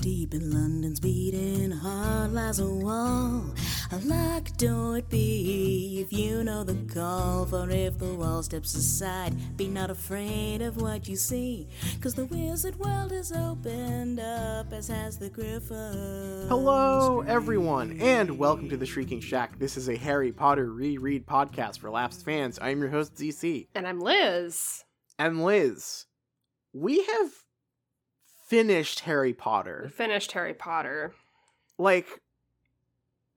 deep in London's beating heart lies a wall. A locked door it be if you know the call. For if the wall steps aside, be not afraid of what you see. Cause the wizard world is opened up, as has the griffin. Hello, everyone, and welcome to the Shrieking Shack. This is a Harry Potter reread podcast for lapsed fans. I'm your host, ZC. And I'm Liz. And Liz, we have finished Harry We Potter. finished Harry Potter. Like,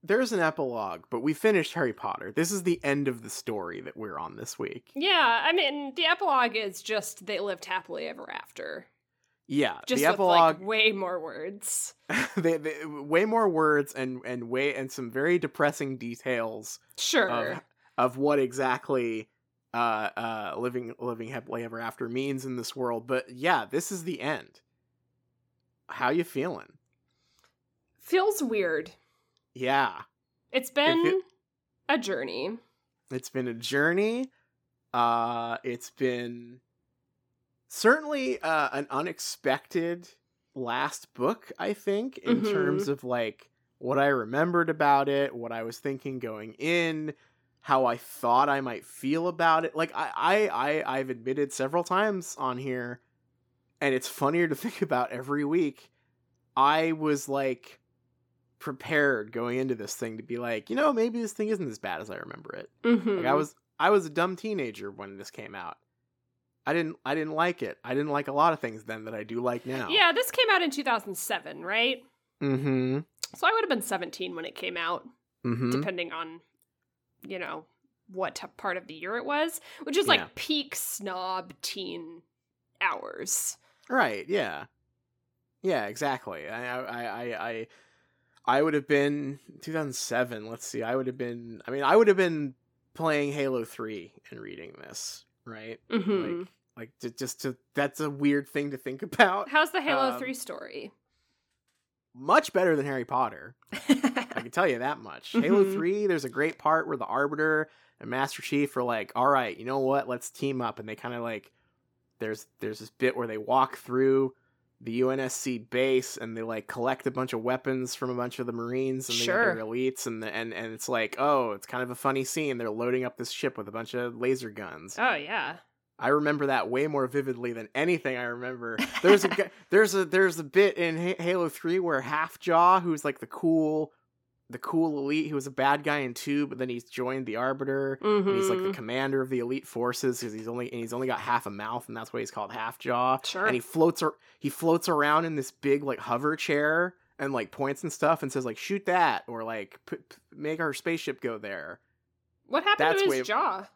there's an epilogue, but we finished Harry Potter. This is the end of the story that we're on this week. Yeah, I mean, the epilogue is just they lived happily ever after. Yeah, Just the with epilogue. like way more words. they, they, way more words and and way and some very depressing details Sure. of, of what exactly uh uh living living happily ever after means in this world but yeah this is the end how you feeling Feels weird. yeah It's been it- a journey. it's been a journey uh it's been certainly uh an unexpected last book i think in Mhm. terms of like what i remembered about it what i was thinking going in how i thought i might feel about it like i i, I i've admitted several times on here and it's funnier to think about every week i was like prepared going into this thing to be like you know maybe this thing isn't as bad as i remember it Mm-hmm. like I was I was a dumb teenager when this came out. I didn't I didn't like it. I didn't like a lot of things then that I do like now. Yeah, this came out in 2007, right? Mm-hmm. So I would have been 17 when it came out, Mm-hmm. depending on, you know, what part of the year it was, which is like Yeah. peak snob teen hours. Right, yeah. Yeah, exactly. I I I I I would have been 2007, let's see. I would have been I mean, I would have been playing Halo 3 and reading this, right? Mm-hmm. Like like to, just to that's a weird thing to think about. How's the Halo um, 3 story? Much better than Harry Potter. I can tell you that much. Halo Mhm. 3, there's a great part where the Arbiter and Master Chief are like, all right, you know what? Let's team up. And they kind of like, there's there's this bit where they walk through the UNSC base and they like collect a bunch of weapons from a bunch of the Marines and the Sure. other elites. And, the, and, and it's like, oh, it's kind of a funny scene. They're loading up this ship with a bunch of laser guns. oh, yeah. I remember that way more vividly than anything I remember. There's a there's a there's a bit in Halo 3 where Half Jaw, who's like the cool the cool elite, he was a bad guy in 2, but then he's joined the Arbiter. Mm-hmm. And he's like the commander of the elite forces because he's only and he's only got half a mouth, and that's why he's called Half Jaw. Sure. And he floats he floats around in this big like hover chair and like points and stuff and says like shoot that or like p- p- make our spaceship go there. what happened that's to his way- jaw?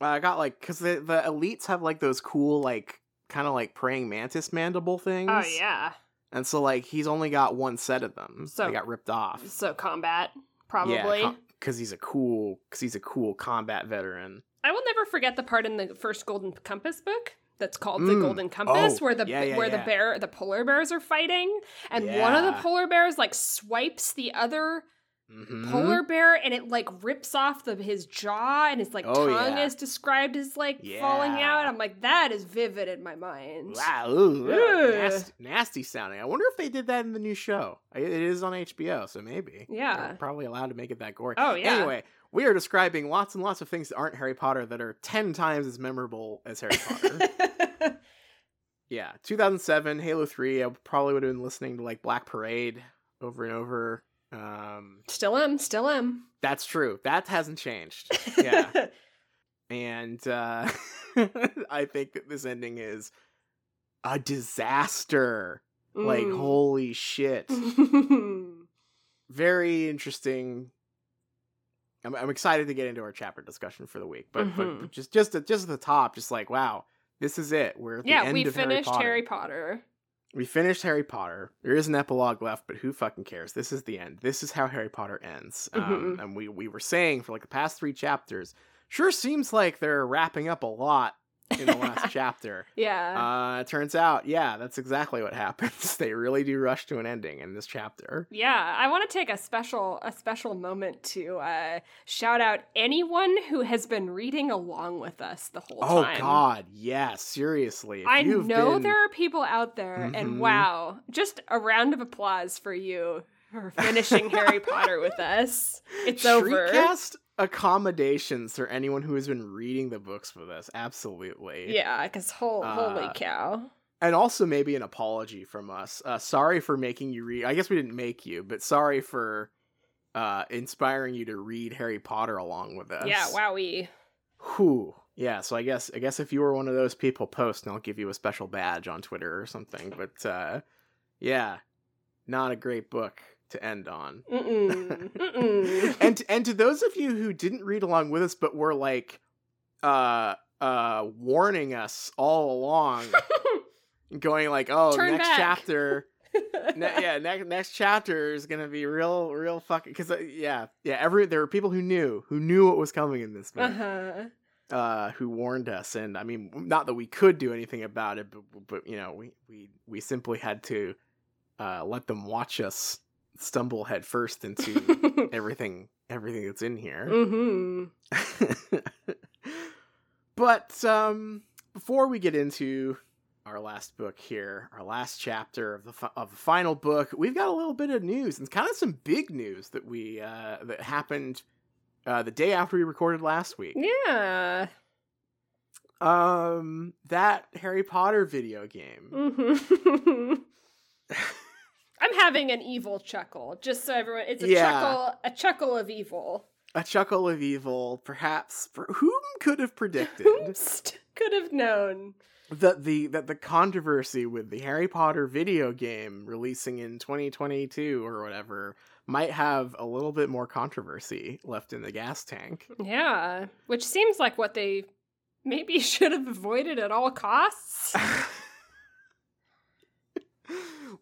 I got like because the the elites have like those cool like kind of like praying mantis mandible things. Oh, yeah. And so like he's only got one set of them. So they got ripped off. So combat, probably. Yeah, because he's a cool because he's a cool combat veteran. I will never forget the part in the first Golden Compass book that's called the Mm. Golden Compass, Oh, where the yeah, yeah, where yeah. the bear the polar bears are fighting, and one of the polar bears like swipes the other Mhm. polar bear, and it like rips off the his jaw, and his like Oh, tongue yeah. is described as like falling out. I'm like, that is vivid in my mind. Wow, ooh, Ugh. nasty, nasty sounding. I wonder if they did that in the new show. It it is on HBO, so maybe. Yeah. They're probably allowed to make it that gory. Oh, yeah. Anyway, we are describing lots and lots of things that aren't Harry Potter that are ten times as memorable as Harry Potter. yeah, 2007, Halo 3. I probably would have been listening to like Black Parade over and over. Um, still am, still am. that's true. That hasn't changed. Yeah. and uh, I think that this ending is a disaster. Like, Mm. holy shit. Very interesting. I'm, I'm excited to get into our chapter discussion for the week, but but, Mhm. but just just at, just at the top, just like wow, this is it. We're at the yeah, we finished Harry Harry Potter. We finished Harry Potter. There is an epilogue left, but who fucking cares? This is the end. This is how Harry Potter ends. Um, Mhm. and we we were saying for like the past three chapters, sure seems like they're wrapping up a lot in the last chapter. Yeah. Uh, it turns out, yeah, that's exactly what happens. they really do rush to an ending in this chapter. Yeah, I want to take a special a special moment to uh, shout out anyone who has been reading along with us the whole Oh time. Oh God, yeah, seriously. I know been- there are people out there, Mhm. and wow, just a round of applause for you for finishing Harry Potter with us. It's over. Accommodations for anyone who has been reading the books with us. Absolutely. Yeah, because holy Uh, cow. And also maybe an apology from us. Uh, sorry for making you read. I guess we didn't make you, but sorry for uh, inspiring you to read Harry Potter along with us. Yeah, wowie. Whew. Yeah, so I guess I guess if you were one of those people, post and I'll give you a special badge on Twitter or something. But uh, yeah, not a great book to end on. Mm-mm. Mm-mm. and and to those of you who didn't read along with us but were like uh uh warning us all along going like oh Turn next back. chapter ne- yeah next next chapter is gonna be real real fucking because uh, yeah yeah every there were people who knew who knew what was coming in this book uh-huh. uh who warned us and i mean not that we could do anything about it but but you know we we we simply had to uh let them watch us stumble headfirst into everything everything that's in here mm-hmm. but um before we get into our last book here our last chapter of the fi- of the final book we've got a little bit of news and kind of some big news that we uh that happened uh the day after we recorded last week Yeah. um that harry potter video game hmm I'm having an evil chuckle, just so everyone. It's a Yeah. chuckle, a chuckle of evil. a chuckle of evil perhaps for whom could have predicted Whomst could have known. that the that the controversy with the Harry Potter video game releasing in 2022 or whatever might have a little bit more controversy left in the gas tank. Yeah, which seems like what they maybe should have avoided at all costs.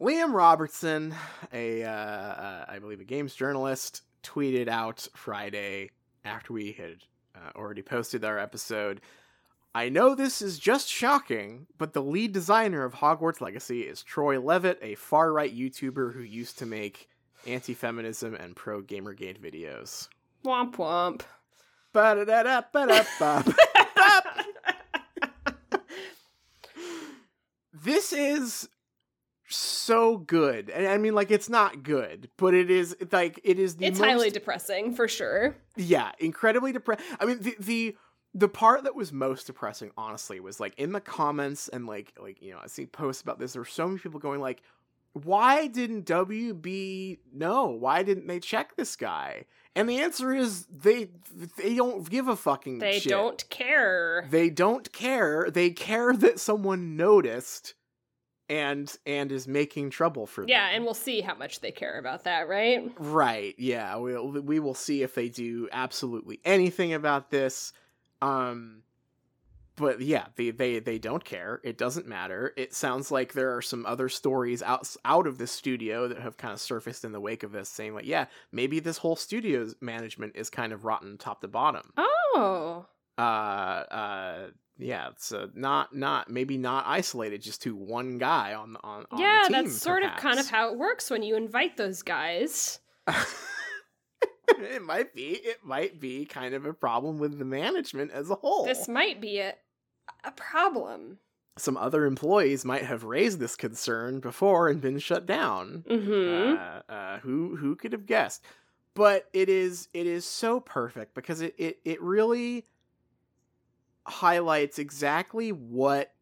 Liam Robertson, a uh, uh, I believe a games journalist, tweeted out Friday after we had uh, already posted our episode. I know this is just shocking, but the lead designer of Hogwarts Legacy is Troy Leavitt, a far right YouTuber who used to make anti feminism and pro Gamergate videos. womp womp. This is so good. And I mean like it's not good, but it is like it is the it's most highly depressing for sure. yeah, incredibly depressed. I mean, the the the part that was most depressing, honestly, was like in the comments and like like you know I see posts about this. There were so many people going like, "Why didn't WB know? Why didn't they check this guy?" And the answer is they they don't give a fucking shit. They shit. don't care. They don't care. They care that someone noticed and and is making trouble for them. Yeah, and we'll see how much they care about that, right? Right. Yeah. We'll we will see if they do absolutely anything about this. Um but yeah, they they they don't care. It doesn't matter. It sounds like there are some other stories out out of the studio that have kind of surfaced in the wake of this saying like, yeah, maybe this whole studio's management is kind of rotten top to bottom. Oh. Uh uh yeah, it's uh, not not maybe not isolated just to one guy on the, on, on yeah, the team, that's sort of kind of how it works when you invite those guys. it might be. It might be kind of a problem with the management as a whole. This might be a a problem. Some other employees might have raised this concern before and been shut down. Mm-hmm. Uh, uh, who who could have guessed? But it is it is so perfect because it it, it really highlights exactly what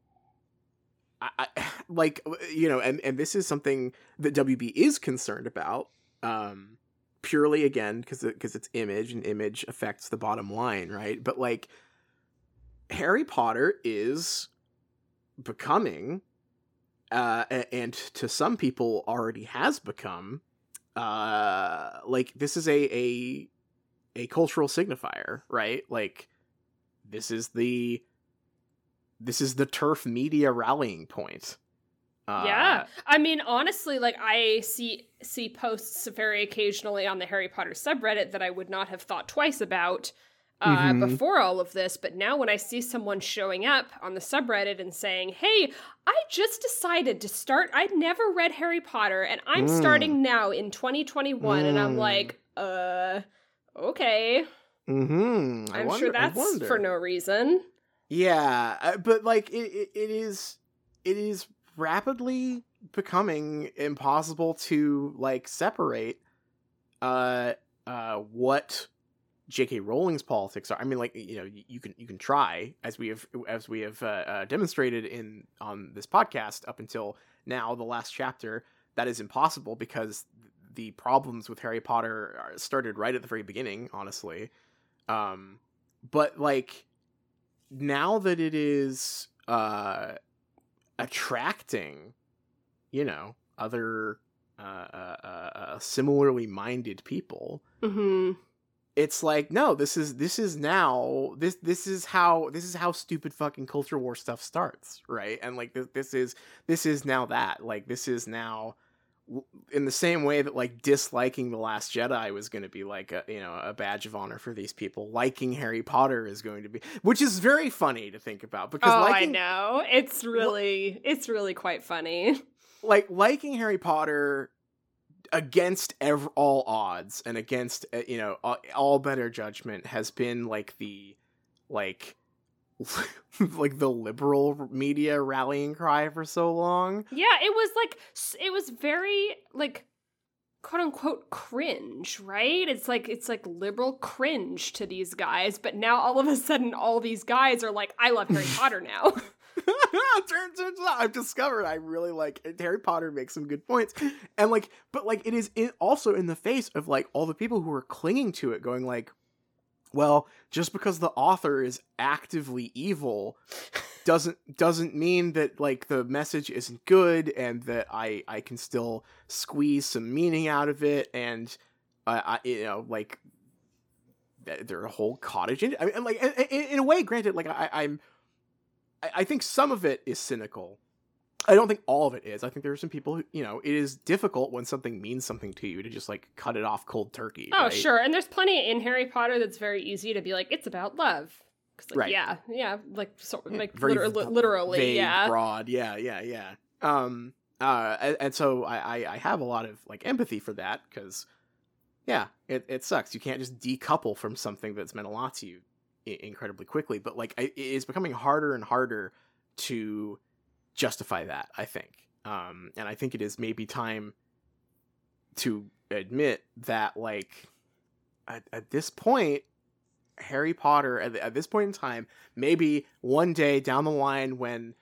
I, like you know and and this is something that WB is concerned about um purely again because because it's image and image affects the bottom line right? But like Harry Potter is becoming uh and to some people already has become uh like this is a a a cultural signifier right? Like this is the this is the TERF media rallying point uh, yeah. I mean, honestly, like I see see posts very occasionally on the Harry Potter subreddit that I would not have thought twice about uh, Mhm. before all of this, but now when I see someone showing up on the subreddit and saying, "Hey, I just decided to start. I'd never read Harry Potter, and I'm Mm. starting now in 2021," and I'm Mm. like, "Uh, okay. Mm-hmm. I I'm wonder, sure that's for no reason." Yeah, uh, but like it, it, it is it is rapidly becoming impossible to like separate uh uh what J.K. Rowling's politics are. I mean, like you know, you, you can you can try as we have as we have uh, uh, demonstrated in on this podcast up until now, the last chapter. That is impossible because the problems with Harry Potter started right at the very beginning. Honestly, um, but like now that it is uh attracting you know other uh, uh, uh, uh, similarly minded people Mm-hmm. it's like no this is this is now this this is how this is how stupid fucking culture war stuff starts right and like this, this is this is now that like this is now in the same way that like disliking the last jedi was going to be like a you know a badge of honor for these people liking harry potter is going to be which is very funny to think about because Oh, liking I know. It's really, it's really quite funny. like liking Harry Potter against ev- all odds and against uh, you know all, all better judgment has been like the like like the liberal media rallying cry for so long. Yeah, it was like it was very like quote unquote cringe, right? It's like it's like liberal cringe to these guys, but now all of a sudden all these guys are like I love Harry Potter now. turns, turns out I've discovered I really like Harry Potter makes some good points, and like, but like it is in, also in the face of like all the people who are clinging to it, going like, well, just because the author is actively evil doesn't doesn't mean that like the message isn't good and that I I can still squeeze some meaning out of it and uh, I you know like th- there are a whole cottage in I mean, like in, in a way granted like I, I'm I think some of it is cynical. I don't think all of it is. I think there are some people who, you know, it is difficult when something means something to you to just like cut it off cold turkey. oh, right? sure. And there's plenty in Harry Potter that's very easy to be like it's about love. 'Cause, like, Right. Yeah, yeah, like so, like Very liter- v- literally, Vague, yeah. broad. Yeah, yeah, yeah. Um, uh, and, and so I, I, I have a lot of like empathy for that because, yeah, it, it sucks. You can't just decouple from something that's meant a lot to you i- incredibly quickly. But like, I, it is becoming harder and harder to justify that. I think, um, and I think it is maybe time to admit that like at, at this point harry potter at, at this point in time maybe one day down the line when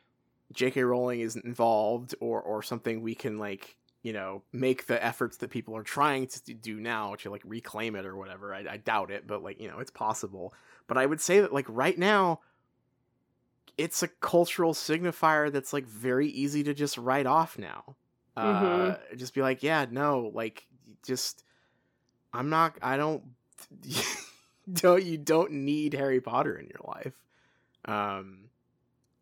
j.k rowling isn't involved or or something we can like you know make the efforts that people are trying to do now to like reclaim it or whatever I, I doubt it but like you know it's possible but i would say that like right now it's a cultural signifier that's like very easy to just write off now. Uh just be like yeah no like just i'm not i don't don't you don't need harry potter in your life. Um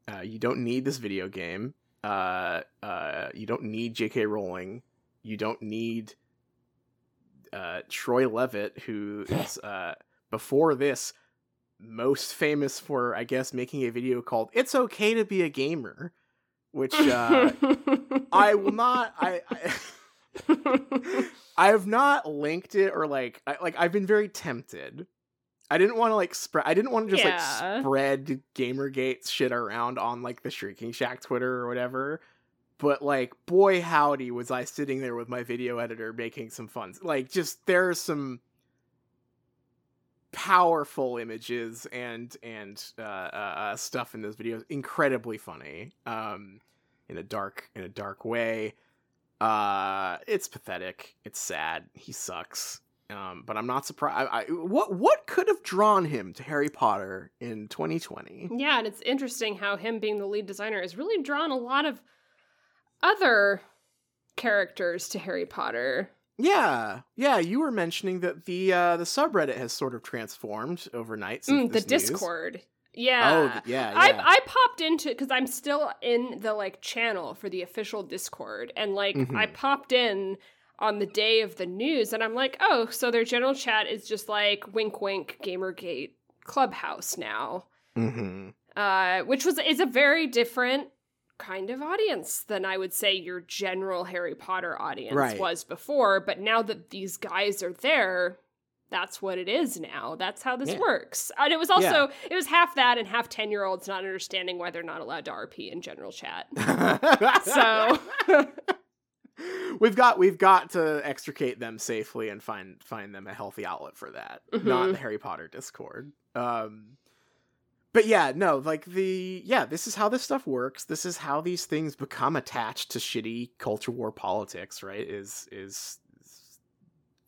uh, you don't need this video game. Uh uh you don't need jk rowling. You don't need uh troy leavitt who is uh before this most famous for i guess making a video called it's okay to be a gamer which uh i will not i, I I have not linked it or like I, like I've been very tempted. I didn't want to like spread. I didn't want to just Yeah. like spread GamerGate shit around on like the Shrieking Shack Twitter or whatever. But like, boy howdy, was I sitting there with my video editor making some fun. Like, just there are some powerful images and and uh, uh, uh, stuff in those videos. Incredibly funny. Um, in a dark in a dark way. Uh, it's pathetic. It's sad. He sucks. Um, but I'm not surprised. I, I, what what could have drawn him to Harry Potter in 2020? Yeah, and it's interesting how him being the lead designer has really drawn a lot of other characters to Harry Potter. Yeah, yeah. You were mentioning that the uh, the subreddit has sort of transformed overnight. Since Mm, the news. Discord. Oh, Yeah. yeah, I. I popped into because I'm still in the like channel for the official Discord, and like Mhm. I popped in on the day of the news, and I'm like, oh, so their general chat is just like wink, wink, GamerGate Clubhouse now, Mm-hmm. uh, which was is a very different kind of audience than I would say your general Harry Potter audience Right. was before. But now that these guys are there, that's what it is now. That's how this Yeah. works. And it was also it was half that and half ten year olds not understanding why they're not allowed to RP in general chat. So we've got we've got to extricate them safely and find find them a healthy outlet for that not Mhm. the harry potter discord um but yeah no like the yeah this is how this stuff works this is how these things become attached to shitty culture war politics right is is,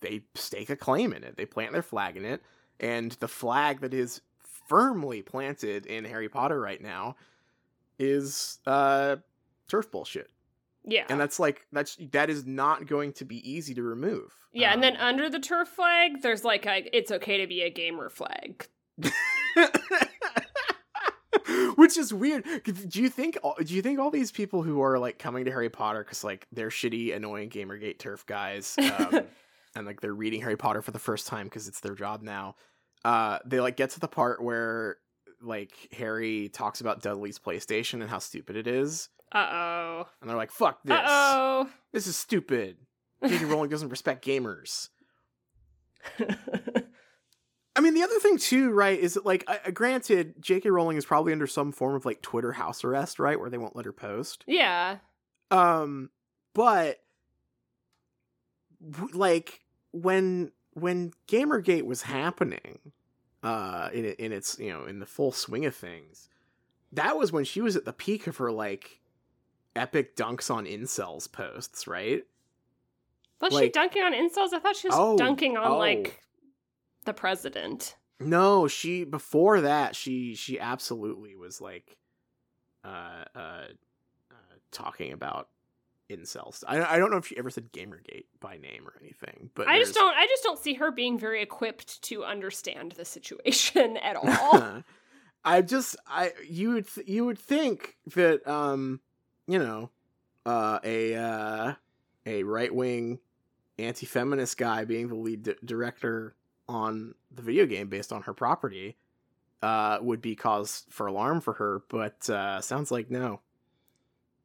they stake a claim in it they plant their flag in it and the flag that is firmly planted in harry potter right now is uh TERF bullshit yeah. and that's like that's that is not going to be easy to remove. yeah, and then Um, under the TERF flag, there's like a it's okay to be a gamer flag. which is weird. Do you think all- do you think all these people who are like coming to Harry Potter because like they're shitty, annoying GamerGate TERF guys, um, and like they're reading Harry Potter for the first time because it's their job now. Uh, they like get to the part where like Harry talks about Dudley's PlayStation and how stupid it is, Uh oh. and they're like, "Fuck this! Uh oh. This is stupid." J.K. Rowling doesn't respect gamers. I mean, the other thing too, right, is that like, uh, granted, J.K. Rowling is probably under some form of like Twitter house arrest, right, where they won't let her post. yeah. Um, but w- like when when GamerGate was happening, uh, in in its you know in the full swing of things, that was when she was at the peak of her like epic dunks on incels posts, right? Was Like- she dunking on incels? I thought she was Oh, dunking on oh. like the president. No, she before that she she absolutely was like uh uh, uh talking about incels. I I don't know if she ever said Gamergate by name or anything, but I just don't I just don't see her being very equipped to understand the situation at all. I just I you would th- you would think that um you know uh a uh a right wing anti feminist guy being the lead d- director on the video game based on her property uh would be cause for alarm for her, but uh sounds like no.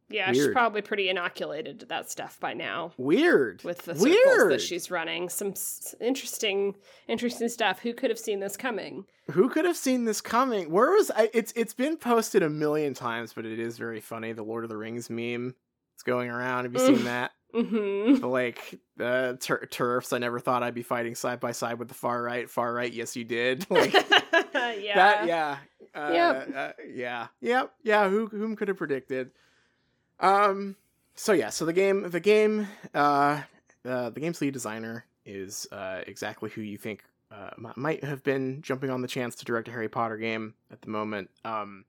yeah, she's probably pretty inoculated to that stuff by now. Weird. With the circles Weird. that she's running, some s- interesting, interesting stuff. Who could have seen this coming? Who could have seen this coming? Where was I? It's it's been posted a million times, but it is very funny. The Lord of the Rings meme. It's going around. Have you seen that? Mm-hmm. The, like uh, tur- TERFs. I never thought I'd be fighting side by side with the far right. Far right. Yes, you did. Like yeah. that. Yeah. Uh, Yep. uh, yeah. Yep. Yeah. Who whom could have predicted? Um. So yeah. So the game. The game. Uh. Uh, the game's lead designer is uh, exactly who you think uh, might have been jumping on the chance to direct a Harry Potter game at the moment. Um,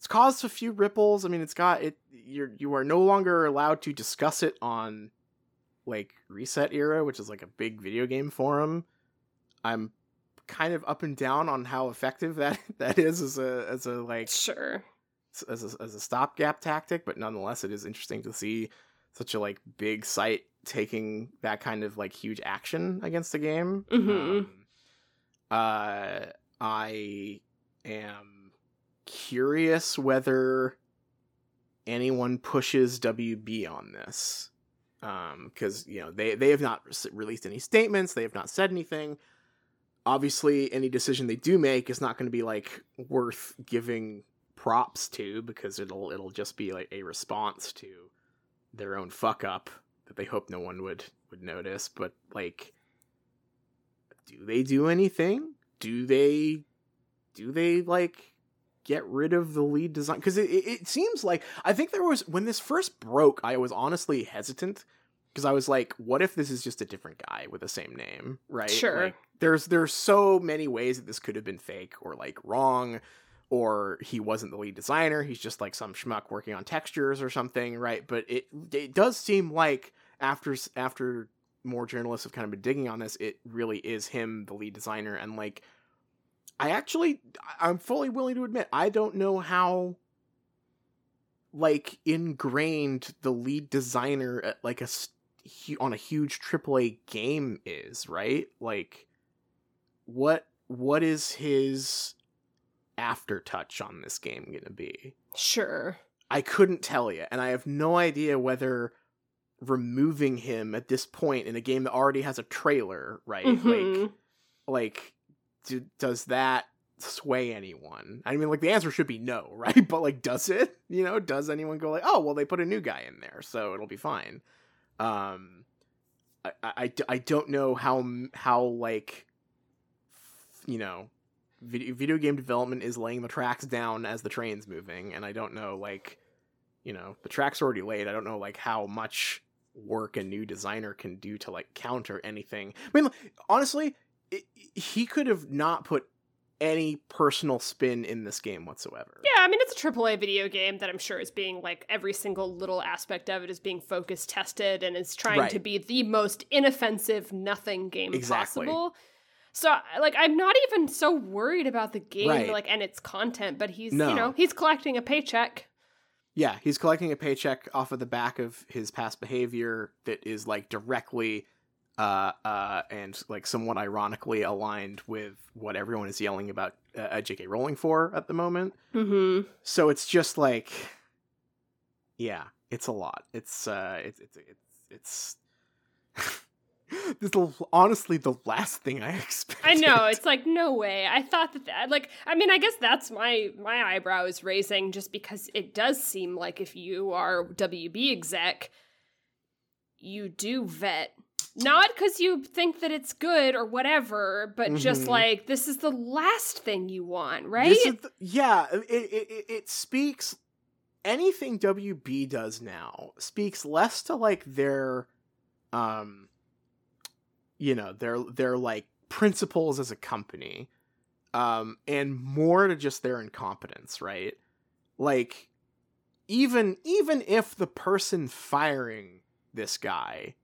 it's caused a few ripples. I mean, it's got it. You're you are no longer allowed to discuss it on like ResetEra, which is like a big video game forum. I'm kind of up and down on how effective that that is as a as a like Sure. as a, as a stopgap tactic, but nonetheless, it is interesting to see such a like big site taking that kind of like huge action against the game. Mhm. Um, uh, I am curious whether anyone pushes WB on this, um, because you know they they have not released any statements, they have not said anything. Obviously, any decision they do make is not going to be like worth giving props to because it'll it'll just be like a response to their own fuck up that they hope no one would would notice. But like do they do anything? Do they do they like get rid of the lead design because it, it, seems like i think there was when this first broke i was honestly hesitant because i was like what if this is just a different guy with the same name right Sure. Like, there's there's so many ways that this could have been fake or like wrong or he wasn't the lead designer he's just like some schmuck working on textures or something right but it it does seem like after after more journalists have kind of been digging on this it really is him the lead designer and like i actually i'm fully willing to admit i don't know how like ingrained the lead designer at like a on a huge AAA game is right like what what is his aftertouch on this game going to be? Sure. I couldn't tell you, and I have no idea whether removing him at this point in a game that already has a trailer, right? Mhm. Like, like, do, does that sway anyone? I mean, like the answer should be no, right? But like, does it? You know, does anyone go like, oh, well, they put a new guy in there, so it'll be fine. Um, I, I, I don't know how how like, you know, video, video game development is laying the tracks down as the train's moving, and I don't know like, you know, the track's already laid. I don't know like how much work a new designer can do to like counter anything. I mean, honestly, it, he could have not put any personal spin in this game whatsoever. Yeah, I mean it's a AAA video game that I'm sure is being like every single little aspect of it is being focus tested and is trying to be the most inoffensive nothing game Exactly. possible. So like I'm not even so worried about the game Right. like and its content, but he's No. you know, he's collecting a paycheck. Yeah, he's collecting a paycheck off of the back of his past behavior that is like directly uh uh and like somewhat ironically aligned with what everyone is yelling about uh, JK Rowling for at the moment. Mm-hmm. So it's just like yeah, it's a lot. It's uh it's it's it's it's this is honestly the last thing I expected. I know it's like no way. I thought that, that like I mean I guess that's my my eyebrow is raising just because it does seem like if you are WB exec, you do vet not because you think that it's good or whatever, but just Mhm. like this is the last thing you want, right? This is the- yeah, it, it it- it speaks anything WB does now speaks less to like their um you know, their their like principles as a company um and more to just their incompetence, right? Like even even if the person firing this guy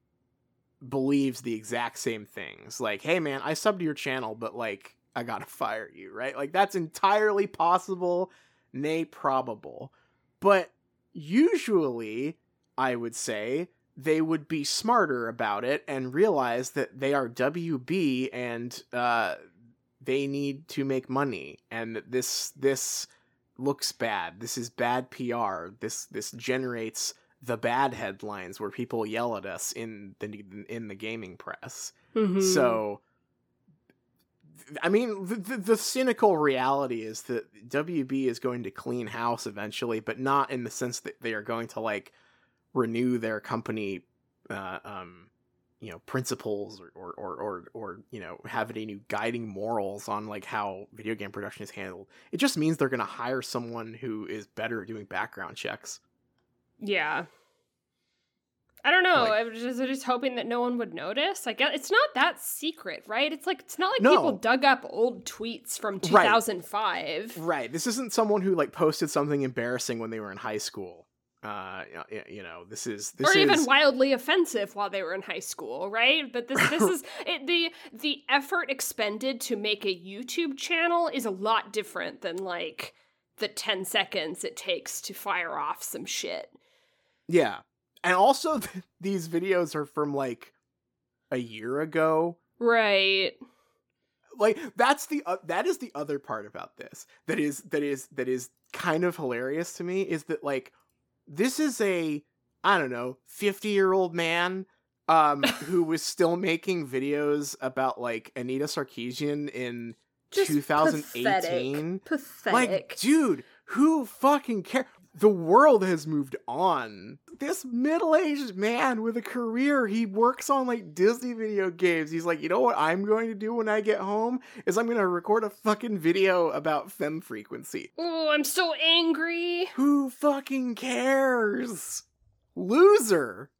believes the exact same things. Like, hey man, I subbed to your channel, but like I gotta fire you, right? Like that's entirely possible, nay probable. But usually, I would say they would be smarter about it and realize that they are WB and uh, they need to make money, and this this looks bad. This is bad PR. This this generates the bad headlines where people yell at us in the in the gaming press. Mhm. So, I mean, the, the, the cynical reality is that WB is going to clean house eventually, but not in the sense that they are going to like renew their company, uh, um, you know, principles or, or, or, or, or, you know, have any new guiding morals on like how video game production is handled. It just means they're going to hire someone who is better at doing background checks. Yeah. I don't know. Like- I was just, just hoping that no one would notice. I guess it's not that secret, right? It's like it's not like No. people dug up old tweets from 2005. Right. This isn't someone who like posted something embarrassing when they were in high school. Uh, you know, this is this or is even wildly offensive while they were in high school, right? But this this is it, the the effort expended to make a YouTube channel is a lot different than like the 10 seconds it takes to fire off some shit. Yeah, and also these videos are from like a year ago. Right. Like that's the uh, that is the other part about this that is that is that is kind of hilarious to me is that like this is a I don't know 50 year old man um who was still making videos about like Anita Sarkeesian in Just 2018 Pathetic. Like, dude, who fucking care? The world has moved on. This middle-aged man with a career, he works on like Disney video games. He's like, you know what I'm going to do when I get home is I'm going to record a fucking video about fem frequency. oh, I'm so angry. Who fucking cares? Loser.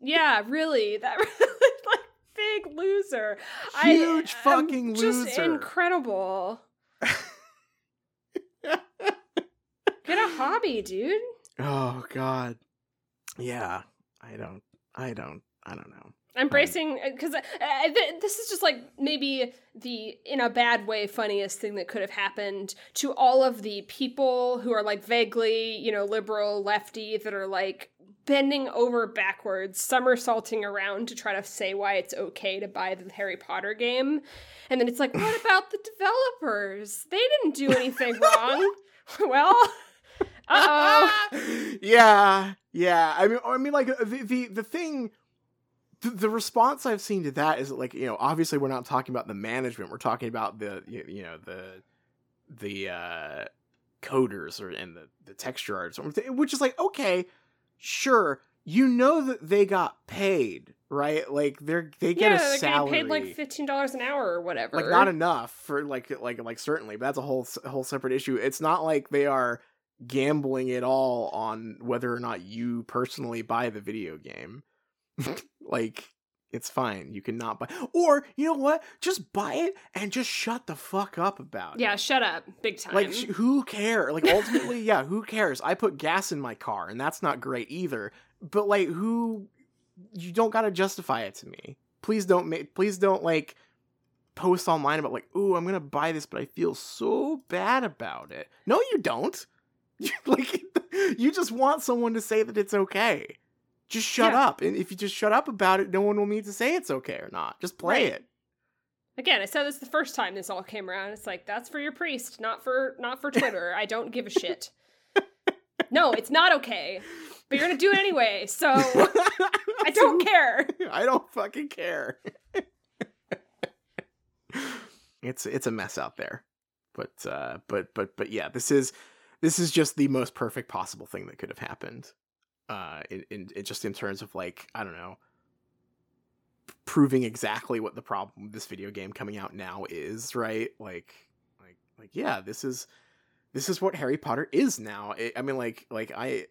Yeah, really. That really like big loser. Huge I, I'm fucking just loser. incredible. Get a hobby, dude. Oh god. Yeah. I don't I don't I don't know. Embracing because uh, uh, th- this is just like maybe the in a bad way funniest thing that could have happened to all of the people who are like vaguely you know liberal lefty that are like bending over backwards, somersaulting around to try to say why it's okay to buy the Harry Potter game. And then it's like, what about the developers? They didn't do anything wrong. well, oh. yeah, yeah. I mean, I mean, like the the, the thing. The, the response I've seen to that is like you know obviously we're not talking about the management we're talking about the you, know the the uh coders or and the the texture artists which is like okay sure you know that they got paid right like they're they get yeah, a they're salary paid like fifteen dollars an hour or whatever. like not enough for like like like certainly but that's a whole whole separate issue it's not like they are gambling it all on whether or not you personally buy the video game. Like it's fine you cannot buy or you know what just buy it and just shut the fuck up about yeah, it. Yeah, shut up, big time. like sh- who cares like ultimately yeah who cares? I put gas in my car and that's not great either but like who you don't gotta justify it to me. Please don't make please don't like post online about like ooh i'm gonna buy this but i feel so bad about it. No you don't like you just want someone to say that it's okay just shut Yeah. up and if you just shut up about it no one will need to say it's okay or not just play Right. it Again, I said this the first time this all came around. It's like that's for your priest, not for not for Twitter. I don't give a shit. No, it's not okay. But you're gonna do it anyway, so I don't care. I don't fucking care. it's it's a mess out there. But uh but but but yeah, this is this is just the most perfect possible thing that could have happened. Uh in, in, in just in terms of like, I don't know, proving exactly what the problem with this video game coming out now is, right? Like like like yeah, this is this is what Harry Potter is now. It, I mean like like I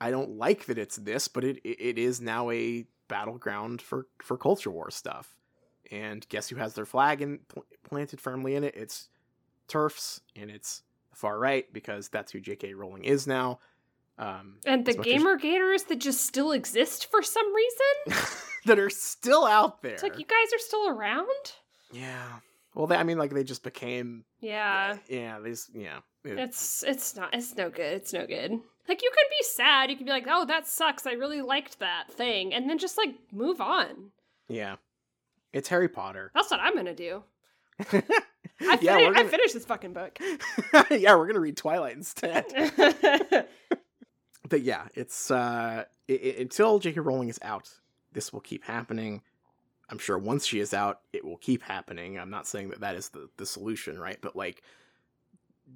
I don't like that it's this, but it it, is now a battleground for for culture war stuff. And guess who has their flag and pl- planted firmly in it? It's TERFs and it's far right because that's who J.K. Rowling is now. Um, And the gamer gators that just still exist for some reason. that are still out there. It's like you guys are still around. yeah. Well, they, I mean, like they just became. Yeah, Yeah. These. yeah. It- it's it's not it's no good. It's no good. Like you could be sad. You could be like, oh, that sucks. I really liked that thing, and then just like move on. yeah. It's Harry Potter. That's what I'm gonna do. I, fin- we're I gonna, finished this fucking book. yeah, we're gonna read Twilight instead. but yeah, it's uh i i until J.K. Rowling is out, this will keep happening. I'm sure once she is out, it will keep happening. I'm not saying that that is the the solution, right? But like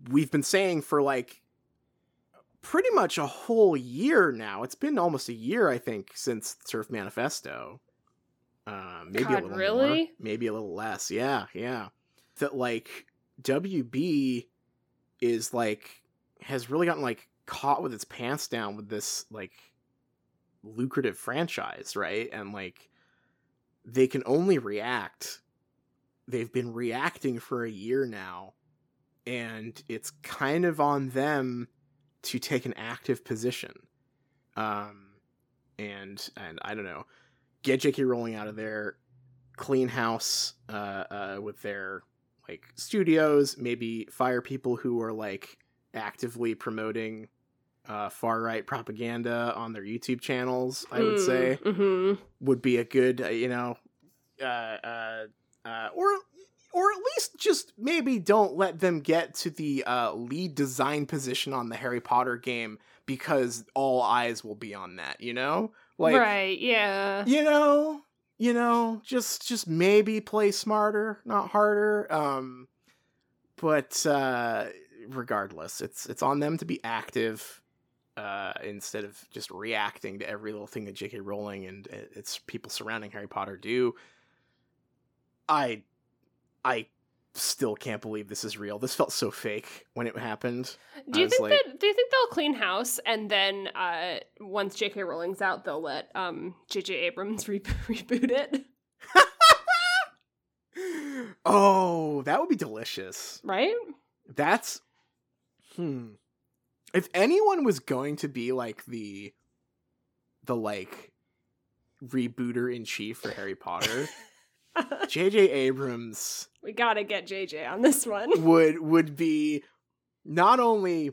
we've been saying for like pretty much a whole year now. It's been almost a year, I think, since TERF Manifesto. Um, maybe a God, little more, maybe a little less. Yeah, yeah. That like WB is like has really gotten like caught with its pants down with this like lucrative franchise, right? And like they can only react. They've been reacting for a year now, and it's kind of on them to take an active position. Um, and and I don't know, get J.K. Rowling out of there, clean house uh, uh, with their like studios, maybe fire people who are like actively promoting uh, far right propaganda on their YouTube channels. I would say hmm would be a good, uh, you know, uh, uh, uh, or or at least just maybe don't let them get to the uh, lead design position on the Harry Potter game because all eyes will be on that. You know, like right, yeah. you know, you know, just just maybe play smarter, not harder. Um, but uh, regardless, it's it's on them to be active uh, instead of just reacting to every little thing that J.K. Rowling and uh, its people surrounding Harry Potter do. I, I still can't believe this is real. This felt so fake when it happened. Do you think like- that? Do you think they'll clean house and then uh, once J.K. Rowling's out, they'll let um, J.J. Abrams re- reboot it? oh, that would be delicious. Right? That's hmm. If anyone was going to be like the the like rebooter in chief for Harry Potter, JJ Abrams we gotta get JJ on this one. would would be not only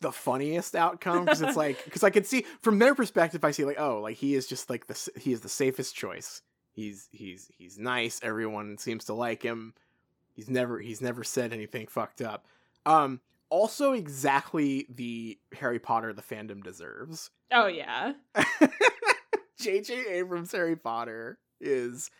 the funniest outcome because it's like because I could see from their perspective, I see like oh, like he is just like the he is the safest choice. He's he's he's nice. Everyone seems to like him. He's never he's never said anything fucked up. Um, also exactly the Harry Potter the fandom deserves. Oh yeah. J.J. Abrams Harry Potter is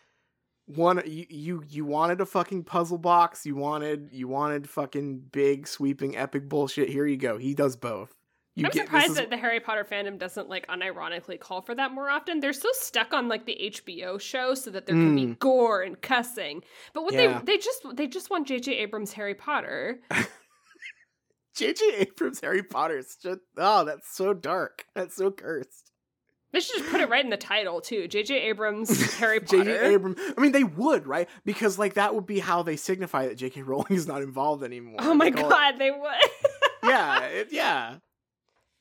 one you, you you wanted a fucking puzzle box, you wanted you wanted fucking big sweeping epic bullshit. Here you go. He does both. You I'm get- surprised is- that the Harry Potter fandom doesn't like unironically call for that more often. They're so stuck on like the HBO show so that there can be Mm. gore and cussing. But what Yeah. they they just they just want JJ Abrams Harry Potter. J.J. Abrams Harry Potter is just oh, that's so dark. That's so cursed. They should just put it right in the title too. JJ Abrams Harry Potter. J.J. Abrams. I mean, they would right because like that would be how they signify that J.K. Rowling is not involved anymore. Oh my They call it- god, they would. yeah, it, yeah.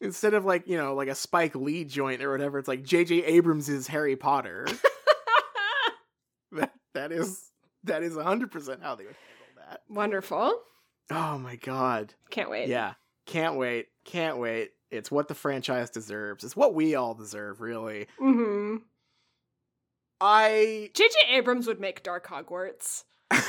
Instead of like you know like a Spike Lee joint or whatever, it's like J.J. Abrams is Harry Potter. that that is that is hundred percent how they would handle that. Wonderful. Oh my god. Can't wait. Yeah. Can't wait. Can't wait. It's what the franchise deserves. It's what we all deserve, really. Mm-hmm. I JJ Abrams would make Dark Hogwarts.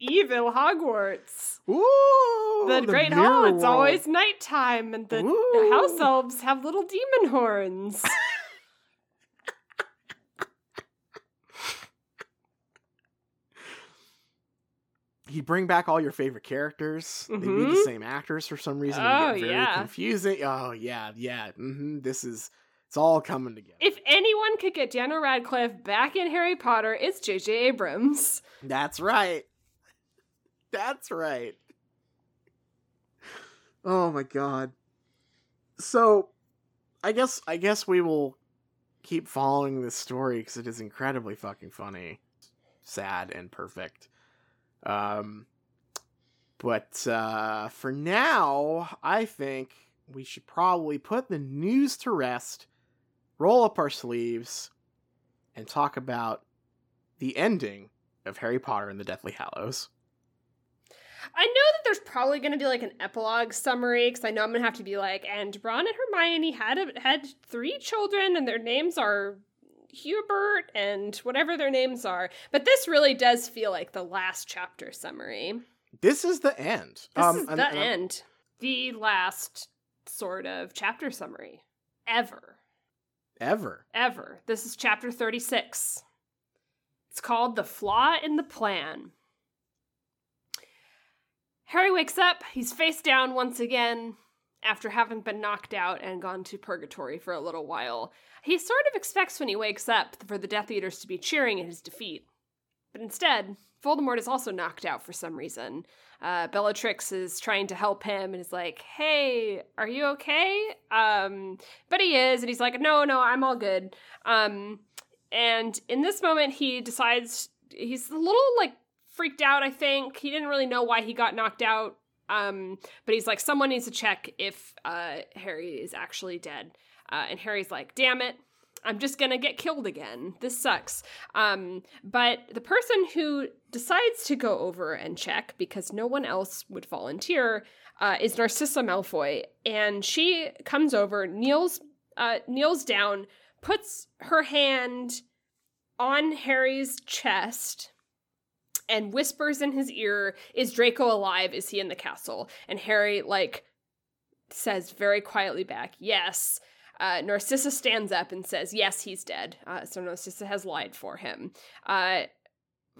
Evil Hogwarts. Ooh, the, Great mirror Hall, it's always nighttime, and the, the house elves have little demon horns. He'd bring back all your favorite characters. They'd be the Mhm. same actors for some reason. Oh, get very yeah. confusing. Oh yeah, yeah. hmm This is it's all coming together. if anyone could get Daniel Radcliffe back in Harry Potter, it's J.J. Abrams. That's right. That's right. Oh my god. So, I guess I guess we will keep following this story because it is incredibly fucking funny, sad, and perfect. Um, but uh, for now, I think we should probably put the news to rest, roll up our sleeves, and talk about the ending of Harry Potter and the Deathly Hallows. I know that there's probably going to be like an epilogue summary because I know I'm going to have to be like, and Ron and Hermione had a, had three children, and their names are Hubert and whatever their names are. But this really does feel like the last chapter summary. This is the end. This Um, is the I'm- end, the last sort of chapter summary ever, Ever. ever. This is chapter 36. It's called The Flaw in the Plan. Harry wakes up. He's face down once again after having been knocked out and gone to purgatory for a little while. He sort of expects when he wakes up for the Death Eaters to be cheering at his defeat. But instead, Voldemort is also knocked out for some reason. Uh, Bellatrix is trying to help him and is like, "Hey, are you okay?" Um, but he is, and he's like, "No, no, I'm all good." Um, and in this moment, he decides he's a little like freaked out. I think he didn't really know why he got knocked out. Um, but he's like, someone needs to check if uh, Harry is actually dead. Uh, and Harry's like, damn it, I'm just gonna get killed again. This sucks. Um, but the person who decides to go over and check because no one else would volunteer uh, is Narcissa Malfoy, and she comes over, kneels, uh, kneels down, puts her hand on Harry's chest and whispers in his ear, "Is Draco alive? Is he in the castle?" And Harry like says very quietly back, "Yes." Uh, Narcissa stands up and says, "Yes, he's dead." Uh, so Narcissa has lied for him. Uh,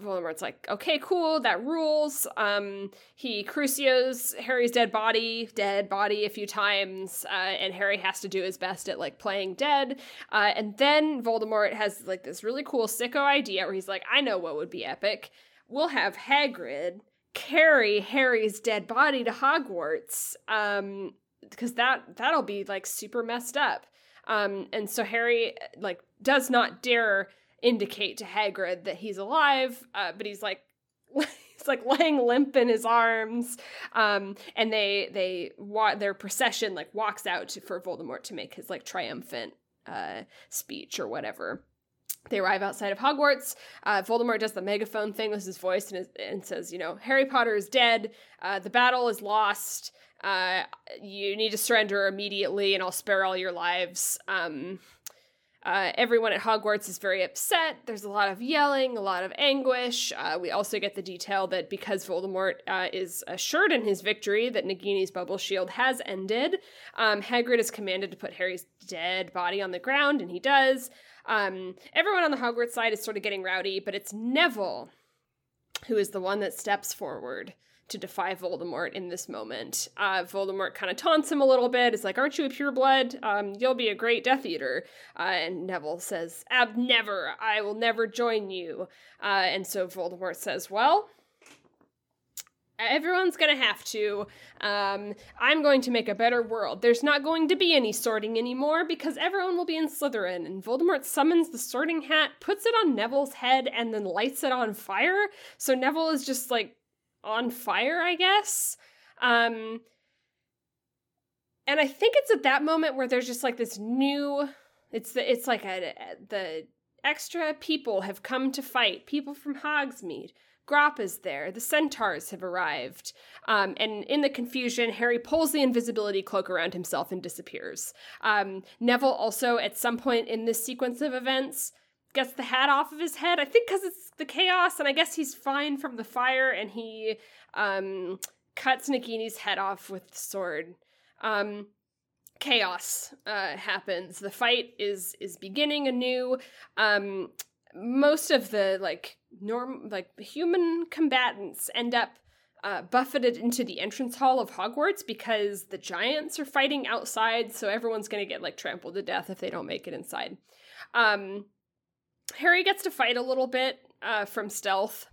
Voldemort's like, "Okay, cool, that rules." Um, he crucios Harry's dead body, dead body a few times, uh, and Harry has to do his best at like playing dead. Uh, and then Voldemort has like this really cool sicko idea where he's like, "I know what would be epic." we'll have Hagrid carry Harry's dead body to Hogwarts. Um, because that that'll be like super messed up. Um, and so Harry like does not dare indicate to Hagrid that he's alive, uh, but he's like he's like laying limp in his arms. Um, and they they wa- their procession like walks out to, for Voldemort to make his like triumphant uh speech or whatever. they arrive outside of Hogwarts. Uh, Voldemort does the megaphone thing with his voice and, and says, you know, Harry Potter is dead. Uh, the battle is lost. Uh, you need to surrender immediately, and I'll spare all your lives. Um, uh, everyone at Hogwarts is very upset. There's a lot of yelling, a lot of anguish. Uh, we also get the detail that because Voldemort uh, is assured in his victory that Nagini's bubble shield has ended, um, Hagrid is commanded to put Harry's dead body on the ground, and he does. Um, everyone on the Hogwarts side is sort of getting rowdy, but it's Neville who is the one that steps forward to defy Voldemort in this moment. Uh, Voldemort kind of taunts him a little bit. It's like, "Aren't you a pureblood? Um, you'll be a great Death Eater." Uh, and Neville says, "Ab, never. I will never join you." Uh, and so Voldemort says, "Well." Everyone's gonna have to. Um, I'm going to make a better world. There's not going to be any sorting anymore because everyone will be in Slytherin. And Voldemort summons the sorting hat, puts it on Neville's head, and then lights it on fire. So Neville is just like on fire, I guess. Um, and I think it's at that moment where there's just like this new. It's the it's like a the extra people have come to fight. People from Hogsmeade. Grawp is there. The centaurs have arrived. Um, and in the confusion, Harry pulls the invisibility cloak around himself and disappears. Um, Neville also, at some point in this sequence of events, gets the hat off of his head. I think because it's the chaos, and I guess he's fine from the fire, and he um, cuts Nagini's head off with the sword. Um, chaos uh, happens. The fight is is beginning anew. Um, most of the like norm like human combatants end up uh, buffeted into the entrance hall of Hogwarts because the giants are fighting outside, so everyone's gonna get like trampled to death if they don't make it inside. Um, Harry gets to fight a little bit uh, from stealth.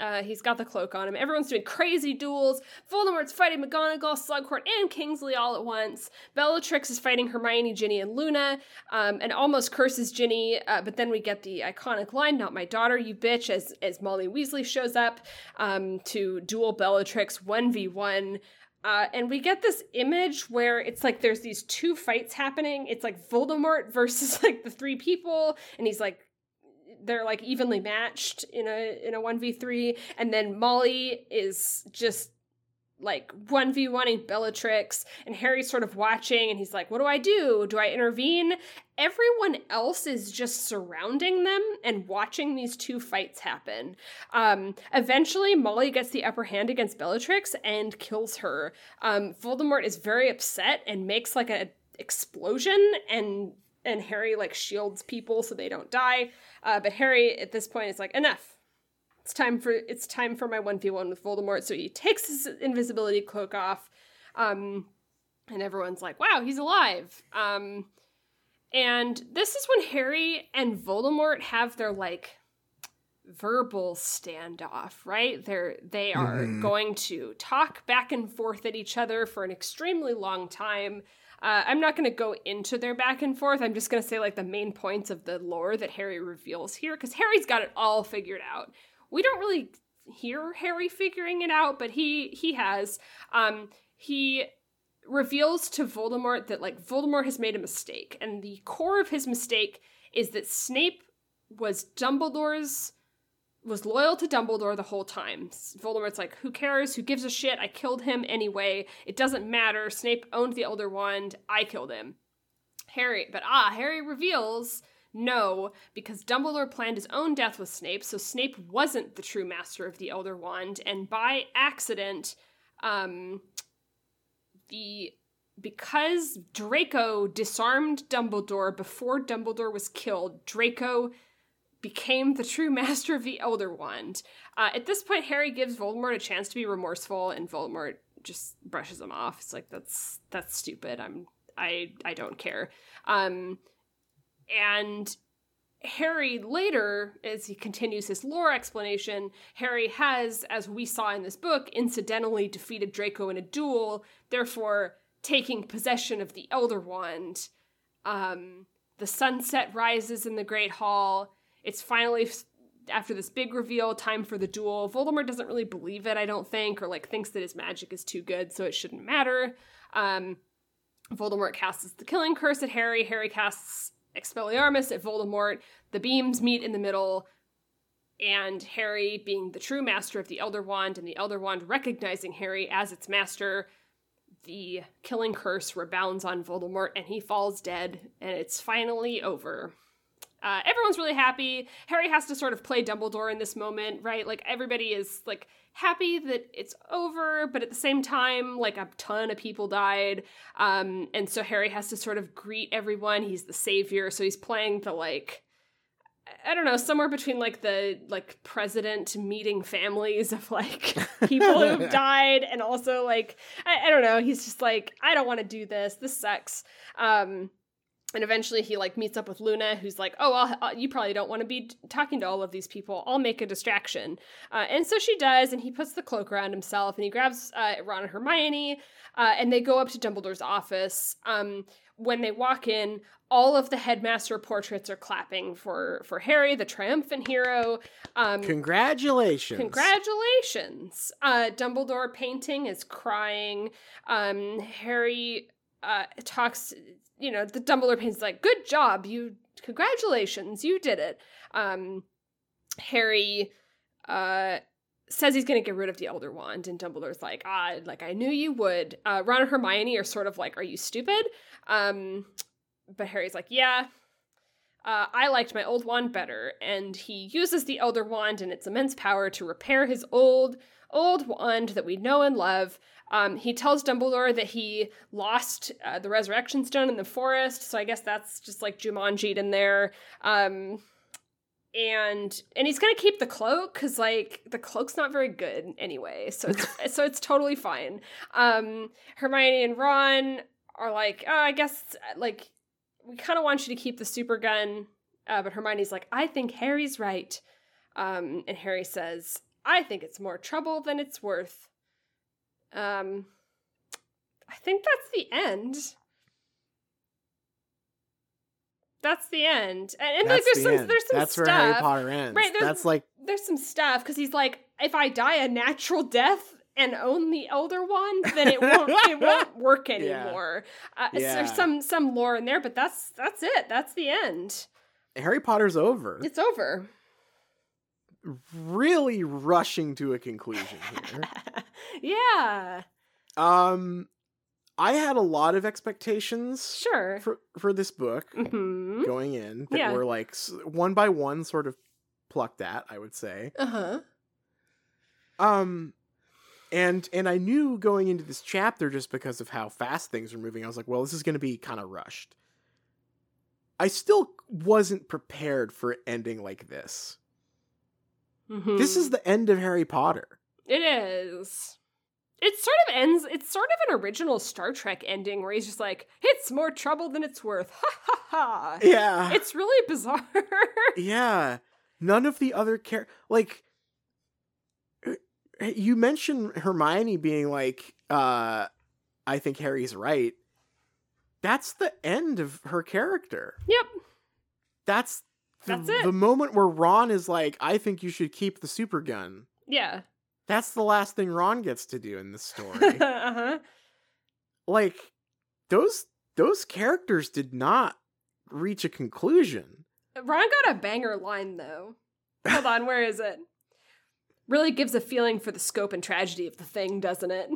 Uh, he's got the cloak on him. Everyone's doing crazy duels. Voldemort's fighting McGonagall, Slughorn, and Kingsley all at once. Bellatrix is fighting Hermione, Ginny, and Luna, um, and almost curses Ginny. Uh, but then we get the iconic line, "Not my daughter, you bitch!" as as Molly Weasley shows up um, to duel Bellatrix one v one. Uh, and we get this image where it's like there's these two fights happening. It's like Voldemort versus like the three people, and he's like they're like evenly matched in a in a 1v3 and then Molly is just like 1v1ing Bellatrix and Harry's sort of watching and he's like what do I do? Do I intervene? Everyone else is just surrounding them and watching these two fights happen. Um eventually Molly gets the upper hand against Bellatrix and kills her. Um Voldemort is very upset and makes like a explosion and and Harry like shields people so they don't die. Uh, but Harry at this point is like, enough. It's time for it's time for my one v one with Voldemort. So he takes his invisibility cloak off, um, and everyone's like, "Wow, he's alive!" Um, and this is when Harry and Voldemort have their like verbal standoff, right? They're they are mm-hmm. going to talk back and forth at each other for an extremely long time. Uh, I'm not going to go into their back and forth. I'm just going to say like the main points of the lore that Harry reveals here because Harry's got it all figured out. We don't really hear Harry figuring it out, but he he has. Um, he reveals to Voldemort that like Voldemort has made a mistake, and the core of his mistake is that Snape was Dumbledore's was loyal to Dumbledore the whole time. Voldemort's like, who cares? Who gives a shit? I killed him anyway. It doesn't matter. Snape owned the Elder Wand. I killed him. Harry, but ah, Harry reveals no, because Dumbledore planned his own death with Snape, so Snape wasn't the true master of the Elder Wand, and by accident, um, the because Draco disarmed Dumbledore before Dumbledore was killed, Draco became the true master of the Elder Wand. Uh, at this point, Harry gives Voldemort a chance to be remorseful, and Voldemort just brushes him off. It's like that's that's stupid. I'm I I don't care. Um, and Harry later, as he continues his lore explanation, Harry has, as we saw in this book, incidentally defeated Draco in a duel, therefore taking possession of the Elder Wand. Um, the sunset rises in the Great Hall it's finally after this big reveal, time for the duel. Voldemort doesn't really believe it, I don't think, or like thinks that his magic is too good, so it shouldn't matter. Um, Voldemort casts the killing curse at Harry. Harry casts Expelliarmus at Voldemort. The beams meet in the middle, and Harry, being the true master of the Elder Wand, and the Elder Wand recognizing Harry as its master, the killing curse rebounds on Voldemort, and he falls dead, and it's finally over. Uh, everyone's really happy. Harry has to sort of play Dumbledore in this moment, right? Like everybody is like happy that it's over, but at the same time, like a ton of people died, um, and so Harry has to sort of greet everyone. He's the savior, so he's playing the like. I don't know, somewhere between like the like president meeting families of like people who've died and also like I, I don't know, he's just like, I don't want to do this. This sucks. Um and eventually he like meets up with luna who's like oh I'll, I'll, you probably don't want to be talking to all of these people. I'll make a distraction. Uh, and so she does and he puts the cloak around himself and he grabs uh, ron and hermione uh, and they go up to dumbledore's office. Um, when they walk in all of the headmaster portraits are clapping for for harry the triumphant hero. Um, congratulations. Congratulations. Uh, dumbledore painting is crying. Um, harry uh, talks you know, the Dumbledore paints like, "Good job, you! Congratulations, you did it." Um, Harry uh, says he's going to get rid of the Elder Wand, and Dumbledore's like, "Ah, like I knew you would." Uh, Ron and Hermione are sort of like, "Are you stupid?" Um, but Harry's like, "Yeah." Uh, I liked my old wand better, and he uses the Elder Wand and its immense power to repair his old, old wand that we know and love. Um, he tells Dumbledore that he lost uh, the Resurrection Stone in the forest, so I guess that's just like Jumanji in there. Um, and and he's gonna keep the cloak because like the cloak's not very good anyway, so it's so it's totally fine. Um, Hermione and Ron are like, oh, I guess like we kind of want you to keep the super gun, uh, but Hermione's like, I think Harry's right. Um, and Harry says, I think it's more trouble than it's worth. Um, I think that's the end. That's the end, and, and like there's some the there's some That's stuff. where Harry Potter ends. Right, there's- That's like There's some stuff because he's like, if I die a natural death and own the Elder Wand, then it won't it won't work Yeah. anymore. Uh, so There's some some lore in there, but that's that's it. That's the end. Harry Potter's over. It's over. Really rushing to a conclusion here. yeah, um I had a lot of expectations sure. for for this book hmm going in that Yeah. were like one by one sort of plucked at, I would say. Uh huh. Um and and I knew going into this chapter just because of how fast things were moving, I was like, well, this is going to be kind of rushed. I still wasn't prepared for ending like this. Mm-hmm. This is the end of Harry Potter. It is. It sort of ends. It's sort of an original Star Trek ending where he's just like, "It's more trouble than it's worth." Ha ha ha. Yeah. It's really bizarre. yeah. None of the other char like uh, you mentioned Hermione being like uh I think Harry's right. That's the end of her character. yep. That's the, That's it. the moment where Ron is like, I think you should keep the super gun. Yeah. That's the last thing Ron gets to do in this story. uh huh. like those those characters did not reach a conclusion. Ron got a banger line though. Hold on, where is it? Really gives a feeling for the scope and tragedy of the thing, doesn't it?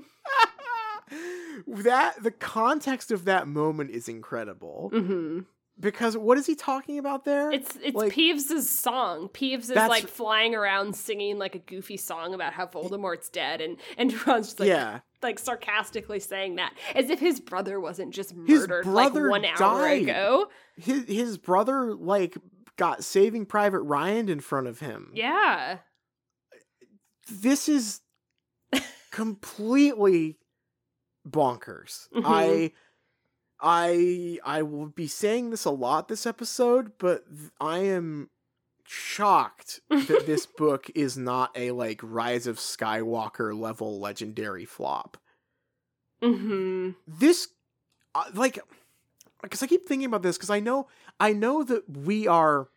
that the context of that moment is incredible Mm-hmm. Because what is he talking about there? It's it's Like- Peeves' song. Peeves is like flying around singing like a goofy song about how Voldemort's dead, and and Ron's just like yeah, like sarcastically saying that as if his brother wasn't just murdered like one hour died. ago. his his brother like got Saving Private Ryan in front of him. Yeah. This is completely bonkers. Mhm. I I I will be saying this a lot this episode, but th- I am shocked that this book is not a like Rise of Skywalker level legendary flop. Mm-hmm. This uh, like because I keep thinking about this because I know I know that we are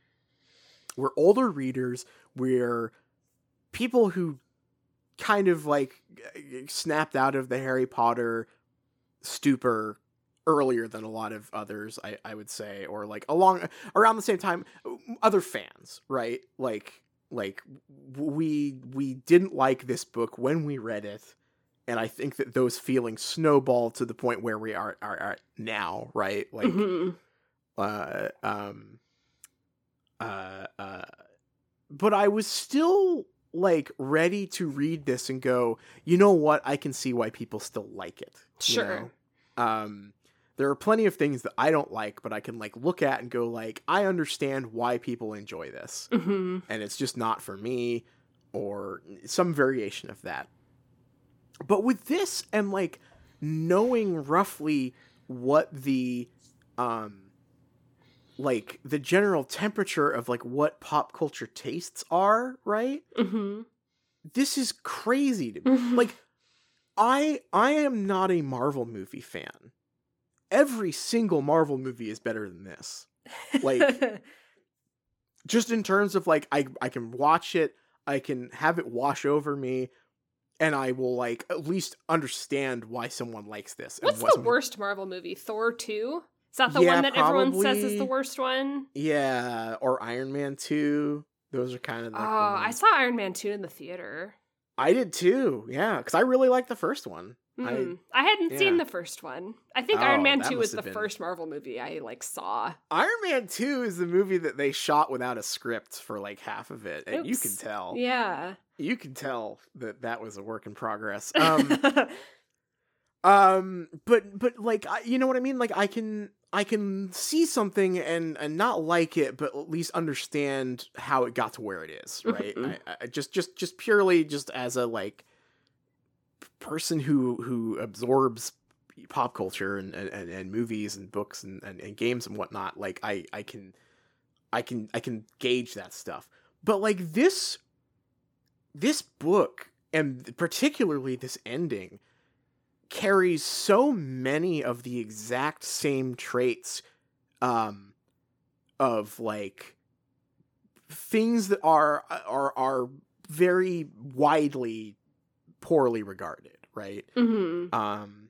we're older readers, we're people who kind of like snapped out of the Harry Potter stupor earlier than a lot of others I, I would say or like along around the same time other fans right like like we we didn't like this book when we read it and i think that those feelings snowballed to the point where we are are, are now right like Mhm. uh um uh uh but i was still like ready to read this and go you know what i can see why people still like it you Sure. know? um there are plenty of things that i don't like but i can like look at and go like i understand why people enjoy this Mhm. and it's just not for me or some variation of that but with this and like knowing roughly what the um like the general temperature of like what pop culture tastes are right Mm-hmm. this is crazy to me Mhm. like i i am not a marvel movie fan every single marvel movie is better than this like- just in terms of like I I can watch it, I can have it wash over me, and I will like at least understand why someone likes this. What's what the someone- worst Marvel movie? Thor 2? Is that the Yeah, one that everyone says is the worst one? Yeah, or Iron Man two. Those are kind of Oh, like I saw Iron Man 2 in the theater. I did too. Yeah, because I really like the first one. I- Mm. I, hadn't seen the first one. I think Oh, Iron Man 2 must was the been- first Marvel movie I like saw. Iron Man two is the movie that they shot without a script for like half of it, and you can tell. Yeah. You can tell that that was a work in progress. Um. um but but like I, you know what i mean like i can i can see something and and not like it but at least understand how it got to where it is right Mhm. I, I just just just purely just as a like person who who absorbs pop culture and and, and movies and books and, and, and games and whatnot like i i can i can i can gauge that stuff. But like this this book and particularly this ending carries so many of the exact same traits um of like things that are are are very widely poorly regarded right? Hmm um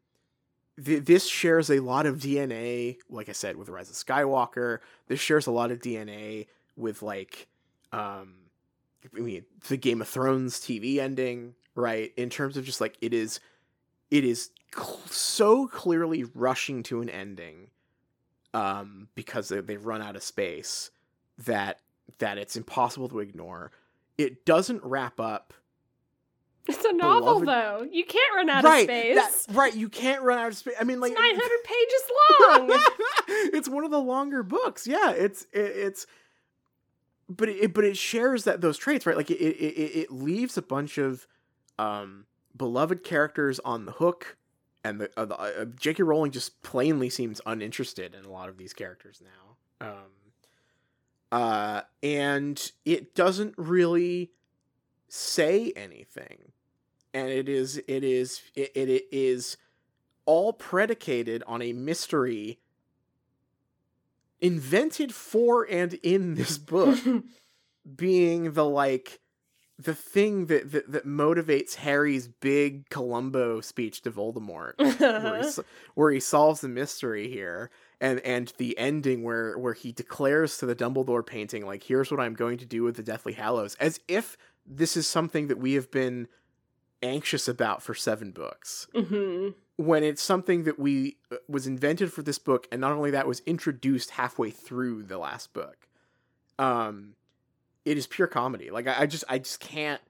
th- this shares a lot of dna like i said with rise of skywalker. This shares a lot of dna with like um i mean the game of thrones tv ending right? In terms of just like it is it is cl- so clearly rushing to an ending um because they, they've run out of space that that it's impossible to ignore. It doesn't wrap up It's a novel, Beloved- though. You can't run out right of space. that- right you can't run out of space i mean like 900 pages long. it's one of the longer books. Yeah, it's it, it's but it but it shares that those traits, right? Like it it, it it leaves a bunch of um beloved characters on the hook and the, uh, the uh, J.K. Rowling just plainly seems uninterested in a lot of these characters now. Um uh and it doesn't really say anything. And it is it is it, it, it is all predicated on a mystery invented for and in this book being the like the thing that that, that motivates Harry's big Columbo speech to Voldemort where, he, where he solves the mystery here and and the ending where where he declares to the Dumbledore painting like here's what I'm going to do with the Deathly Hallows as if this is something that we have been anxious about for seven books hmm when it's something that we uh, was invented for this book and not only that was introduced halfway through the last book um it is pure comedy like i, I just i just can't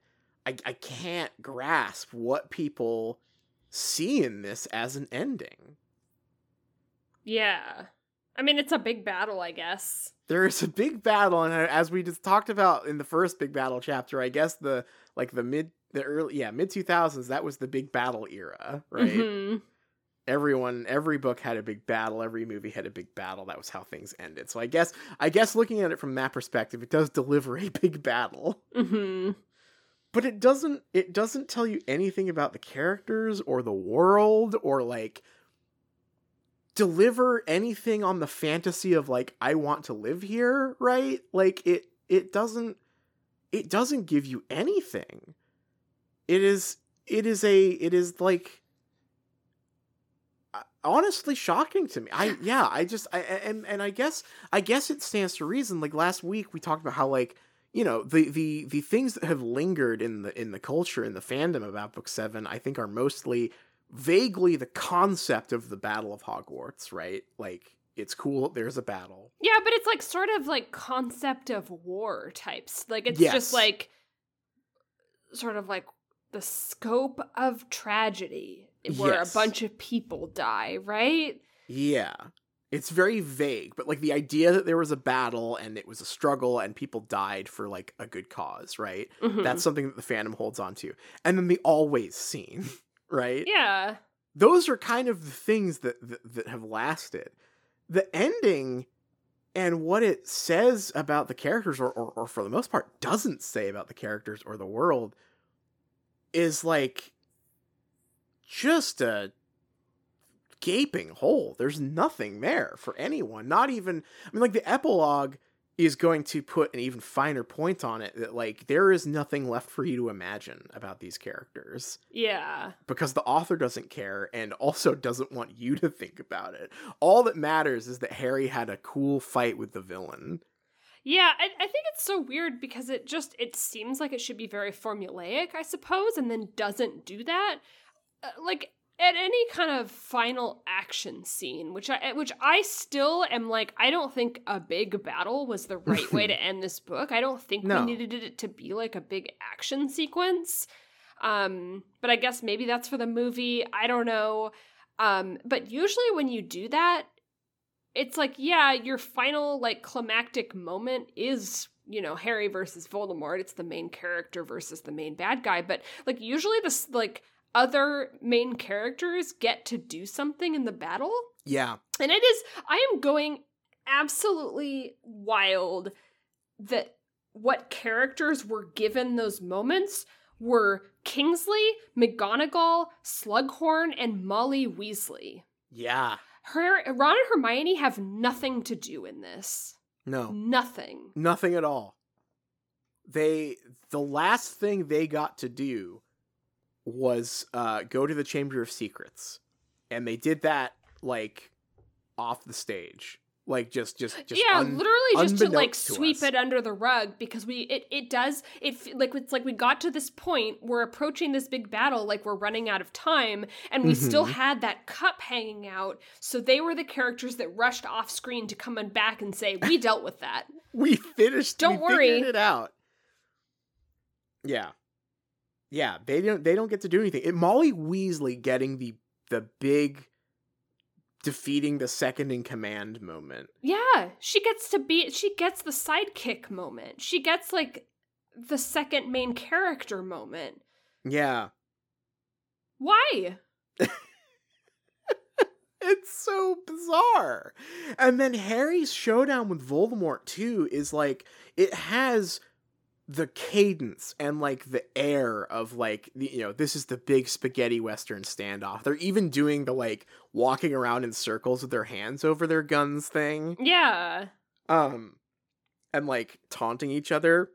I, I can't grasp what people see in this as an ending Yeah. I mean, it's a big battle, I guess. there is a big battle and uh, as we just talked about in the first big battle chapter i guess the like the mid the early yeah mid 2000s that was the big battle era right? Mhm. everyone every book had a big battle every movie had a big battle. That was how things ended. So i guess i guess looking at it from that perspective it does deliver a big battle. Mhm. but it doesn't it doesn't tell you anything about the characters or the world or like deliver anything on the fantasy of like i want to live here right? Like it it doesn't it doesn't give you anything it is it is a it is like uh, honestly shocking to me. I yeah, I just I and and I guess I guess it stands to reason. Like last week we talked about how like you know the the the things that have lingered in the in the culture in the fandom about book 7 I think are mostly vaguely the concept of the battle of Hogwarts, right? Like it's cool there's a battle. Yeah, but it's like sort of like concept of war types. Like it's Yes. just like sort of like the scope of tragedy where Yes. a bunch of people die, right? Yeah. It's very vague, but like the idea that there was a battle and it was a struggle and people died for like a good cause, right? Mhm. That's something that the fandom holds on to. And then the always scene, right? yeah. Those are kind of the things that, that that have lasted. The ending and what it says about the characters or, or or for the most part doesn't say about the characters or the world is like just a gaping hole. There's nothing there for anyone. Not even I mean like the epilogue is going to put an even finer point on it that like there is nothing left for you to imagine about these characters Yeah. because the author doesn't care and also doesn't want you to think about it. All that matters is that Harry had a cool fight with the villain. Yeah, I, I think it's so weird because it just it seems like it should be very formulaic, I suppose, and then doesn't do that. Uh, like at any kind of final action scene, which I which I still am like, I don't think a big battle was the right way to end this book. I don't think No. we needed it to be like a big action sequence. Um, but I guess maybe that's for the movie. I don't know. Um, but usually when you do that, it's like yeah your final like climactic moment is you know harry versus voldemort it's the main character versus the main bad guy but like usually this like other main characters get to do something in the battle Yeah. and it is i am going absolutely wild that what characters were given those moments were kingsley mcgonagall slughorn and molly weasley Yeah. her Ron and Hermione have nothing to do in this. No. Nothing. Nothing at all. They the last thing they got to do was uh go to the Chamber of Secrets. And they did that like off the stage. Like just just just yeah, un- literally just to like to sweep us. it under the rug because we it it does it like it's like we got to this point we're approaching this big battle like we're running out of time and we still Mhm. had that cup hanging out so they were the characters that rushed off screen to come on back and say we dealt with that we finished Don't we worry. it out. Yeah. Yeah, they don't they don't get to do anything. It, Molly Weasley getting the the big defeating the second in command moment. yeah she gets to be she gets the sidekick moment she gets like the second main character moment Yeah. why It's so bizarre. And then Harry's showdown with Voldemort too is like it has the cadence and like the air of like the, you know this is the big spaghetti western standoff. They're even doing the like walking around in circles with their hands over their guns thing. yeah Um and like taunting each other.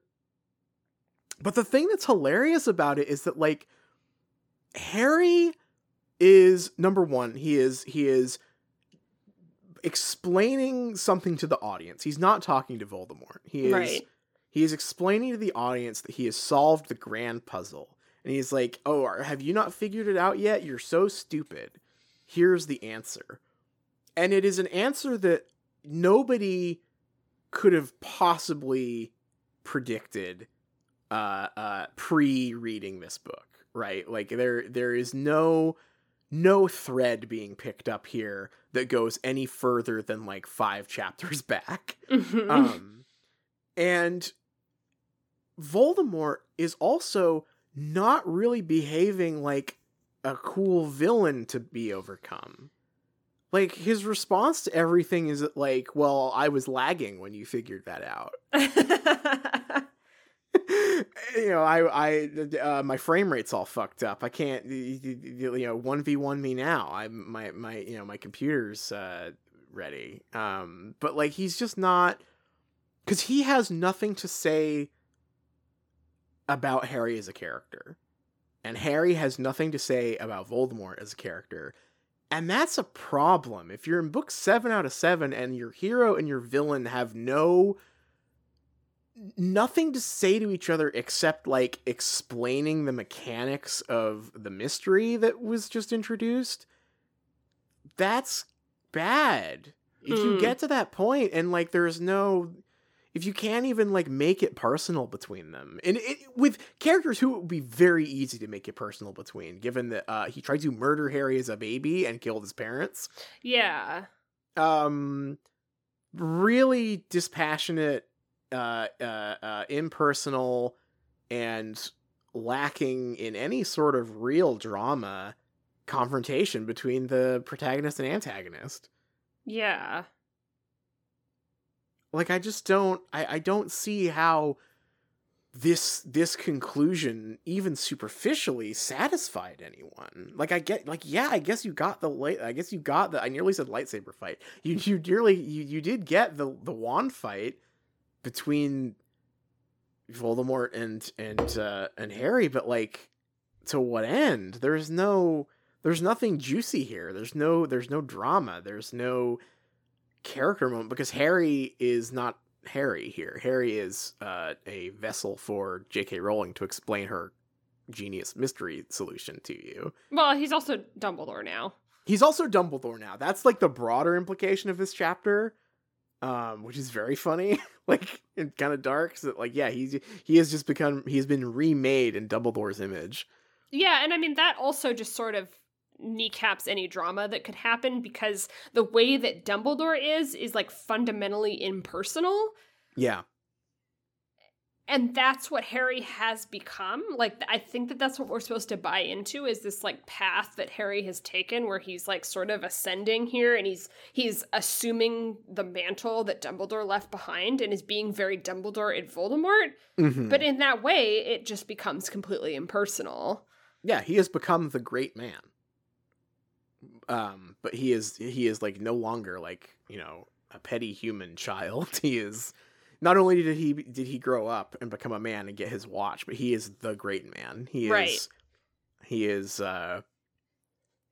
But the thing that's hilarious about it is that like Harry is number 1, he is he is explaining something to the audience. He's not talking to Voldemort. He is right he is explaining to the audience that he has solved the grand puzzle. And he's like, "Oh, have you not figured it out yet? You're so stupid. Here's the answer." And it is an answer that nobody could have possibly predicted uh uh pre-reading this book, right? Like there there is no no thread being picked up here that goes any further than like 5 chapters back Mhm. um and voldemort is also not really behaving like a cool villain to be overcome. Like his response to everything is like well i was lagging when you figured that out. You know i i uh, my frame rate's all fucked up. I can't you know 1v1 me now. I'm my my you know my computer's uh ready. Um but like he's just not because he has nothing to say about harry as a character and harry has nothing to say about voldemort as a character And that's a problem. If you're in book 7 out of 7 and your hero and your villain have no nothing to say to each other except like explaining the mechanics of the mystery that was just introduced, that's bad. If you Hmm. get to that point and like there's no if you can't even like make it personal between them and it, with characters who it would be very easy to make it personal between given that uh, he tried to murder harry as a baby and killed his parents Yeah. um really dispassionate uh uh, uh impersonal and lacking in any sort of real drama confrontation between the protagonist and antagonist Yeah. Like i just don't i i don't see how this this conclusion even superficially satisfied anyone. Like i get like yeah i guess you got the light i guess you got the i nearly said lightsaber fight. You you nearly you, you did get the the wand fight between voldemort and and uh and harry but like to what end? There's no there's nothing juicy here. There's no there's no drama. There's no character moment because Harry is not Harry here. Harry is uh, a vessel for J.K. Rowling to explain her genius mystery solution to you. Well, he's also Dumbledore now. He's also Dumbledore now. That's like the broader implication of this chapter, um, which is very funny, like and kind of dark. So like, yeah, he's he has just become he's been remade in Dumbledore's image. Yeah, and I mean that also just sort of kneecaps any drama that could happen because the way that Dumbledore is is like fundamentally impersonal. Yeah, and that's what harry has become like i think that that's what we're supposed to buy into is this like path that harry has taken where he's like sort of ascending here and he's he's assuming the mantle that dumbledore left behind and is being very dumbledore at voldemort Mhm. but in that way it just becomes completely impersonal yeah, he has become the great man. Um, but he is he is like no longer like you know a petty human child. He is not only did he did he grow up and become a man and get his watch, but he is the great man. He is Right. he is uh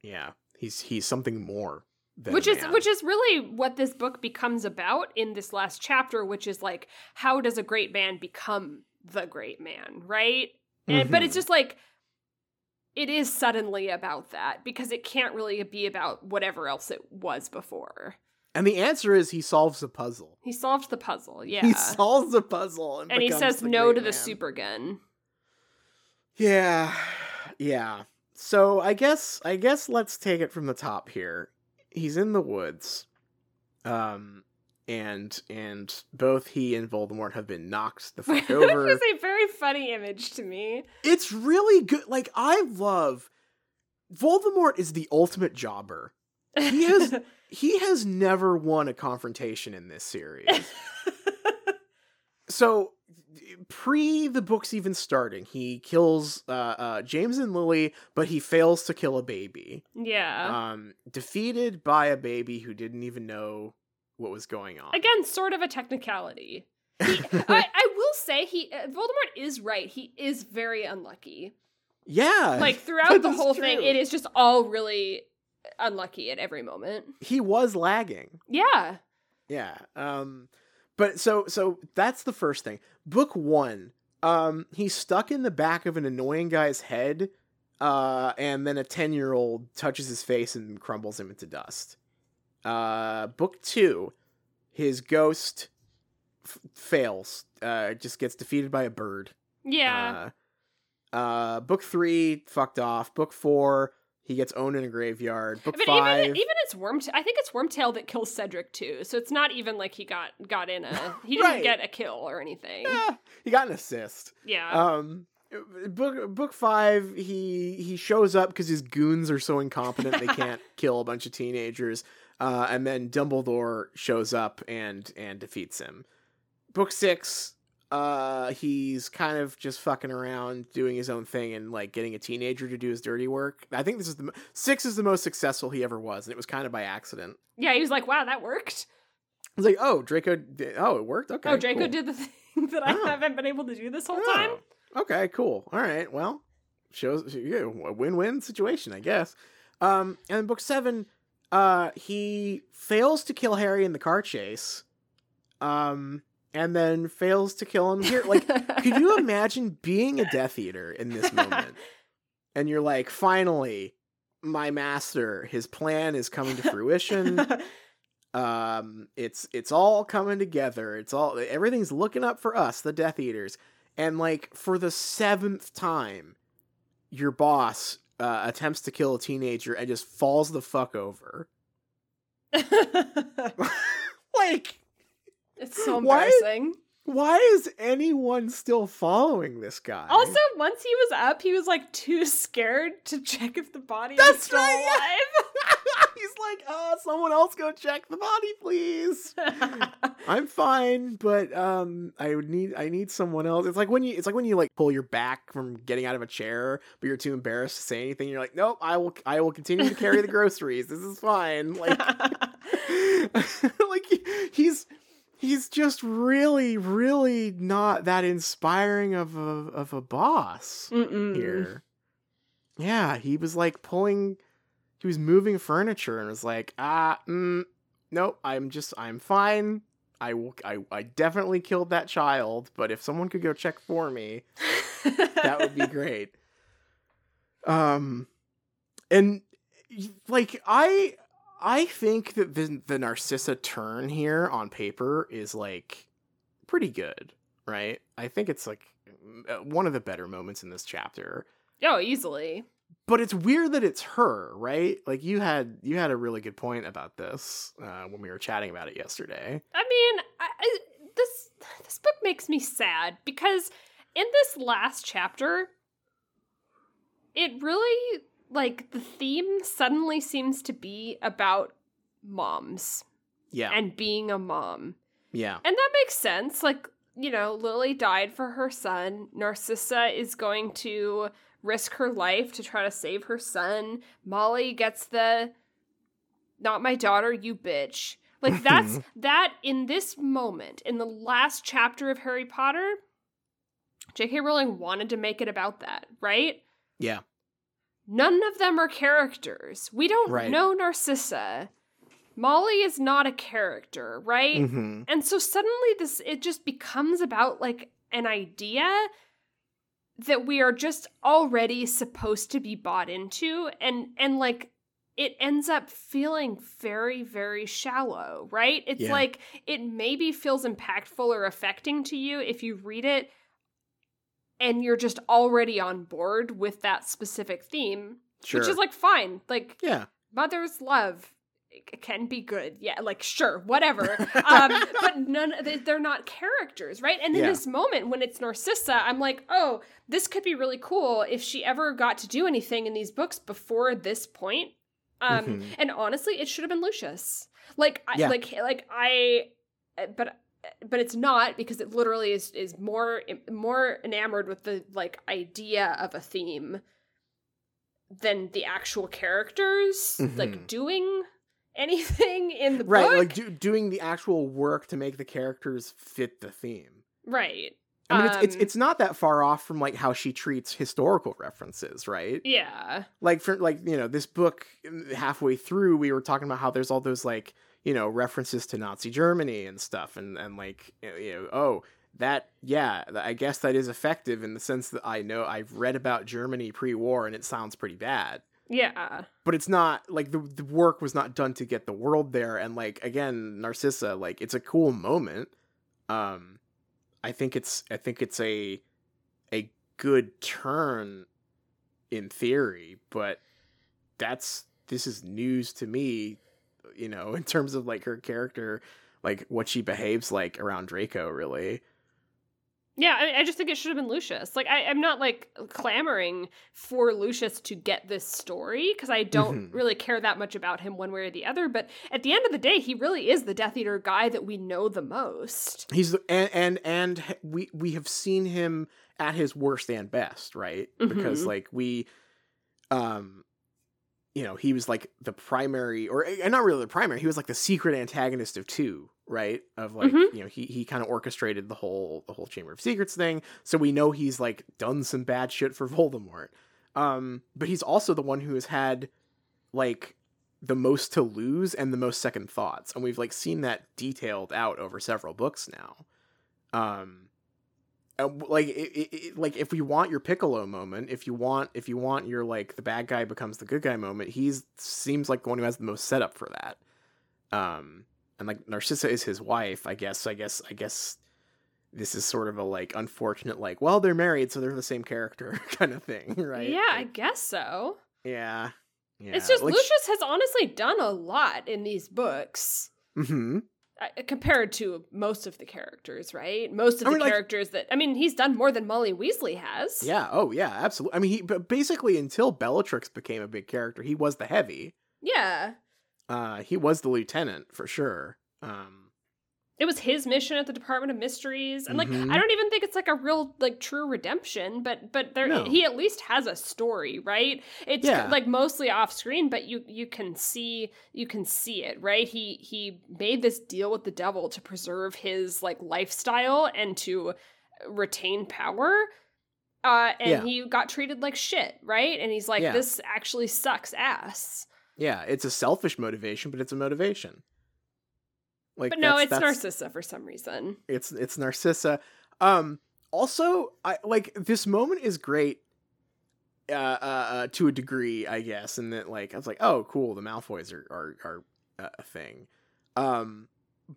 yeah he's he's something more than which is which is really what this book becomes about in this last chapter which is like how does a great man become the great man right and, but it's Mhm. just like it is suddenly about that because it can't really be about whatever else it was before and the answer is he solves a puzzle. he solved the puzzle yeah He solves a puzzle and, and he says the no to the super gun Yeah. Yeah. So I guess I guess let's take it from the top here. He's in the woods. Um and and both he and Voldemort have been knocked the fuck over. was a very funny image to me it's really good. Like I love Voldemort is the ultimate jobber. He is he has never won a confrontation in this series. so pre the books even starting he kills uh, uh, james and lily but he fails to kill a baby yeah um defeated by a baby who didn't even know what was going on. Again sort of a technicality. He, I, I will say he uh, voldemort is right. He is very unlucky. Yeah. Like throughout the whole thing it is just all really unlucky at every moment. He was lagging. Yeah. Yeah um but so so that's the first thing. Book one um he's stuck in the back of an annoying guy's head uh and then a 10 year old touches his face and crumbles him into dust uh book two his ghost f- fails uh just gets defeated by a bird. Yeah. Uh, uh book three fucked off. Book four he gets owned in a graveyard. Book but five even even it's worm i think it's wormtail that kills cedric too so it's not even like he got got in a he didn't Right. get a kill or anything. Eh, he got an assist. Yeah. Um, book book five, he he shows up because his goons are so incompetent they can't kill a bunch of teenagers. Uh, and then Dumbledore shows up and and defeats him. Book six, uh, he's kind of just fucking around, doing his own thing, and like getting a teenager to do his dirty work. I think this is the six is the most successful he ever was, and it was kind of by accident. yeah he was like wow that worked I was like, oh, Draco, did, oh, it worked. Okay, oh draco cool. did the thing that i Oh. haven't been able to do this whole time Oh, Okay, cool. All right. Well, shows yeah, a win-win situation, I guess. Um, and book seven, uh, he fails to kill Harry in the car chase. Um, and then fails to kill him here. Like, could you imagine being a Death Eater in this moment? and you're like, finally, my master, his plan is coming to fruition. um, it's it's all coming together. It's all everything's looking up for us, the Death Eaters. And like for the seventh time, your boss uh, attempts to kill a teenager and just falls the fuck over. like, it's so Why- embarrassing. why is anyone still following this guy? Also, once he was up, he was like too scared to check if the body was still right, alive. he's like, uh, someone else go check the body, please. I'm fine, but um, I would need I need someone else. It's like when you it's like when you like pull your back from getting out of a chair, but you're too embarrassed to say anything. You're like, nope, I will I will continue to carry the groceries. This is fine. Like, like he- he's he's just really really not that inspiring of a of a boss Mm-mm. here. Yeah, he was like pulling, he was moving furniture and was like, ah, mm, nope, I'm just, I'm fine. I, will, I, I definitely killed that child, but if someone could go check for me, that would be great. Um, and like I, I think that the the Narcissa turn here on paper is like pretty good, right? I think it's like uh, one of the better moments in this chapter oh, easily. But it's weird that it's her, right? Like you had you had a really good point about this uh, when we were chatting about it yesterday. I mean, I, I, this this book makes me sad because in this last chapter, it really like the theme suddenly seems to be about moms Yeah, and being a mom. yeah, And that makes sense. Like, you know, Lily died for her son. Narcissa is going to risk her life to try to save her son. Molly gets the not my daughter, you bitch. Like that's that in this moment, in the last chapter of Harry Potter, J.K. Rowling wanted to make it about that, right? yeah, None of them are characters. We don't Right. know Narcissa. Molly is not a character, right? hmm And so suddenly this it just becomes about like an idea that we are just already supposed to be bought into and and like it ends up feeling very very shallow, right? It's Yeah. like it maybe feels impactful or affecting to you if you read it and you're just already on board with that specific theme, sure, which is like fine. Like yeah, mother's love can be good yeah like sure whatever um but none they- they're not characters right and in Yeah. this moment when it's narcissa i'm like oh this could be really cool if she ever got to do anything in these books before this point um Mhm. and honestly it should have been lucius like I, Yeah. like like i uh, but but it's not because it literally is is more more enamored with the like idea of a theme than the actual characters Mhm. like doing anything in the right. book. Like do, doing the actual work to make the characters fit the theme. right. I mean, it's, it's Um, it's not that far off from like how she treats historical references, right? Yeah. like for like you know this book halfway through we were talking about how there's all those like you know references to nazi germany and stuff and and like you know oh that yeah i guess that is effective in the sense that i know i've read about germany pre-war and it sounds pretty bad Yeah. but it's not like the, the work was not done to get the world there and like again narcissa like it's a cool moment um i think it's i think it's a a good turn in theory but that's this is news to me you know in terms of like her character like what she behaves like around draco really Yeah, I, I just think it should have been Lucius. Like, I, I'm not like clamoring for Lucius to get this story because I don't Mhm. really care that much about him one way or the other. But at the end of the day, he really is the Death Eater guy that we know the most. he's the- and and and we we have seen him at his worst and best right because Mhm. like we um you know he was like the primary or and not really the primary he was like the secret antagonist of two right of like Mhm. you know he he kind of orchestrated the whole the whole chamber of secrets thing so we know he's like done some bad shit for voldemort. Um but he's also the one who has had like the most to lose and the most second thoughts and we've like seen that detailed out over several books now. Um like it, it, it, like if we want your piccolo moment if you want if you want your like the bad guy becomes the good guy moment he's seems like the one who has the most setup for that. Um and like narcissa is his wife i guess i guess i guess this is sort of a like unfortunate like well they're married so they're the same character kind of thing right Yeah, I guess so. yeah yeah It's just like, Lucius has honestly done a lot in these books. hmm uh, compared to most of the characters, right? Most of I the mean, like- characters that I mean, he's done more than Molly Weasley has. Yeah. Oh, yeah. Absolutely. I mean, he but basically until Bellatrix became a big character, he was the heavy. Yeah. Uh, he was the lieutenant for sure. Um, It was his mission at the Department of Mysteries. And like Mhm. I don't even think it's like a real like true redemption, but but there No. he at least has a story, right? It's Yeah. like mostly off screen, but you you can see you can see it, right? He he made this deal with the devil to preserve his like lifestyle and to retain power. Uh, and Yeah. he got treated like shit, right? And he's like, Yeah. this actually sucks ass. Yeah, it's a selfish motivation, but it's a motivation. Like, But no, that's- it's that's- Narcissa for some reason. It's it's Narcissa. Um, also, I like this moment is great. Uh, uh, uh, to a degree, I guess, and that like I was like, oh, cool, the Malfoys are are are uh, a thing. Um,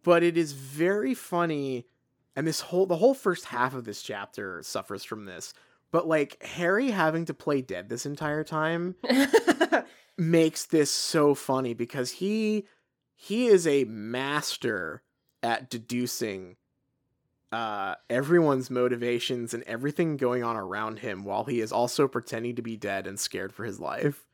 but it is very funny, and this whole the whole first half of this chapter suffers from this. But like Harry having to play dead this entire time makes this so funny because he he is a master at deducing uh everyone's motivations and everything going on around him while he is also pretending to be dead and scared for his life.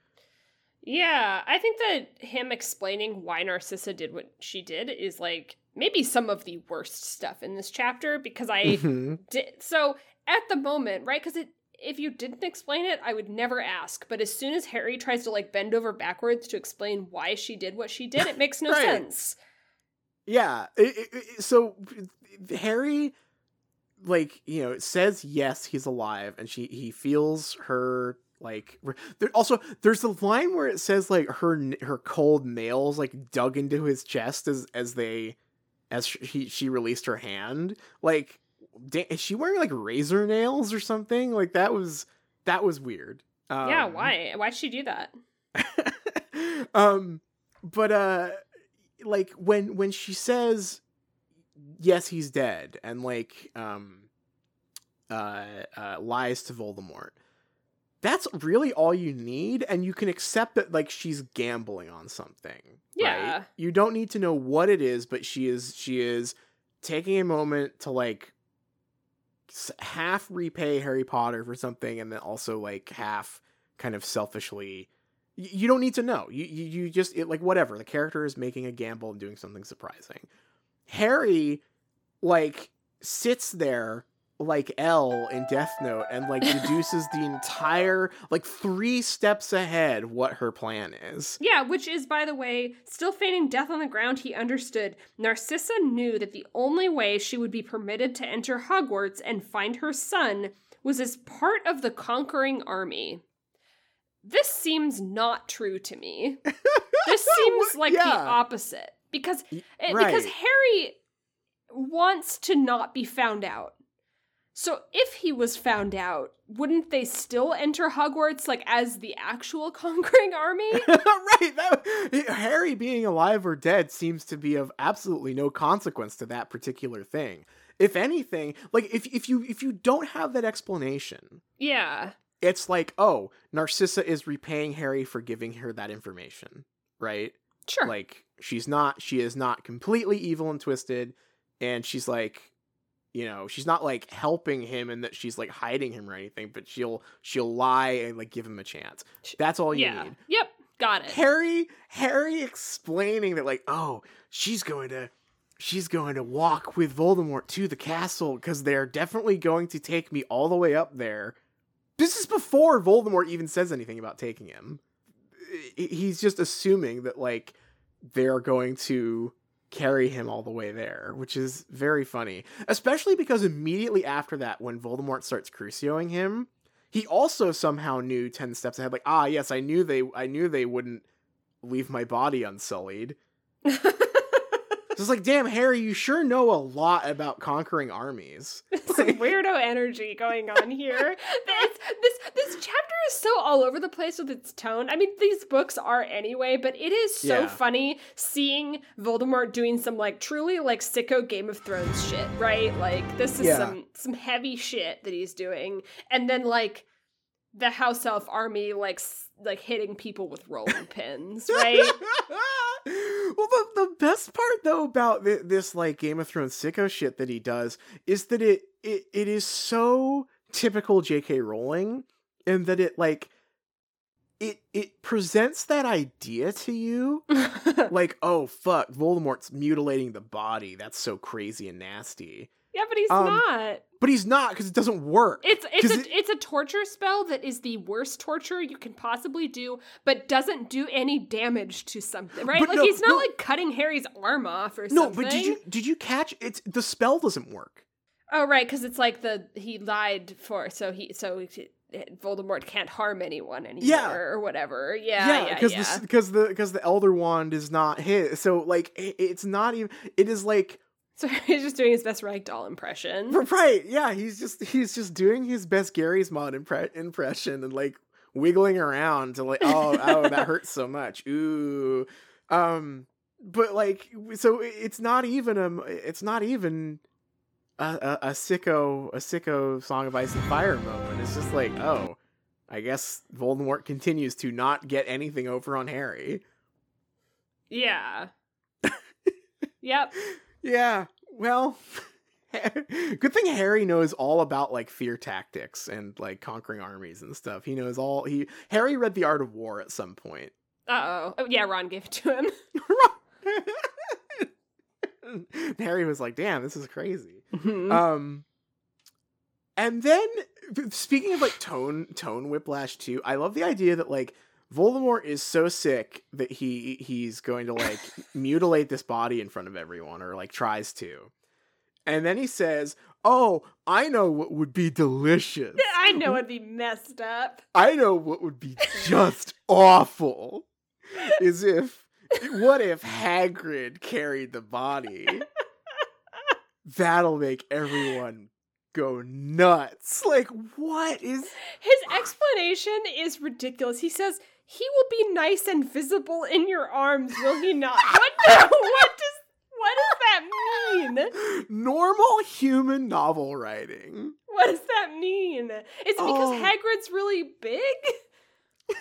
Yeah, I think that him explaining why Narcissa did what she did is like maybe some of the worst stuff in this chapter because I Mhm. did so at the moment, right? Because it if you didn't explain it, I would never ask. But as soon as Harry tries to like bend over backwards to explain why she did what she did, it makes no Right. sense. Yeah. it- it- so Harry like, you know, says yes, he's alive and she he feels her like re- there also there's the line where it says like her her cold nails like dug into his chest as as they as she she released her hand like is she wearing like razor nails or something like that was that was weird yeah, Um, why? Why'd she do that? um but uh like when when she says yes he's dead and like um uh, uh lies to Voldemort that's really all you need and you can accept that like she's gambling on something Yeah. right? you don't need to know what it is but she is she is taking a moment to like half repay Harry Potter for something and then also like half kind of selfishly you don't need to know. You you, you just it, like whatever. The character is making a gamble and doing something surprising. Harry like sits there like L in Death Note and like deduces the entire like 3 steps ahead what her plan is Yeah, which is, by the way, still feigning death on the ground, he understood Narcissa knew that the only way she would be permitted to enter Hogwarts and find her son was as part of the conquering army. This seems not true to me. This seems like the opposite. Because eh, because. Harry wants to not be found out. So if he was found out, wouldn't they still enter Hogwarts like as the actual conquering army? right. That, Harry being alive or dead seems to be of absolutely no consequence to that particular thing. If anything, like if if you if you don't have that explanation, yeah. it's like, oh, Narcissa is repaying Harry for giving her that information, right? Sure. Like she's not she is not completely evil and twisted and she's like you know, she's not like helping him and that she's like hiding him or anything, but she'll she'll lie and like give him a chance. That's all you yeah. need. Yep. Got it. Harry Harry explaining that like oh she's going to she's going to walk with Voldemort to the castle because they're definitely going to take me all the way up there. This is before Voldemort even says anything about taking him. He's just assuming that like they're going to carry him all the way there, which is very funny. Especially because immediately after that, when Voldemort starts crucioing him, he also somehow knew 10 steps ahead like ah yes i knew they i knew they wouldn't leave my body unsullied. Just like, damn, Harry, you sure know a lot about conquering armies. Some weirdo energy going on here. This, this this chapter is so all over the place with its tone. I mean, these books are anyway, but it is so Yeah. funny seeing Voldemort doing some like truly like sicko Game of Thrones shit, right? Like this is Yeah. some some heavy shit that he's doing, and then like the House Elf army like like hitting people with rolling pins, right? well, the, the best part though about thi- this like Game of Thrones sicko shit that he does is that it it, it is so typical J.K. Rowling, and that it like it it presents that idea to you like oh fuck Voldemort's mutilating the body that's so crazy and nasty yeah, but he's Um, not. but he's not because it doesn't work It's it's a it- it's a torture spell that is the worst torture you can possibly do, but doesn't do any damage to something, right? Like no, he's not no. like cutting Harry's arm off or no something. No, but did you did you catch it's the spell doesn't work Oh, right, because it's like the he lied for, so he so he, Voldemort can't harm anyone anymore Yeah. or whatever. Yeah, yeah, yeah. because the because the because the elder wand is not his so like i it's not even it is like So he's just doing his best Ragdoll impression. right yeah he's just he's just doing his best Garry's Mod impre- impression and like wiggling around to like oh oh that hurts so much ooh um but like so it's not even a it's not even a, a, a sicko a sicko song of ice and fire moment it's just like oh i guess voldemort continues to not get anything over on harry Yeah. yep. Yeah, well, good thing Harry knows all about like fear tactics and like conquering armies and stuff. He knows all he Harry read The Art of War at some point. Uh oh. Yeah, Ron gave it to him. Harry was like, "Damn, this is crazy." Mhm. Um and then speaking of like tone tone whiplash too, I love the idea that like Voldemort is so sick that he he's going to like mutilate this body in front of everyone or like tries to. And then he says, "Oh, I know what would be delicious. I know it'd be messed up. I know what would be just awful. Is if what if Hagrid carried the body? That'll make everyone go nuts. Like what is His ah. explanation is ridiculous. He says he will be nice and visible in your arms, will he not? What? The, what does what does that mean? normal human novel writing? What does that mean? Is it because Oh. Hagrid's really big?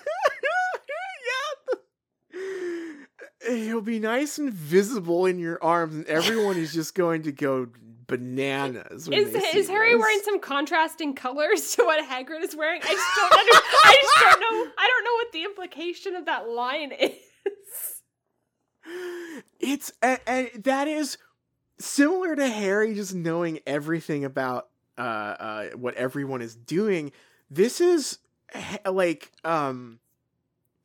yeah. He'll be nice and visible in your arms, and everyone is just going to go bananas. Is is Harry this. wearing some contrasting colors to what Hagrid is wearing? I just don't under, I just don't know. I don't know what the implication of that line is. It's and, and that is similar to Harry just knowing everything about uh, uh, what everyone is doing. This is like um,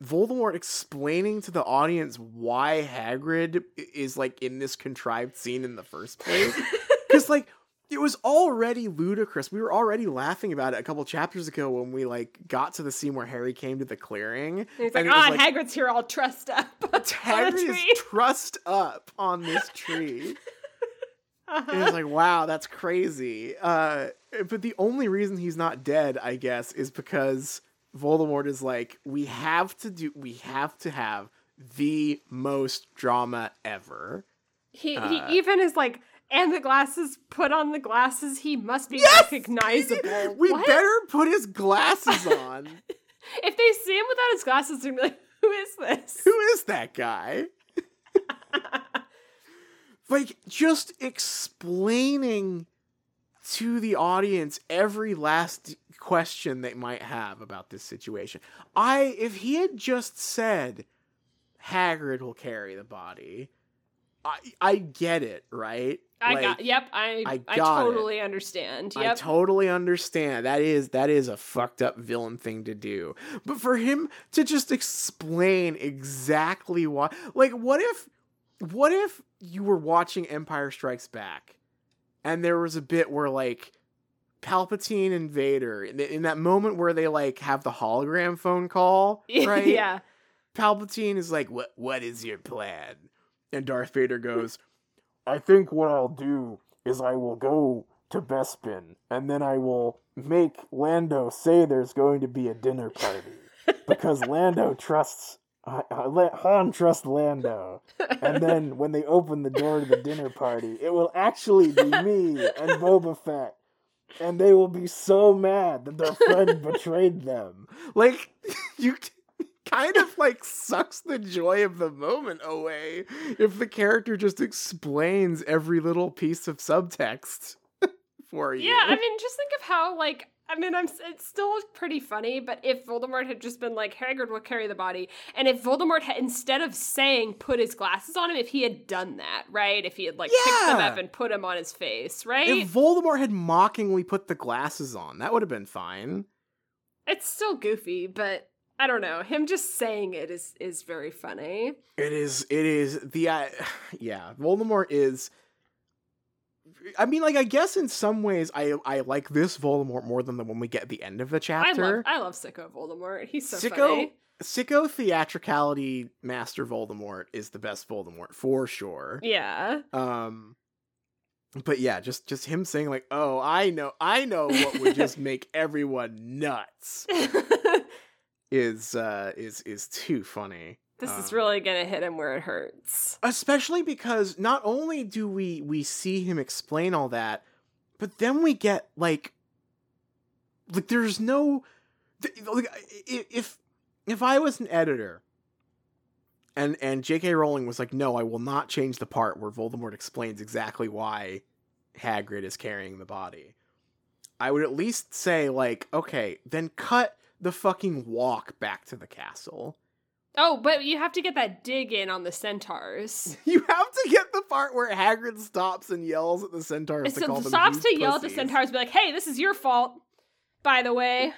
Voldemort explaining to the audience why Hagrid is like in this contrived scene in the first place. Because like it was already ludicrous. We were already laughing about it a couple chapters ago when we like got to the scene where Harry came to the clearing. And he's like, And ah, like- Hagrid's here all trussed up. Hagrid is trussed up on this tree. And Uh-huh. it's like, wow, that's crazy. Uh, but the only reason he's not dead, I guess, is because Voldemort is like, we have to do, we have to have the most drama ever. He Uh, he even is like, and the glasses. Put on the glasses. He must be Yes! recognizable. We What? better put his glasses on. If they see him without his glasses, they're gonna be like, "Who is this?" Who is that guy? like just explaining to the audience every last question they might have about this situation. I if he had just said Hagrid will carry the body, I I get it, right? I Like, got. Yep. I I I, got it. totally understand. I Yep. totally understand. That is that is a fucked up villain thing to do. But for him to just explain exactly why like what if what if you were watching Empire Strikes Back and there was a bit where like Palpatine and Vader in, in that moment where they like have the hologram phone call, right? yeah. Palpatine is like, "What? What is your plan?" And Darth Vader goes, "I think what I'll do is I will go to Bespin, and then I will make Lando say there's going to be a dinner party because Lando trusts." Uh, uh, Han trusts Lando, and then when they open the door to the dinner party, it will actually be me and Boba Fett, and they will be so mad that their friend betrayed them. Like you kind of like sucks the joy of the moment away if the character just explains every little piece of subtext for you. Yeah, I mean, just think of how like I mean, I'm it's still pretty funny, but if Voldemort had just been like Hagrid will carry the body, and if Voldemort had instead of saying put his glasses on him, if he had done that, right? If he had like picked them up and put them on his face, right? If Voldemort had mockingly put the glasses on, that would have been fine. it's still goofy, but I don't know. Him just saying it is is very funny. It is. It is the. Uh, yeah, Voldemort is. I mean, like, I guess in some ways, I I like this Voldemort more than the one we get at the end of the I chapter. love I love Sicko Voldemort. He's so Sicko, funny. Sicko theatricality master Voldemort is the best Voldemort for sure. Yeah. Um, but yeah, just just him saying like, "Oh, I know, I know what would just make everyone nuts." Is uh is is too funny. this is Um, really gonna hit him where it hurts. especially because not only do we we see him explain all that but then we get like like there's no like if if i was an editor and and jk rowling was like no i will not change the part where voldemort explains exactly why hagrid is carrying the body i would at least say like okay then cut the fucking walk back to the castle Oh, but you have to get that dig in on the centaurs. You have to get the part where Hagrid stops and yells at the centaurs to So call them stops to yell at the pussies, centaurs, be like, "Hey, this is your fault." By the way,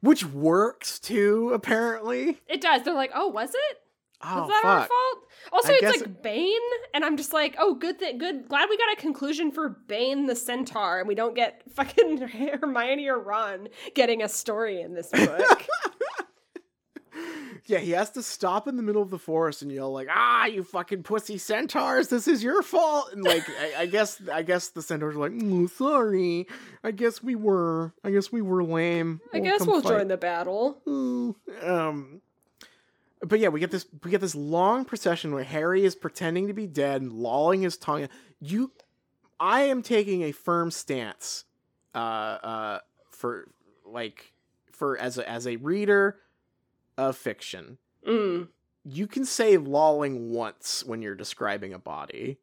which works too. Apparently, it does. They're like, "Oh, was it? Oh was that our fault?" Also, I it's like Bane, and I'm just like, "Oh, good thing, good. Glad we got a conclusion for Bane the centaur, and we don't get fucking Hermione or Ron getting a story in this book." yeah, he has to stop in the middle of the forest and yell like, "Ah, you fucking pussy centaurs! This is your fault!" And like, I, I guess, I guess the centaurs are like, mm, "Sorry, I guess we were, I guess we were lame. I guess we'll fight." join the battle. Ooh, um but yeah we get this we get this long procession where harry is pretending to be dead and lolling his tongue you i am taking a firm stance uh uh for like for as a as a reader of fiction Mm. you can say lolling once when you're describing a body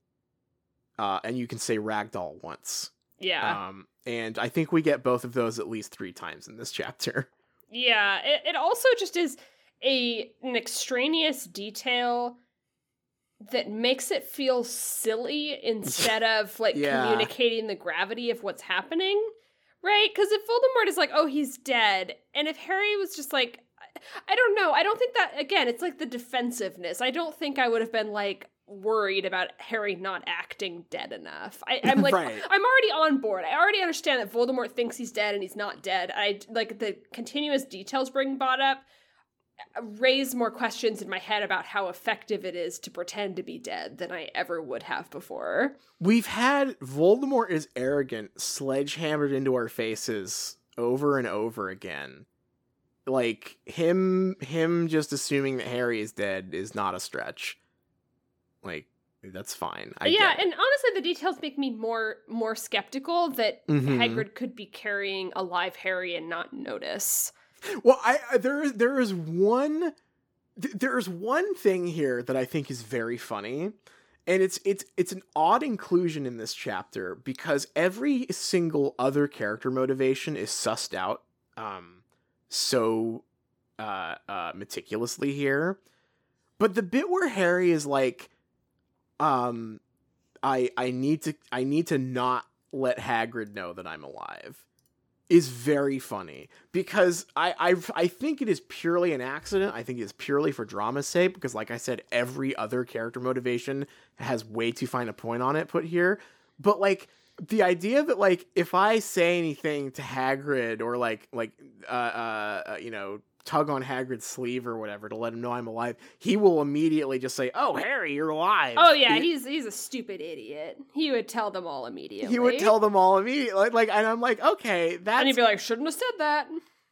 uh and you can say ragdoll once Yeah. um and i think we get both of those at least three times in this chapter Yeah, it, it also just is a an extraneous detail that makes it feel silly instead of like Yeah. communicating the gravity of what's happening. Right? Because if Voldemort is like, oh, he's dead, and if Harry was just like, I don't know, I don't think that, again, it's like the defensiveness. I don't think I would have been like worried about Harry not acting dead enough. I, I'm like, Right. I'm already on board. I already understand that Voldemort thinks he's dead and he's not dead. I like the continuous details being brought up raise more questions in my head about how effective it is to pretend to be dead than I ever would have before. We've had Voldemort is arrogant sledgehammered into our faces over and over again. Like him him just assuming that Harry is dead is not a stretch. Like that's fine. I yeah, and honestly the details make me more more skeptical that Mhm. Hagrid could be carrying a live Harry and not notice. Well, I, there is there is one th- there is one thing here that I think is very funny, and it's it's it's an odd inclusion in this chapter because every single other character motivation is sussed out um so uh uh meticulously here, but the bit where Harry is like, um, I I need to I need to not let Hagrid know that I'm alive is very funny because I I I think it is purely an accident. I think it is purely for drama's sake because, like I said, every other character motivation has way too fine a point on it put here. But like the idea that like if I say anything to Hagrid or like like uh, uh uh, you know tug on Hagrid's sleeve or whatever to let him know I'm alive, he will immediately just say, "Oh, Harry, you're alive." Oh yeah, He- he's he's a stupid idiot. He would tell them all immediately. he would tell them all immediately. Like, like and I'm like, okay, and that's he'd be like, "Shouldn't have said that."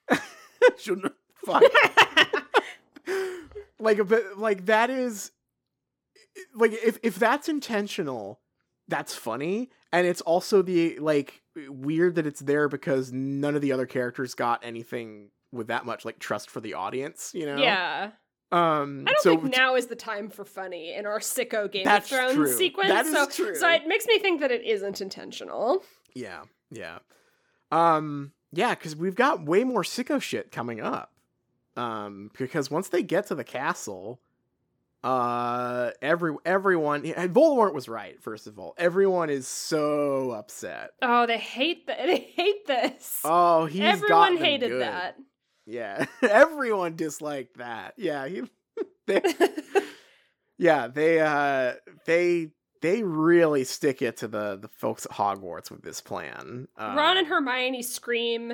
shouldn't fuck. like a bit like that is like if if that's intentional that's funny and it's also the like weird that it's there because none of the other characters got anything with that much like trust for the audience you know yeah, um I don't so think now is the time for funny in our sicko Game of Thrones true. sequence. That is so, true. so it makes me think that it isn't intentional. yeah yeah um yeah because we've got way more sicko shit coming up um because once they get to the castle uh every everyone and Voldemort was right first of all everyone is so upset Oh, they hate that. They hate this. oh he's got Everyone hated good. that. Yeah everyone disliked that yeah he they, yeah they uh they they really stick it to the the folks at Hogwarts with this plan um, Ron and Hermione scream.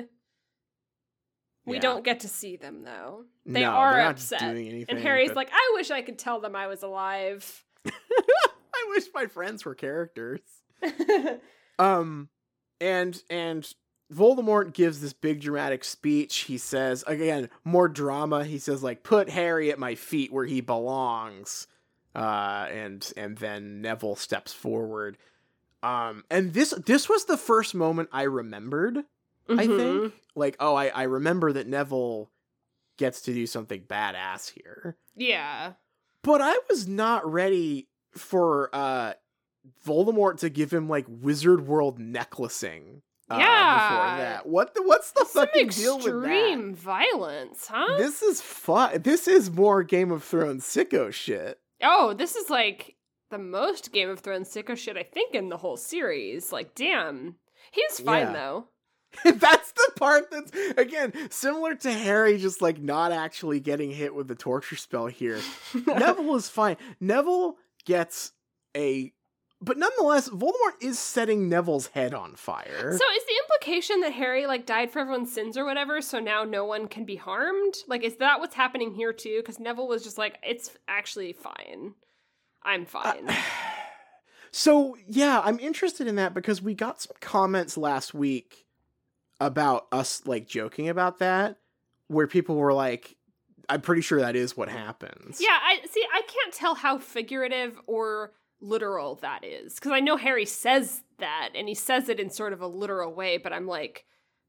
We yeah. don't get to see them though. They No, are upset. And Harry's but- like, I wish I could tell them I was alive. I wish my friends were characters. Um, and and Voldemort gives this big dramatic speech. He says again more drama. He says like, "Put Harry at my feet where he belongs." Uh, and and then Neville steps forward. Um, and this this was the first moment I remembered. I Mhm. think like, oh, I I remember that Neville gets to do something badass here Yeah. but I was not ready for uh Voldemort to give him like Wizard World necklacing. Uh, Yeah. Before that, what the what's the Some fucking deal with that? extreme violence, huh? This is fun. This is more Game of Thrones sicko shit. oh, this is like the most Game of Thrones sicko shit I think in the whole series. Like, damn. He's fine Yeah. though. that's the part that's again similar to Harry just like not actually getting hit with the torture spell here. Neville is fine. Neville gets a but nonetheless, Voldemort is setting Neville's head on fire. So is the implication that Harry like died for everyone's sins or whatever, so now no one can be harmed? Like, is that what's happening here too? Because Neville was just like, it's actually fine. I'm fine. So yeah, I'm interested in that because we got some comments last week about us like joking about that, where people were like, "I'm pretty sure that is what happens." yeah, I see. I can't tell how figurative or literal that is because I know Harry says that and he says it in sort of a literal way, but I'm like,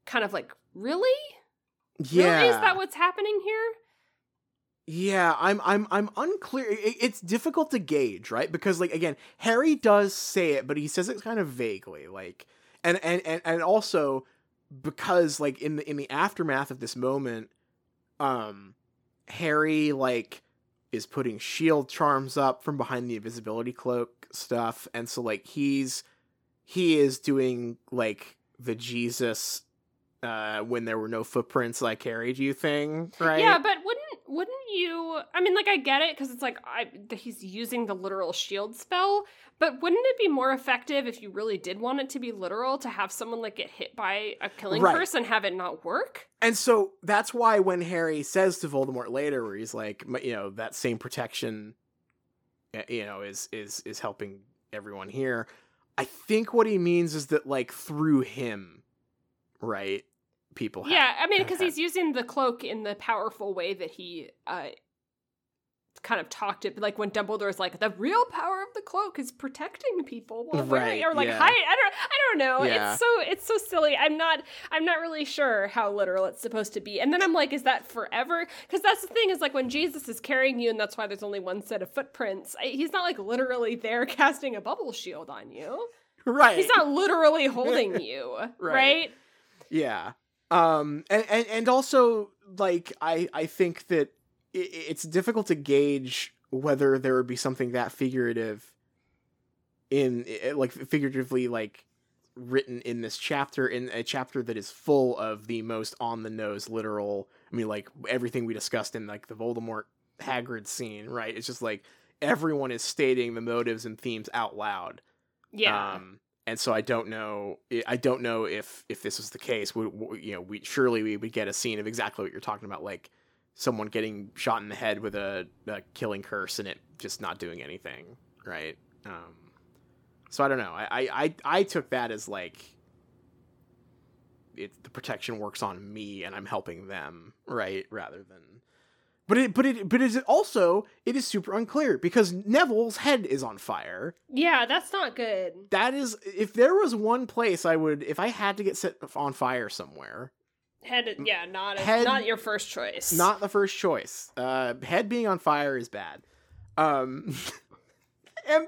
kind of like, really? yeah. Really? Is that what's happening here? Yeah, I'm I'm I'm unclear. It's difficult to gauge, right? Because like again, Harry does say it, but he says it kind of vaguely, like and and and, and also because like in the in the aftermath of this moment, um Harry like is putting shield charms up from behind the invisibility cloak stuff, and so like he's he is doing like the Jesus uh when there were no footprints I carried you thing, right? Yeah, but you? I mean, like I get it because it's like I he's using the literal shield spell, but wouldn't it be more effective if you really did want it to be literal to have someone like get hit by a killing Right. curse and have it not work? And so that's why when Harry says to Voldemort later, where he's like, you know, that same protection, you know, is is is helping everyone here. I think what he means is that like through him, right? People. have- yeah, I mean, because he's using the cloak in the powerful way that he uh kind of talked it like when Dumbledore's like the real power of the cloak is protecting people wearing Right, or like yeah. hide I don't I don't know Yeah. it's so it's so silly I'm not I'm not really sure how literal it's supposed to be and then I'm like is that forever because that's the thing is like when Jesus is carrying you and that's why there's only one set of footprints I, he's not like literally there casting a bubble shield on you right. he's not literally holding you Right. right Yeah. Um and, and and also like I I think that i it's difficult to gauge whether there would be something that figurative in like figuratively like written in this chapter in a chapter that is full of the most on the nose literal I mean like everything we discussed in like the Voldemort Hagrid scene, right? It's just like everyone is stating the motives and themes out loud. yeah Um, and so I don't know. I don't know if if this was the case. We, we- you know, we surely we would get a scene of exactly what you're talking about, like someone getting shot in the head with a, a killing curse and it just not doing anything, right? Um, so I don't know. I, I, I, I took that as like it, the protection works on me and I'm helping them, right? Rather than but it but it but is it also it is super unclear because Neville's head is on fire. Yeah, that's not good. That is if there was one place I would if I had to get set on fire somewhere. Head yeah, not a, Head- not your first choice. Not the first choice. Uh head being on fire is bad. Um and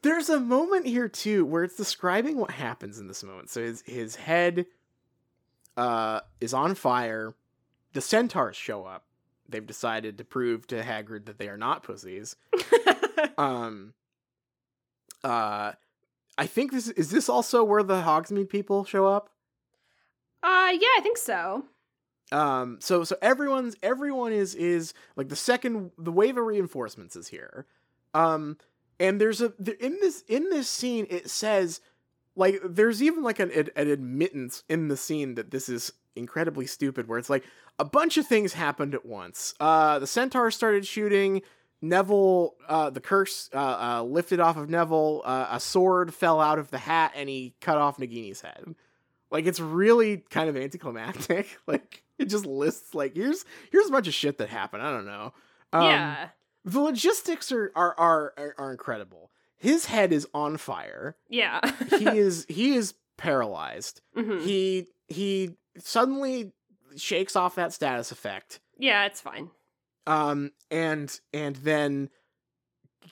there's a moment here too where it's describing what happens in this moment. So his his head uh is on fire. The centaurs show up. They've decided to prove to Hagrid that they are not pussies. Um uh I think this is this also where the Hogsmeade people show up? uh yeah, I think so. Um so so everyone's everyone is is like the second the wave of reinforcements is here. Um and there's a there, in this in this scene it says like there's even like an, an an admittance in the scene that this is incredibly stupid where it's like a bunch of things happened at once. Uh the centaur started shooting Neville, uh, the curse uh, uh, lifted off of Neville. Uh, a sword fell out of the hat, and he cut off Nagini's head. Like it's really kind of anticlimactic. like it just lists like here's here's a bunch of shit that happened. I don't know. Um, yeah. the logistics are are, are are incredible. His head is on fire. Yeah. He is he is paralyzed. Mhm. He he suddenly shakes off that status effect. Yeah, it's fine. um and and then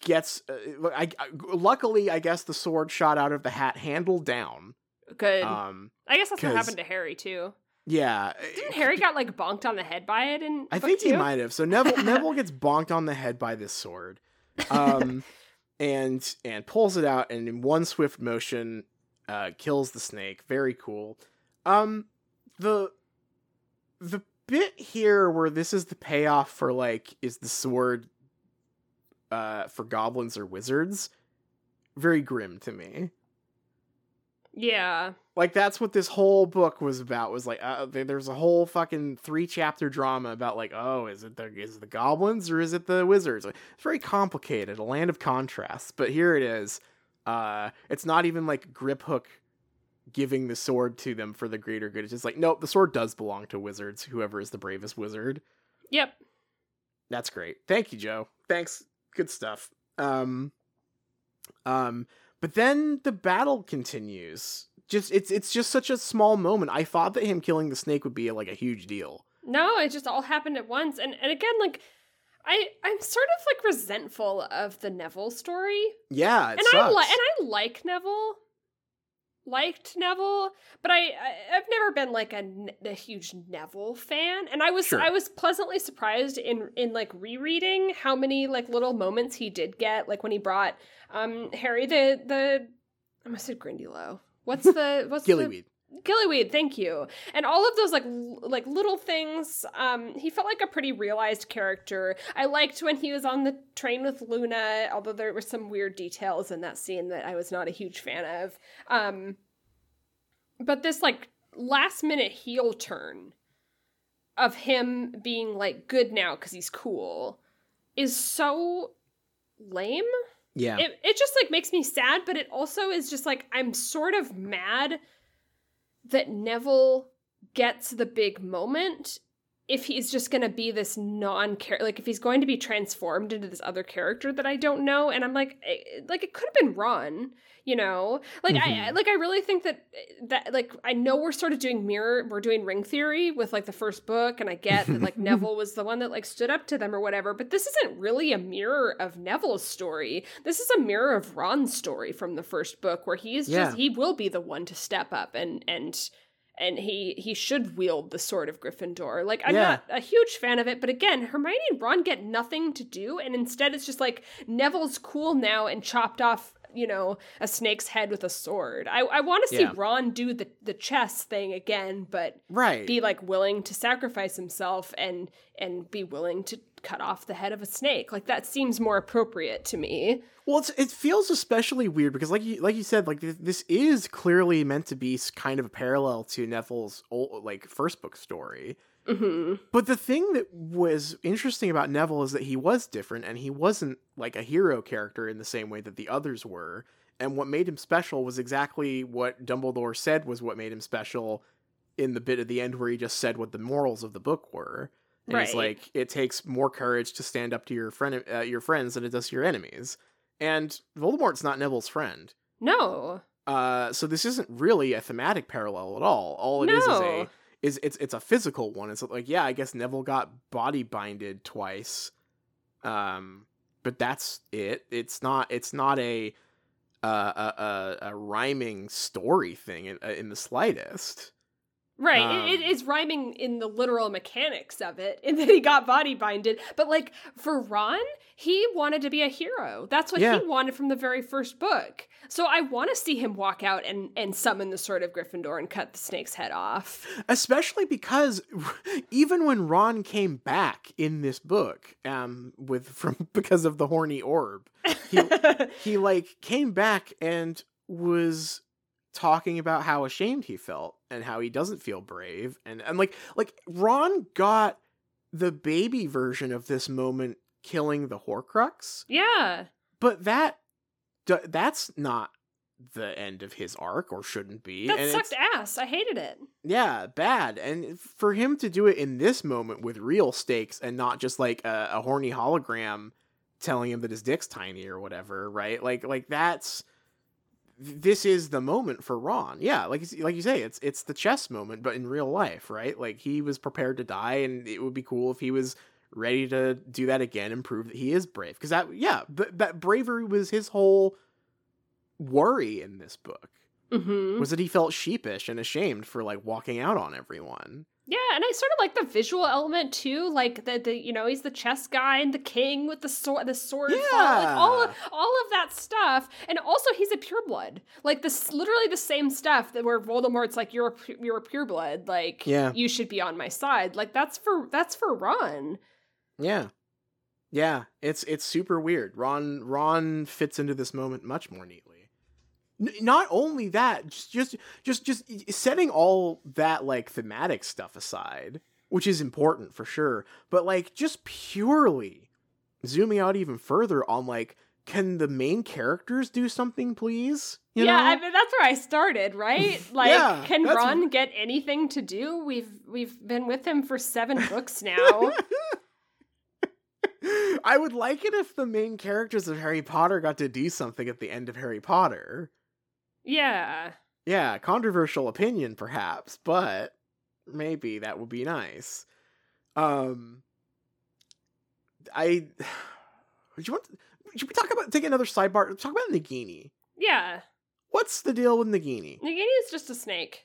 gets uh, I, I luckily i guess the sword shot out of the hat handle down Good. um I guess that's what happened to Harry too. yeah Didn't Harry got like bonked on the head by it And i think he might have so neville neville gets bonked on the head by this sword um and and pulls it out and in one swift motion uh kills the snake very cool um the the bit here where this is the payoff for like is the sword uh for goblins or wizards very grim to me. Yeah. like that's what this whole book was about was like uh, there's a whole fucking three chapter drama about like oh is it the is it the goblins or is it the wizards? Like, it's very complicated a land of contrasts but here it is. Uh it's not even like Griphook giving the sword to them for the greater good it's just like nope the sword does belong to wizards whoever is the bravest wizard Yep. that's great. Thank you, Joe. Thanks. Good stuff. Um um but then the battle continues. Just it's it's just such a small moment. I thought that him killing the snake would be like a huge deal. No, it just all happened at once. And and again, like I I'm sort of like resentful of the Neville story. Yeah, and sucks. I like and I like Neville. Liked Neville, but I, I I've never been like a, a huge Neville fan, and I was Sure. I was pleasantly surprised in in like rereading how many like little moments he did get, like when he brought um Harry the the I must said Grindylow. What's the what's the Gillyweed. Gillyweed, thank you. And all of those like l- like little things. Um, he felt like a pretty realized character. I liked when he was on the train with Luna, although there were some weird details in that scene that I was not a huge fan of. Um, but this like last minute heel turn of him being like good now because he's cool is so lame Yeah. it, it just like makes me sad but it also is just like i'm sort of mad that neville gets the big moment if he's just going to be this non care like if he's going to be transformed into this other character that i don't know and i'm like eh, like it could have been ron you know like I Mhm. like i really think that that like i know we're sort of doing mirror we're doing ring theory with like the first book and i get that like neville was the one that like stood up to them or whatever but this isn't really a mirror of neville's story this is a mirror of ron's story from the first book where he is Yeah. just he will be the one to step up and and and he he should wield the sword of Gryffindor. Like I'm Yeah. not a huge fan of it, but again, Hermione and Ron get nothing to do, and instead it's just like Neville's cool now and chopped off, you know, a snake's head with a sword. I I want to see Yeah. Ron do the the chess thing again, but right. be like willing to sacrifice himself and and be willing to cut off the head of a snake. Like that seems more appropriate to me. Well, it's, it feels especially weird because, like you like you said, like th- this is clearly meant to be kind of a parallel to Neville's old, like first book story, hmm But the thing that was interesting about Neville is that he was different and he wasn't like a hero character in the same way that the others were. And what made him special was exactly what Dumbledore said was what made him special in the bit at the end where he just said what the morals of the book were. And he's like, it takes more courage to stand up to your friend, uh, your friends, than it does to your enemies. And Voldemort's not Neville's friend. No. Uh, so this isn't really a thematic parallel at all. All it is is a No. Is it's it's a physical one. It's like yeah, I guess Neville got body binded twice, um, but that's it. It's not it's not a uh, a, a a rhyming story thing in, uh, in the slightest. Right. Um, it, it is rhyming in the literal mechanics of it, and that he got body binded. But like for Ron, he wanted to be a hero. That's what Yeah. he wanted from the very first book. So I want to see him walk out and and summon the sword of Gryffindor and cut the snake's head off. especially because even when Ron came back in this book, um, with from because of the horny orb, he he like came back and was talking about how ashamed he felt and how he doesn't feel brave and and like like Ron got the baby version of this moment killing the Horcrux, yeah. but that that's not the end of his arc or shouldn't be. That and sucked ass. I hated it. yeah, bad. And for him to do it in this moment with real stakes and not just like a, a horny hologram telling him that his dick's tiny or whatever, right? Like like that's this is the moment for Ron. Yeah, like you- like you say, it's it's the chess moment, but in real life, right? Like he was prepared to die, and it would be cool if he was ready to do that again and prove that he is brave. Because that, yeah, th- that bravery was his whole worry in this book hmm was that he felt sheepish and ashamed for like walking out on everyone. Yeah, and I sort of like the visual element too, like the, the you know he's the chess guy and the king with the sword, the sword, fall, like all of, Yeah. all of that stuff, and also he's a pureblood, like this literally the same stuff that where Voldemort's like you're a, you're a pureblood, like Yeah. you should be on my side, like that's for that's for Ron. Yeah. Yeah, it's it's super weird. Ron Ron fits into this moment much more neatly. Not only that, just just just just setting all that like thematic stuff aside, which is important for sure, but like just purely zooming out even further on like can the main characters do something please? You yeah, know? I mean that's where I started, right? Like, Yeah, can Ron get anything to do? We've we've been with him for seven books now. I would like it if the main characters of Harry Potter got to do something at the end of Harry Potter. Yeah. Yeah, controversial opinion perhaps, but maybe that would be nice. Um I would you want should we talk about take another sidebar? Talk about Nagini. Yeah. What's the deal with Nagini? Nagini is just a snake.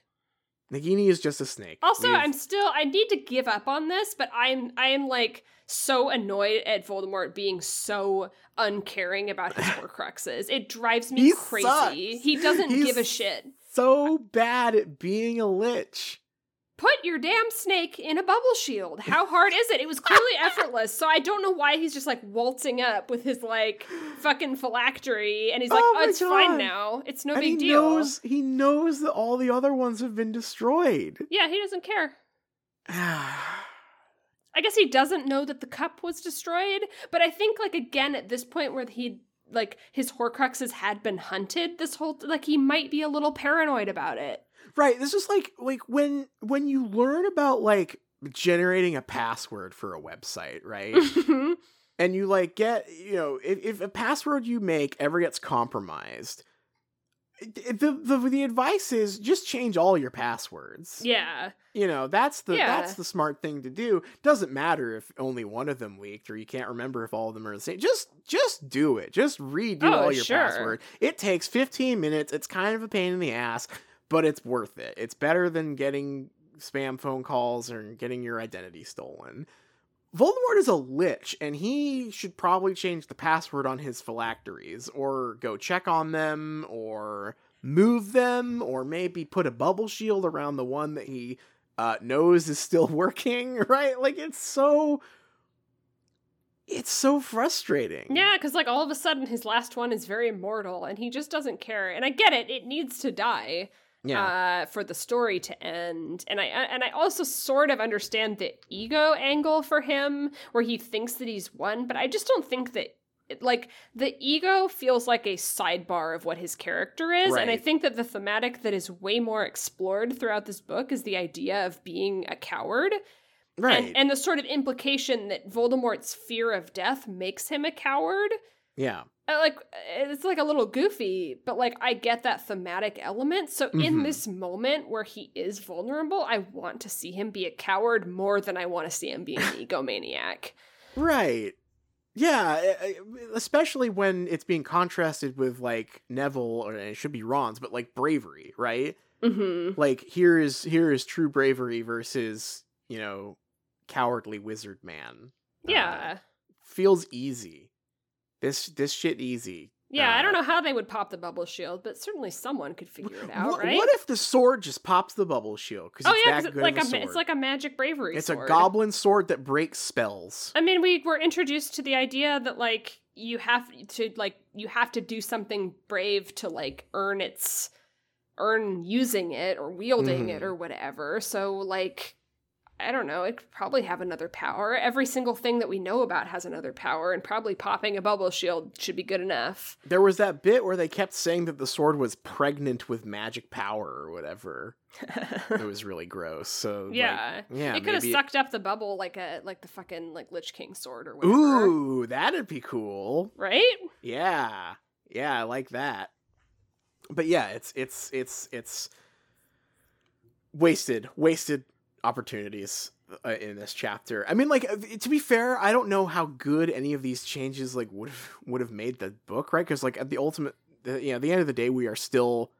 Nagini is just a snake. Also, We've- I'm still I need to give up on this, but I'm I am like so annoyed at Voldemort being so uncaring about his Horcruxes. It drives me He crazy. sucks. He doesn't He's give a shit. so bad at being a lich. Put your damn snake in a bubble shield. How hard is it? It was clearly effortless. So I don't know why he's just like waltzing up with his like fucking phylactery and he's oh like, Oh "Oh, it's God. fine now. It's no and big he deal." knows he knows that all the other ones have been destroyed. Yeah, he doesn't care. I guess he doesn't know that the cup was destroyed, but I think like again at this point where he like his Horcruxes had been hunted this whole like he might be a little paranoid about it. Right. This is like like when when you learn about like generating a password for a website, right? and you like get you know if, if a password you make ever gets compromised, the, the the advice is just change all your passwords. yeah. You know that's the Yeah. that's the smart thing to do. Doesn't matter if only one of them leaked or you can't remember if all of them are the same. Just just do it. Just redo Oh, all your sure. password. It takes 15 minutes. It's kind of a pain in the ass, but it's worth it. It's better than getting spam phone calls or getting your identity stolen. Voldemort is a lich, and he should probably change the password on his phylacteries, or go check on them, or move them, or maybe put a bubble shield around the one that he uh, knows is still working, right? Like, it's so. It's so frustrating. Yeah, cuz like all of a sudden his last one is very mortal and he just doesn't care. And I get it, it needs to die. Yeah. uh, for the story to end. And I and I also sort of understand the ego angle for him, where he thinks that he's won, but I just don't think that. Like the ego feels like a sidebar of what his character is, and I think that the thematic that is way more explored throughout this book is the idea of being a coward, right. and, and the sort of implication that Voldemort's fear of death makes him a coward. yeah. Uh, like it's like a little goofy but like i get that thematic element so in Mhm. this moment where he is vulnerable i want to see him be a coward more than i want to see him be an egomaniac Right. Yeah, especially when it's being contrasted with like Neville or it should be Ron's, but like bravery, right? mm-hmm. Like here is here is true bravery versus, you know, cowardly wizard man. Uh, yeah feels easy. This this shit easy. yeah i uh, don't know how they would pop the bubble shield but certainly someone could figure it out what, right what if the sword just pops the bubble shield? Because oh it's yeah that good like a, it's like a magic bravery It's sword. a goblin sword that breaks spells. I mean, we were introduced to the idea that like you have to like you have to do something brave to like earn its earn using it or wielding it Mhm. or whatever. So like I don't know, it could probably have another power. Every single thing that we know about has another power and probably popping a bubble shield should be good enough. There was that bit where they kept saying that the sword was pregnant with magic power or whatever. It was really gross. So like, yeah. yeah, it could have sucked up the bubble like a like the fucking like Lich King sword or whatever. Ooh, that'd be cool. Right? Yeah, yeah, I like that. But yeah, it's it's it's it's wasted wasted opportunities uh, in this chapter. I mean, like uh, to be fair, I don't know how good any of these changes like would have would have made the book, right? Because like at the ultimate, the, you know, at the end of the day, we are still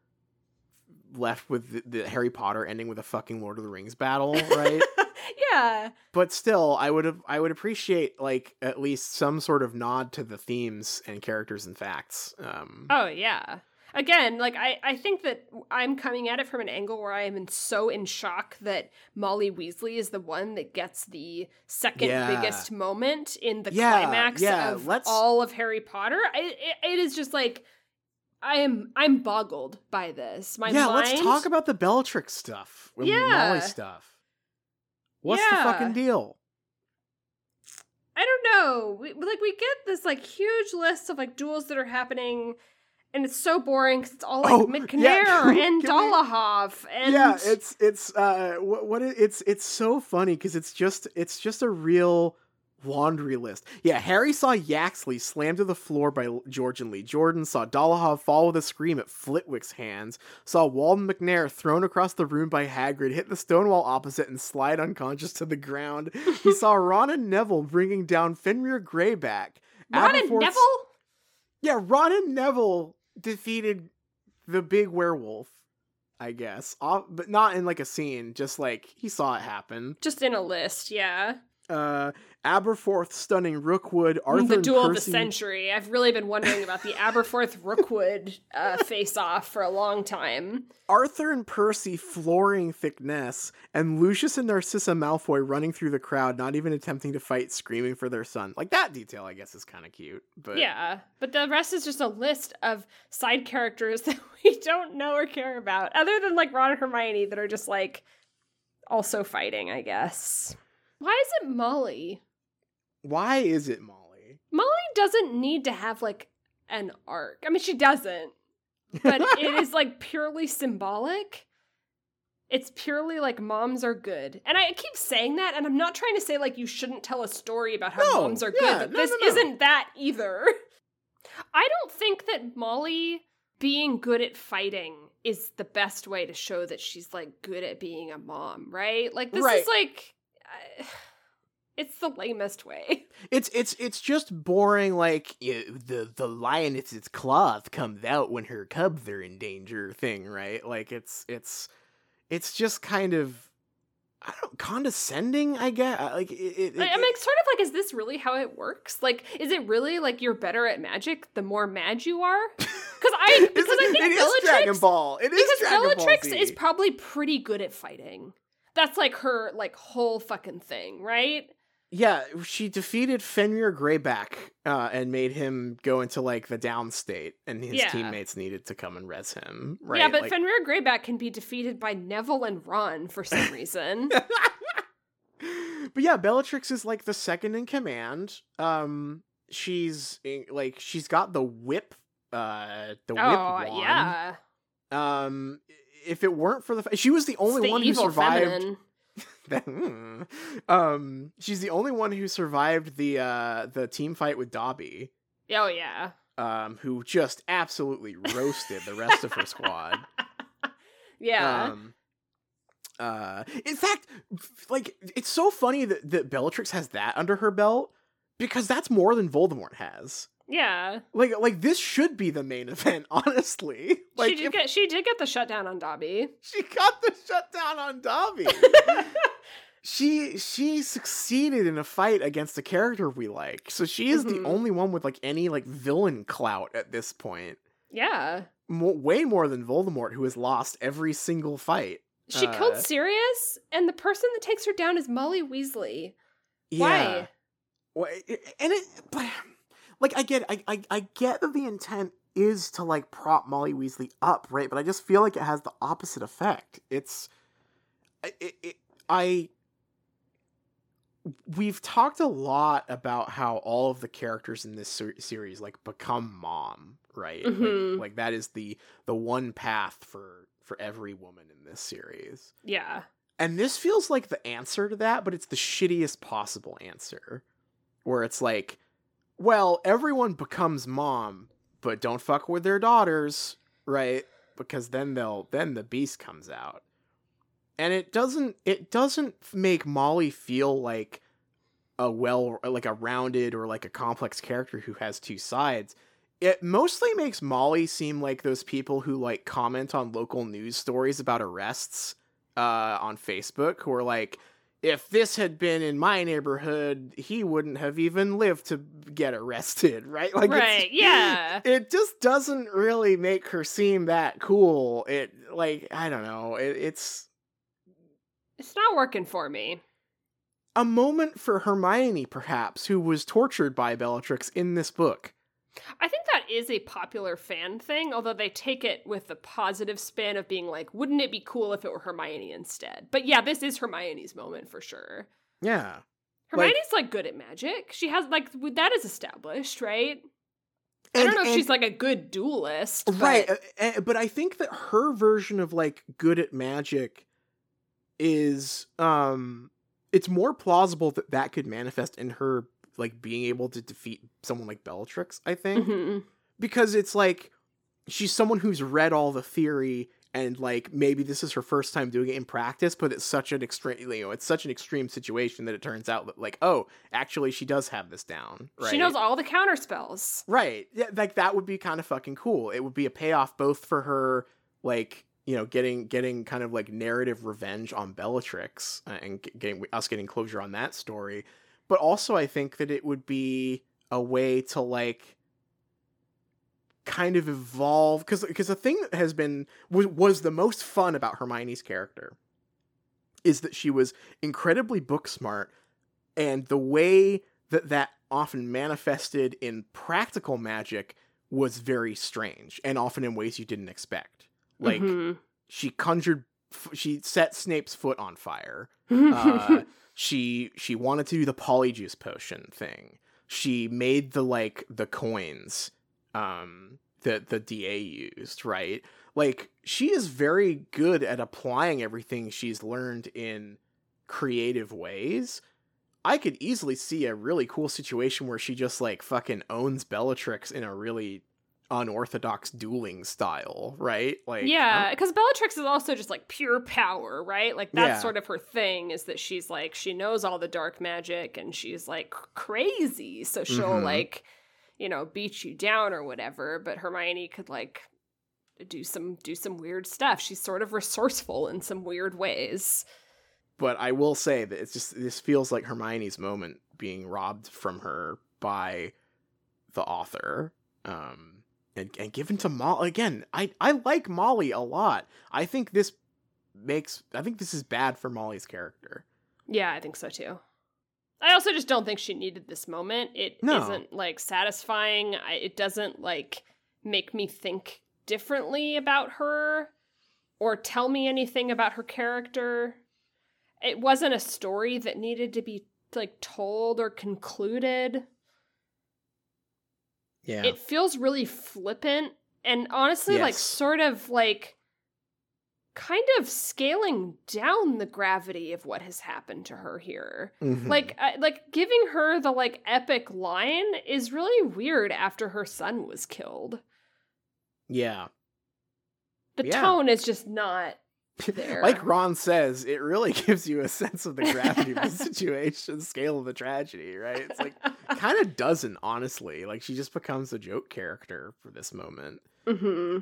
left with the, the Harry Potter ending with a fucking Lord of the Rings battle, right? yeah. but still i would have i would appreciate like at least some sort of nod to the themes and characters and facts um Oh yeah. Again, like I, I think that I'm coming at it from an angle where I am in, so in shock that Molly Weasley is the one that gets the second Yeah. biggest moment in the Yeah, climax yeah, of let's- all of Harry Potter. I, it, it is just like I am I'm boggled by this. My yeah mind, let's talk about the bellatrix stuff Yeah. molly stuff what's the fucking deal I don't know. We, like we get this like huge list of like duels that are happening. And it's so boring because it's all like Oh, McNair yeah, and Dolohov and yeah it's it's uh what, what it, it's it's so funny because it's just it's just a real laundry list. Yeah harry saw yaxley slammed to the floor by george and lee. Jordan saw dolohov fall with a scream at flitwick's hands saw walden mcnair thrown across the room by hagrid hit the stone wall opposite and slide unconscious to the ground. He saw ron and neville bringing down fenrir greyback. Ron and Neville. yeah ron and neville defeated the big werewolf I guess, Off, but not in like a scene. Just like he saw it happen. Just in a list, yeah. Uh, Aberforth stunning Rookwood, Arthur the duel of the century. I've really been wondering about the Aberforth Rookwood uh, face off for a long time. Arthur and Percy flooring Thicknesse, and Lucius and Narcissa Malfoy running through the crowd, not even attempting to fight, screaming for their son. Like that detail, I guess, is kind of cute. But yeah, but the rest is just a list of side characters that we don't know or care about, other than like Ron and Hermione that are just like also fighting, I guess. Why is it Molly? Why is it Molly? Molly doesn't need to have like an arc. I mean, she doesn't, but it is like purely symbolic. It's purely like moms are good. And I keep saying that, and I'm not trying to say like you shouldn't tell a story about how No, moms are yeah, good, but no, this no, isn't that either. I don't think that Molly being good at fighting is the best way to show that she's like good at being a mom, right? Like this Right. is like uh, it's the lamest way. It's it's it's just boring. Like yeah, the the lioness's cloth comes out when her cubs are in danger. Thing, right? Like it's it's it's just kind of I don't condescending. I guess uh, like it. it, it- I'm like sort of like, is this really how it works? Like, is it really like you're better at magic the more mad you are? Because I because I think it is Bellatrix Dragon Ball. It is because Dragon Ball Bellatrix Z. is probably pretty good at fighting. That's like her like whole fucking thing, right? Yeah, she defeated Fenrir Greyback uh, and made him go into like the downstate, and his Yeah. teammates needed to come and res him. Right? Yeah, but Like- Fenrir Greyback can be defeated by Neville and Ron for some reason. but yeah, Bellatrix is like the second in command. Um, she's like she's got the whip, uh, the whip oh, wand. yeah. Um, if it weren't for the, she was the It's only the one who survived. feminine. hmm. um, she's the only one who survived the uh the team fight with Dobby. Oh, yeah. Um, who just absolutely roasted the rest of her squad. Yeah. Um, uh, in fact, like it's so funny that, that Bellatrix has that under her belt because that's more than Voldemort has. Yeah. Like, like this should be the main event, honestly. Like, she did if get she did get the shutdown on Dobby. she got the shutdown on Dobby. she she succeeded in a fight against a character we like, so she is Mhm. the only one with like any like villain clout at this point. yeah. Way more than Voldemort, who has lost every single fight. She killed Uh, Sirius, and the person that takes her down is Molly Weasley. Yeah. Why? Well, and it, but like I get, I, I, I get that the intent is to like prop Molly Weasley up, right? But I just feel like it has the opposite effect. It's, it, it, I, we've talked a lot about how all of the characters in this ser- series like become mom, right? Mhm. Like, like that is the the one path for for every woman in this series. Yeah. And this feels like the answer to that, but it's the shittiest possible answer. Where it's like, well, everyone becomes mom, but don't fuck with their daughters, right? Because then they'll then the beast comes out. And it doesn't it doesn't make Molly feel like a well like a rounded or like a complex character who has two sides. It mostly makes Molly seem like those people who like comment on local news stories about arrests uh, on Facebook who are like, if this had been in my neighborhood, he wouldn't have even lived to get arrested, right? Like, it's- right. Yeah. It just doesn't really make her seem that cool. It like I don't know. It, it's It's not working for me. a moment for Hermione, perhaps, who was tortured by Bellatrix in this book. I think that is a popular fan thing, although they take it with the positive spin of being like, wouldn't it be cool if it were Hermione instead? But yeah, this is Hermione's moment for sure. Yeah. Hermione's like, good at magic. She has like that is established, right? I don't know if and- she's like a good duelist, but- right uh, uh, but i think that her version of like good at magic is um it's more plausible that that could manifest in her like being able to defeat someone like bellatrix i think Mhm. because it's like she's someone who's read all the theory and like maybe this is her first time doing it in practice but it's such an extreme you know it's such an extreme situation that it turns out that like oh actually she does have this down right She knows all the counter spells. Right. Yeah, like that would be kind of fucking cool. It would be a payoff both for her like, you know, getting getting kind of like narrative revenge on Bellatrix uh, and getting us getting closure on that story, but also I think that it would be a way to like kind of evolve cuz cuz the thing that has been was, was the most fun about Hermione's character is that she was incredibly book smart and the way that that often manifested in practical magic was very strange and often in ways you didn't expect like Mhm. she conjured she set snape's foot on fire uh, she she wanted to do the polyjuice potion thing. She made the like the coins um that the da used right? Like she is very good at applying everything she's learned in creative ways. I could easily see a really cool situation where she just like fucking owns bellatrix in a really unorthodox dueling style right like yeah, because Bellatrix is also just like pure power, right? Like that's Yeah. sort of her thing is that she's like she knows all the dark magic and she's like crazy, so she'll Mhm. like you know beat you down or whatever. But Hermione could like do some do some weird stuff. She's sort of resourceful in some weird ways. but I will say that it's just this feels like Hermione's moment being robbed from her by the author um and, and given to Molly again I I like Molly a lot I think this makes I think this is bad for Molly's character Yeah, I think so too. I also just don't think she needed this moment. It No. not like satisfying. I, it doesn't like make me think differently about her or tell me anything about her character. It wasn't a story that needed to be like told or concluded. Yeah. It feels really flippant and honestly like sort of like kind of scaling down the gravity of what has happened to her here. Mhm. Like I, like giving her the like epic line is really weird after her son was killed. yeah. The Yeah. tone is just not there. like Ron says, it really gives you a sense of the gravity of the situation, scale of the tragedy, right? It's like kind of doesn't honestly. Like she just becomes a joke character for this moment. hmm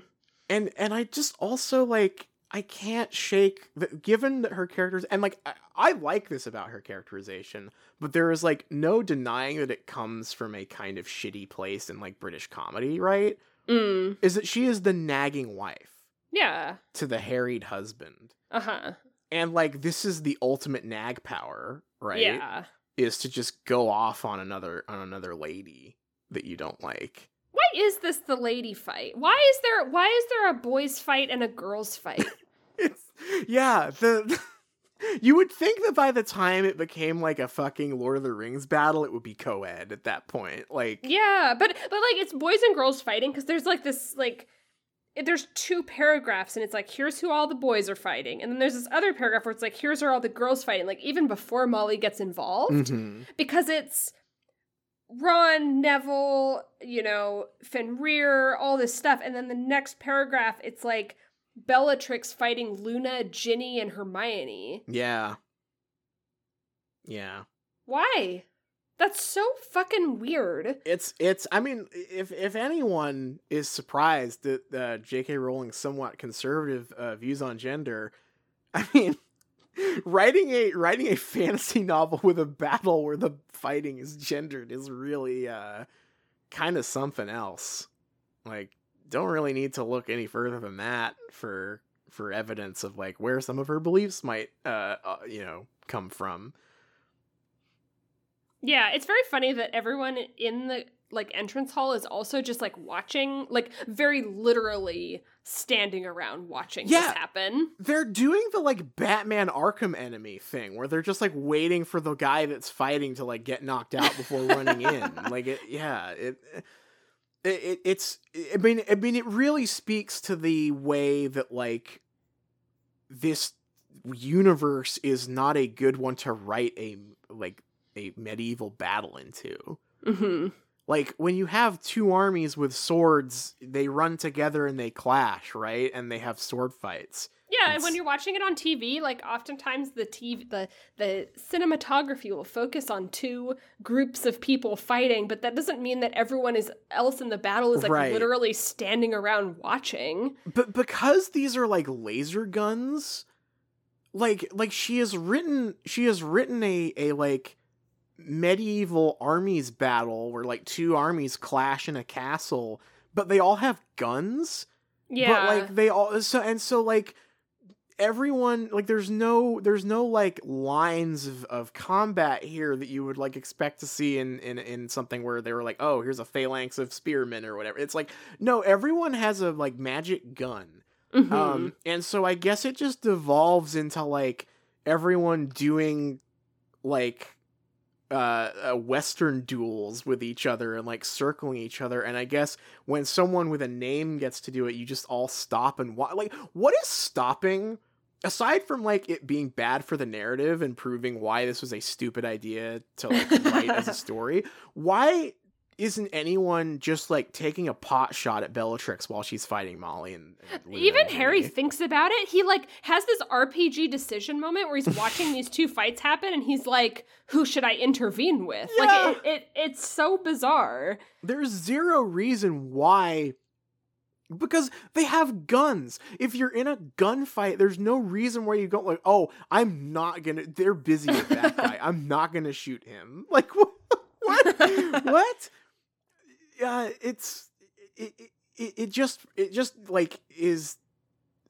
and and I just also like I can't shake the, given that her characters and like I, I like this about her characterization, but there is like no denying that it comes from a kind of shitty place in like British comedy, right? Mm. Is that she is the nagging wife Yeah. to the harried husband. Uh-huh. And like this is the ultimate nag power, right? Yeah. Is to just go off on another on another lady that you don't like. Why is this the lady fight? Why is there why is there a boys fight and a girls fight? It's yeah, the you would think that by the time it became like a fucking Lord of the Rings battle, it would be co-ed at that point. Like yeah, but but like it's boys and girls fighting cuz there's like this like there's two paragraphs and it's like here's who all the boys are fighting and then there's this other paragraph where it's like here's where all the girls fighting like even before Molly gets involved mhm. because it's Ron, Neville, you know, Fenrir, all this stuff. And then the next paragraph, it's like Bellatrix fighting Luna, Ginny, and Hermione. yeah. Yeah. Why? That's so fucking weird. It's it's I mean, if if anyone is surprised that uh, J.K. Rowling's somewhat conservative uh, views on gender, I mean, writing a writing a fantasy novel with a battle where the fighting is gendered is really uh kind of something else. Like don't really need to look any further than that for for evidence of like where some of her beliefs might uh, uh you know come from. Yeah, it's very funny that everyone in the like entrance hall is also just like watching, like very literally standing around watching Yeah. this happen. they're doing the like Batman Arkham enemy thing where they're just like waiting for the guy that's fighting to like get knocked out before running in. Like it yeah, it, it it it's I mean I mean it really speaks to the way that like this universe is not a good one to write a like a medieval battle into. hmm Like when you have two armies with swords, they run together and they clash, right? And they have sword fights. Yeah, and when you're watching it on TV, like oftentimes the TV the the cinematography will focus on two groups of people fighting, but that doesn't mean that everyone is else in the battle is like Right. literally standing around watching. but because these are like laser guns like like she has written she has written a a like medieval armies battle where like two armies clash in a castle but they all have guns Yeah. but like they all so and so like everyone like there's no there's no like lines of, of combat here that you would like expect to see in, in in something where they were like oh here's a phalanx of spearmen or whatever it's like no everyone has a like magic gun Mhm. um and so i guess it just devolves into like everyone doing like uh, uh western duels with each other and like circling each other. And i guess when someone with a name gets to do it you just all stop and wa- like what is stopping aside from like it being bad for the narrative and proving why this was a stupid idea to like write as a story why isn't anyone just like taking a pot shot at Bellatrix while she's fighting Molly and, and Even Harry thinks about it. He like has this RPG decision moment where he's watching these two fights happen and he's like, who should I intervene with? Yeah. Like it, it it's so bizarre. There's zero reason why. Because they have guns. If you're in a gunfight, there's no reason why you go like, "Oh, I'm not gonna." They're busy with that guy. I'm not gonna shoot him. Like what? What? Uh, it's it, it, it, just it just like is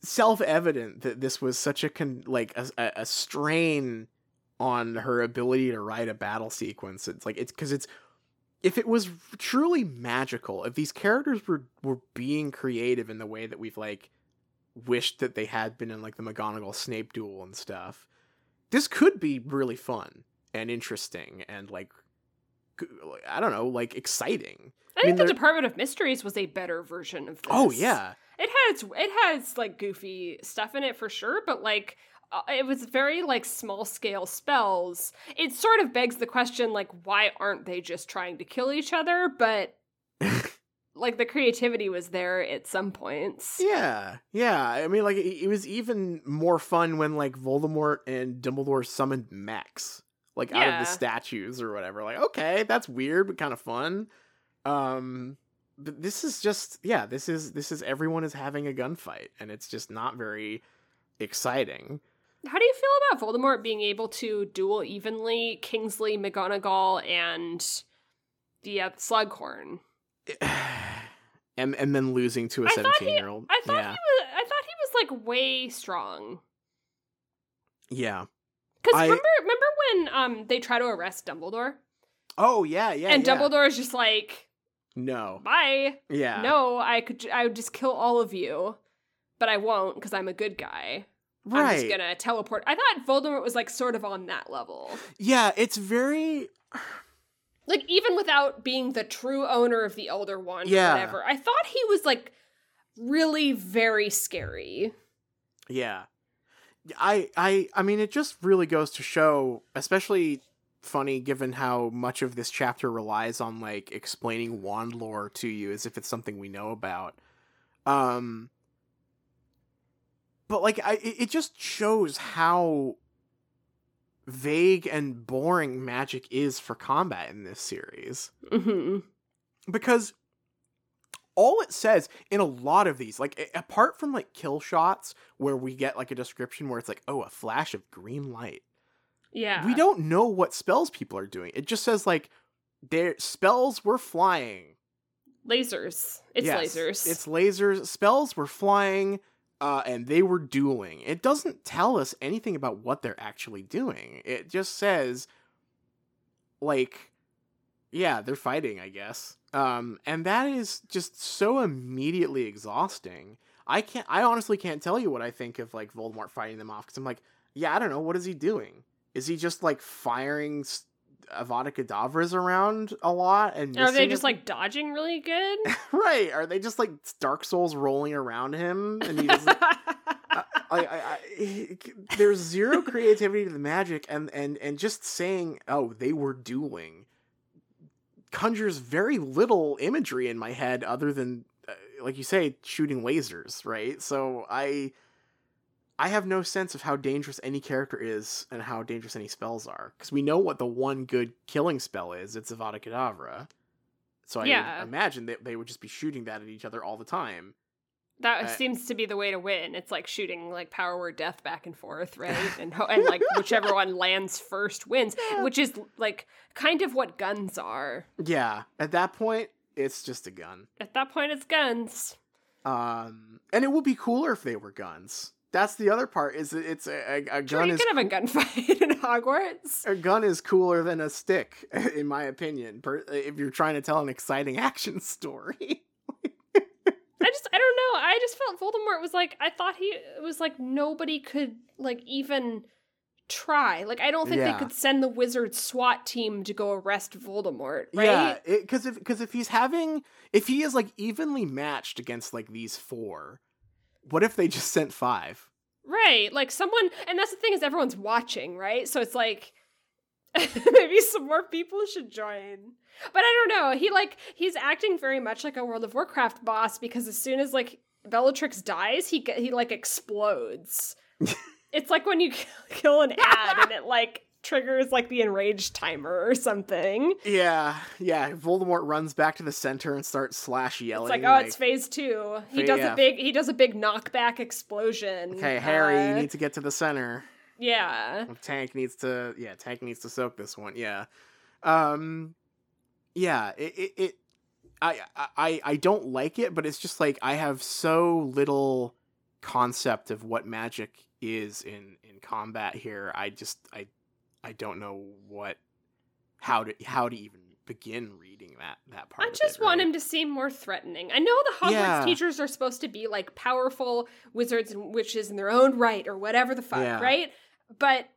self evident that this was such a con like a, a strain on her ability to write a battle sequence. It's like it's because it's if it was truly magical, if these characters were were being creative in the way that we've like wished that they had been in like the McGonagall Snape duel and stuff, this could be really fun and interesting and like I don't know, like exciting. I mean, think the Department of Mysteries was a better version of this. Oh yeah, It had its it has like goofy stuff in it for sure, but like uh, it was very like small scale spells. It sort of begs the question like why aren't they just trying to kill each other? But like the creativity was there at some points. yeah, yeah. I mean, like it, it was even more fun when like Voldemort and Dumbledore summoned Max, like out of the statues or whatever. Like, okay, that's weird but kind of fun. Um, but this is just yeah, this is this is everyone is having a gunfight, and it's just not very exciting. How do you feel about Voldemort being able to duel evenly Kingsley, McGonagall, and the uh, Slughorn? and and then losing to a seventeen year old. I thought yeah, he was. I thought he was like way strong. yeah. Because remember, remember when um they try to arrest Dumbledore, Oh yeah, yeah. and yeah. Dumbledore is just like, No. "Bye, Yeah. no, I could, I would just kill all of you, but I won't because I'm a good guy. Right. I'm just gonna teleport." I thought Voldemort was like sort of on that level, Yeah, it's very like even without being the true owner of the Elder Wand Yeah. or whatever. I thought he was like really very scary. Yeah. I I I mean it just really goes to show especially funny given how much of this chapter relies on like explaining wand lore to you as if it's something we know about. Um but like I it just shows how vague and boring magic is for combat in this series hmm because all it says in a lot of these like apart from like kill shots where we get like a description where it's like oh a flash of green light Yeah, we don't know what spells people are doing. It just says like their spells were flying. Lasers. It's Yes, lasers. it's lasers. Spells were flying uh, and they were dueling. It doesn't tell us anything about what they're actually doing. It just says like yeah they're fighting i guess. Um and that is just so immediately exhausting. I can't i honestly can't tell you what i think of like voldemort fighting them off because i'm like yeah i don't know. What is he doing is he just like firing avada kedavras around a lot and Are they just like dodging really good? right are they just like dark souls rolling around him and he doesn't I, I, I, I- there's zero creativity to the magic and and and just saying oh they were dueling conjures very little imagery in my head other than uh, like you say shooting lasers right so i i have no sense of how dangerous any character is and how dangerous any spells are because we know what the one good killing spell is it's avada kedavra so i Yeah. imagine that they would just be shooting that at each other all the time That Uh, seems to be the way to win. It's like shooting like power word death back and forth, right? And and like whichever one lands first wins, which is like kind of what guns are. Yeah, at that point, it's just a gun. At that point, it's guns. Um, and it would be cooler if they were guns. That's the other part. Is that it's a, a, a Sure, gun you is can have a gunfight in Hogwarts. a gun is cooler than a stick, in my opinion. Per, if you're trying to tell an exciting action story. I just, I don't know. I just felt Voldemort was like, I thought he it was like nobody could like even try. Like, I don't think Yeah. they could send the wizard SWAT team to go arrest Voldemort, right? Yeah, because if because if he's having if he is like evenly matched against like these four, what if they just sent five? Right. Like someone and that's the thing is everyone's watching, right? So it's like maybe some more people should join. But I don't know. He like he's acting very much like a World of Warcraft boss because as soon as like Bellatrix dies, he he like explodes. it's like when you kill an ad and it like triggers like the enraged timer or something. Yeah, yeah. Voldemort runs back to the center and starts slash yelling. It's like, oh, it's phase two. He does yeah. a big he does a big knockback explosion. okay, Harry, Uh, you need to get to the center. Yeah. Tank needs to yeah, Tank needs to soak this one. Yeah. Um yeah, it it, it I, I I don't like it, but it's just like I have so little concept of what magic is in in combat here. I just I I don't know what how to how to even begin reading that that part. I just it, want him to seem more threatening. I know the Hogwarts Yeah. teachers are supposed to be like powerful wizards and witches in their own right, or whatever the fuck, Yeah. right? But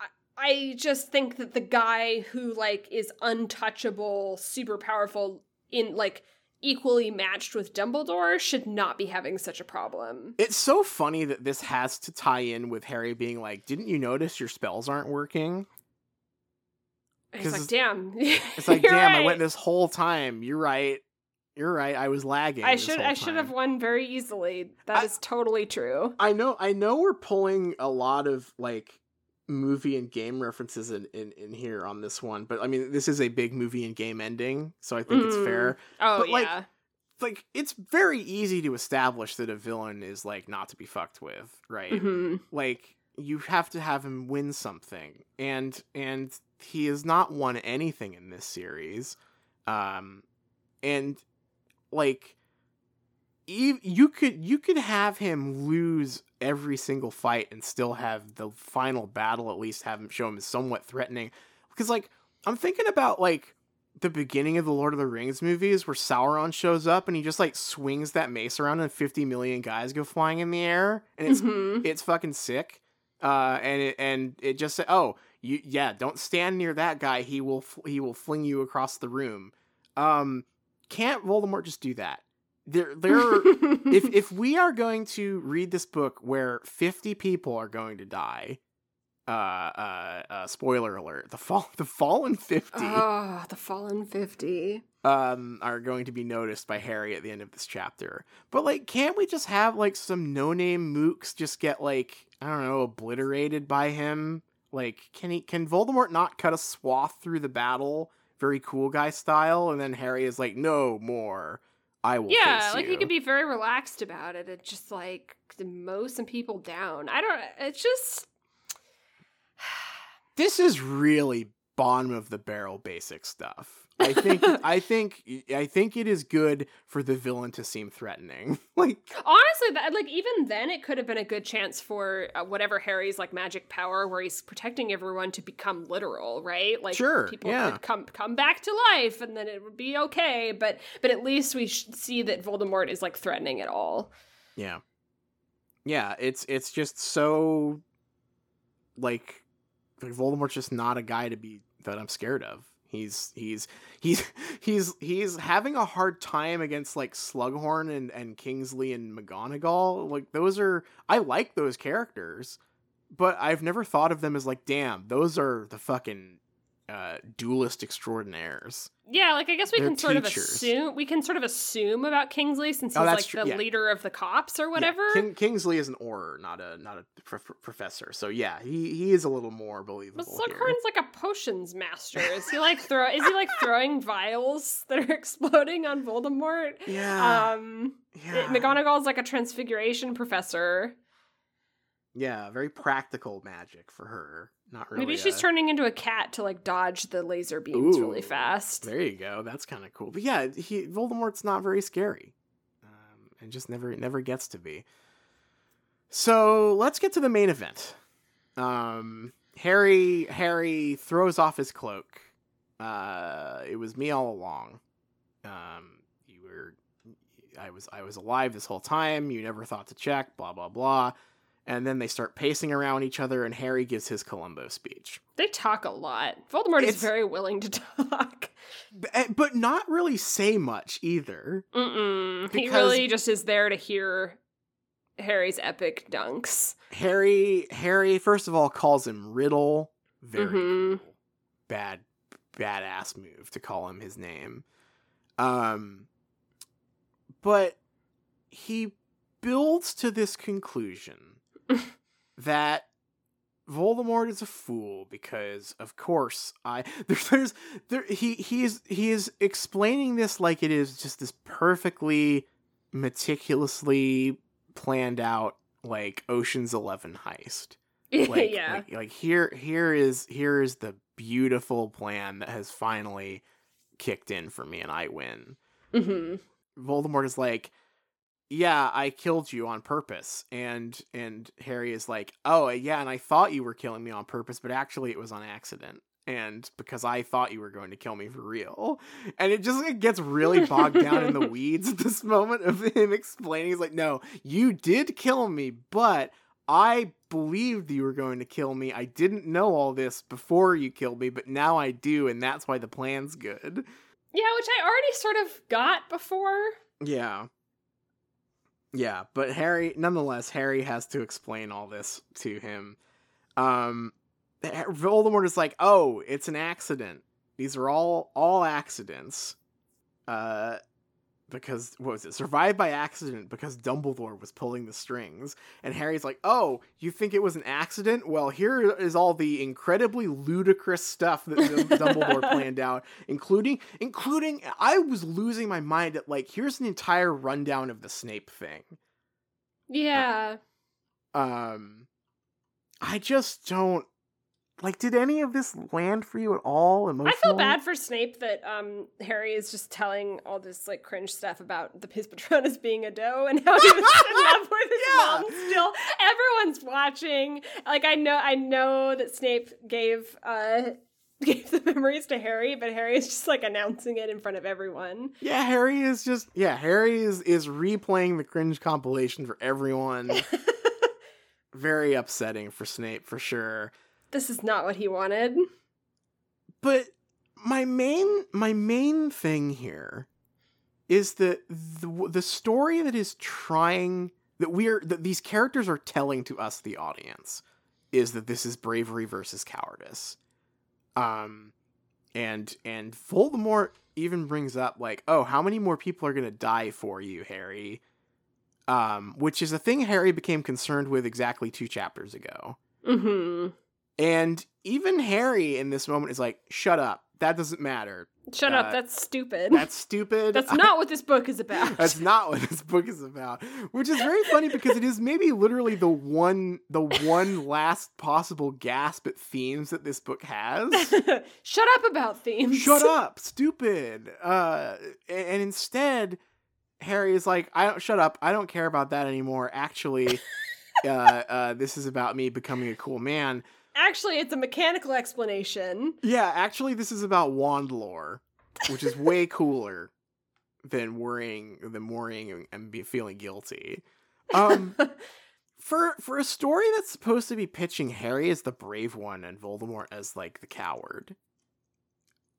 I, I just think that the guy who like is untouchable, super powerful, in like equally matched with Dumbledore should not be having such a problem. It's so funny that this has to tie in with Harry being like, "Didn't you notice your spells aren't working?" He's like, damn. It's like, "Damn, I went this whole time. You're right. You're right. I was lagging. I should I should have won very easily. That is I- totally true. I know. I know. We're pulling a lot of like movie and game references in, in in here on this one, but I mean, this is a big movie and game ending, so I think it's Mm. fair. Oh but, like, yeah. Like, it's very easy to establish that a villain is like not to be fucked with, right? hmm like you have to have him win something and and he has not won anything in this series um and like you could you could have him lose every single fight and still have the final battle at least have him show him as somewhat threatening because like i'm thinking about like the beginning of the lord of the rings movies where sauron shows up and he just like swings that mace around and 50 million guys go flying in the air and it's Mhm. it's fucking sick. Uh, and it and it just said, "Oh, you yeah, don't stand near that guy. He will he will fling you across the room." Um, can't Voldemort just do that? There there are- if if we are going to read this book where 50 people are going to die, uh uh, uh spoiler alert, the fall the fallen 50 Oh, the fallen 50. um are going to be noticed by Harry at the end of this chapter. But like can't we just have like some no-name mooks just get like I don't know obliterated by him? Like can he can Voldemort not cut a swath through the battle very cool guy style and then Harry is like no more. I will Yeah, like you." he could be very relaxed about it. It just like mow some people down. I don't it's just This is really bottom of the barrel basic stuff. I think I think I think it is good for the villain to seem threatening. like honestly that like even then it could have been a good chance for uh, whatever Harry's like magic power where he's protecting everyone to become literal, right? Like Sure, people yeah. could come come back to life and then it would be okay, but but at least we should see that Voldemort is like threatening at all. Yeah. Yeah, it's it's just so like like Voldemort's just not a guy to be that I'm scared of. He's he's he's he's he's having a hard time against like Slughorn and and Kingsley and McGonagall. Like those are I like those characters, but I've never thought of them as like damn, those are the fucking uh duelist extraordinaires. Yeah, like I guess we They're can sort of assume we can sort of assume about Kingsley since Oh, he's that's like true, the yeah. leader of the cops or Yeah, whatever. King, Kingsley is an Auror, not a not a prof- professor. So yeah, he he is a little more believable. But. Slughorn's like a potions master. Is he like throw? Is he like throwing vials that are exploding on Voldemort? Yeah. Um, yeah. McGonagall's like a transfiguration professor. yeah, very practical magic for her. Not really. Maybe she's a- turning into a cat to like dodge the laser beams really fast. There you go. That's kind of cool. But yeah, he Voldemort's not very scary, um, and just never never gets to be. So let's get to the main event. Um, Harry Harry throws off his cloak. Uh, it was me all along. Um, you were, I was I was alive this whole time. You never thought to check. Blah blah blah. And then they start pacing around each other, and Harry gives his Columbo speech. They talk a lot. Voldemort It's- is very willing to talk. Eh, but not really say much either. Mm-mm. He really just is there to hear Harry's epic dunks. Harry Harry first of all calls him Riddle. Very Mhm. cool. Bad badass move to call him his name. Um but he builds to this conclusion that Voldemort is a fool because of course I there, there's there he he is he is explaining this like it is just this perfectly meticulously planned out like Ocean's 11 heist. Like, yeah. like like here here is here is the beautiful plan that has finally kicked in for me and I win. hmm Voldemort is like yeah, I killed you on purpose. And and Harry is like, "Oh, yeah, and I thought you were killing me on purpose, but actually it was on accident." And because I thought you were going to kill me for real. And it just it gets really bogged down in the weeds at this moment of him explaining. He's like, no, you did kill me, but I believed you were going to kill me. I didn't know all this before you killed me, but now I do, and that's why the plan's good. Yeah, which I already sort of got before. Yeah. Yeah, but Harry, nonetheless, Harry has to explain all this to him. Um, Voldemort is like, "Oh, it's an accident. These are all all accidents." Uh, because what was it? Survived by accident because Dumbledore was pulling the strings. And Harry's like, "Oh, you think it was an accident? Well, here is all the incredibly ludicrous stuff that Dumbledore planned out, including including I was losing my mind at like, here's an entire rundown of the Snape thing." Yeah. Uh, um I just don't like did any of this land for you at all emotionally? I feel bad for Snape that um Harry is just telling all this like cringe stuff about the Piz Patronus being a doe and how he was in love with his Yeah. mom still. Everyone's watching. Like I know I know that Snape gave uh gave the memories to Harry, but Harry is just like announcing it in front of everyone. Yeah, Harry is just yeah, Harry is is replaying the cringe compilation for everyone. Very upsetting for Snape for sure. This is not what he wanted. But my main my main thing here is that the the story that is trying that we're that these characters are telling to us the audience is that this is bravery versus cowardice. Um and and Voldemort even brings up like, "Oh, how many more people are going to die for you, Harry?" Um which is a thing Harry became concerned with exactly 2 chapters ago. Mm-hmm. And even Harry in this moment is like, shut up. That doesn't matter. Shut Uh, up, that's stupid. That's stupid. That's not what this book is about. That's not what this book is about. Which is very funny because it is maybe literally the one the one last possible gasp at themes that this book has. Shut up about themes. Shut up, stupid. Uh and, and instead Harry is like, I don't shut up. I don't care about that anymore. Actually, uh, uh, this is about me becoming a cool man. Actually, it's a mechanical explanation. Yeah, actually, this is about wand lore, which is way cooler than worrying than worrying and be feeling guilty. Um, for for a story that's supposed to be pitching Harry as the brave one and Voldemort as like the coward,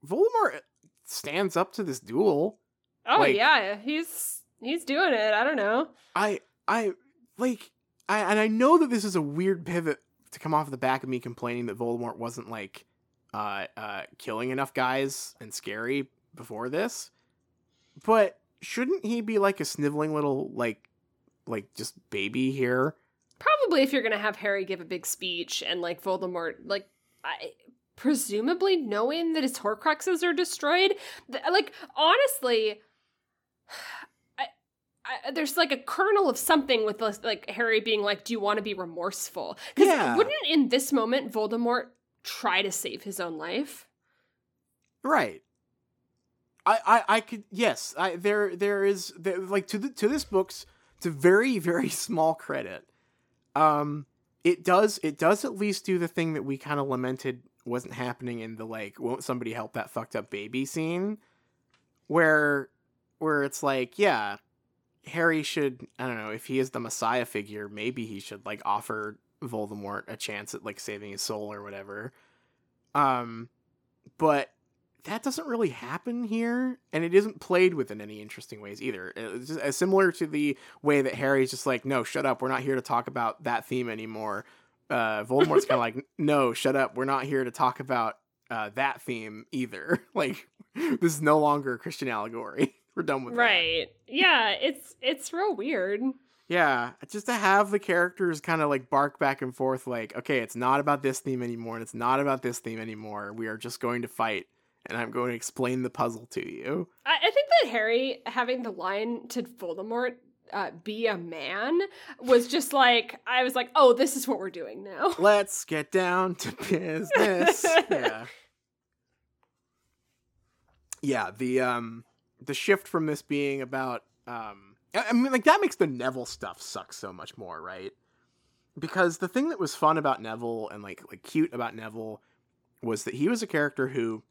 Voldemort stands up to this duel. oh Like- yeah, he's he's doing it. I don't know. I I like I and I know that this is a weird pivot to come off the back of me complaining that Voldemort wasn't like uh uh killing enough guys and scary before this. But shouldn't he be like a sniveling little like like just baby here? Probably if you're gonna have Harry give a big speech and like Voldemort, like I presumably knowing that his Horcruxes are destroyed. th- Like honestly, I, there's like a kernel of something with this, like Harry being like, "Do you want to be remorseful?" Because Yeah. wouldn't in this moment Voldemort try to save his own life? Right. I, I, I could yes. I there there is there, like to the to this book's to very very small credit. Um, it does it does at least do the thing that we kind of lamented wasn't happening in the like won't somebody help that fucked up baby scene, where where it's like yeah, Harry should I don't know if he is the Messiah figure maybe he should like offer Voldemort a chance at like saving his soul or whatever. Um, but that doesn't really happen here, and it isn't played with in any interesting ways either. It's just, similar to the way that Harry's just like, "No, shut up. We're not here to talk about that theme anymore." Uh, Voldemort's kind of like, "No, shut up. We're not here to talk about uh, that theme either. like, this is no longer a Christian allegory. We're done with that." Right. Yeah, it's it's real weird. Yeah, just to have the characters kind of like bark back and forth, like, okay, it's not about this theme anymore, and it's not about this theme anymore. We are just going to fight, and I'm going to explain the puzzle to you. I, I think that Harry having the line to Voldemort uh, be a man was just like I was like, oh, this is what we're doing now. Let's get down to business. yeah. Yeah, the um the shift from this being about um I mean, like that makes the Neville stuff suck so much more, right? Because the thing that was fun about Neville and like like cute about Neville was that he was a character who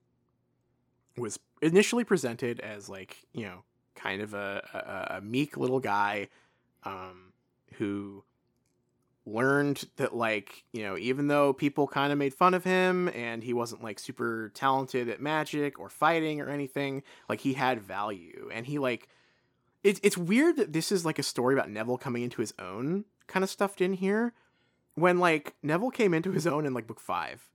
was initially presented as like you know kind of a, a, a meek little guy um, who learned that like you know even though people kind of made fun of him and he wasn't like super talented at magic or fighting or anything like he had value and he like it's it's weird that this is like a story about Neville coming into his own kind of stuffed in here when like Neville came into his own in like book 5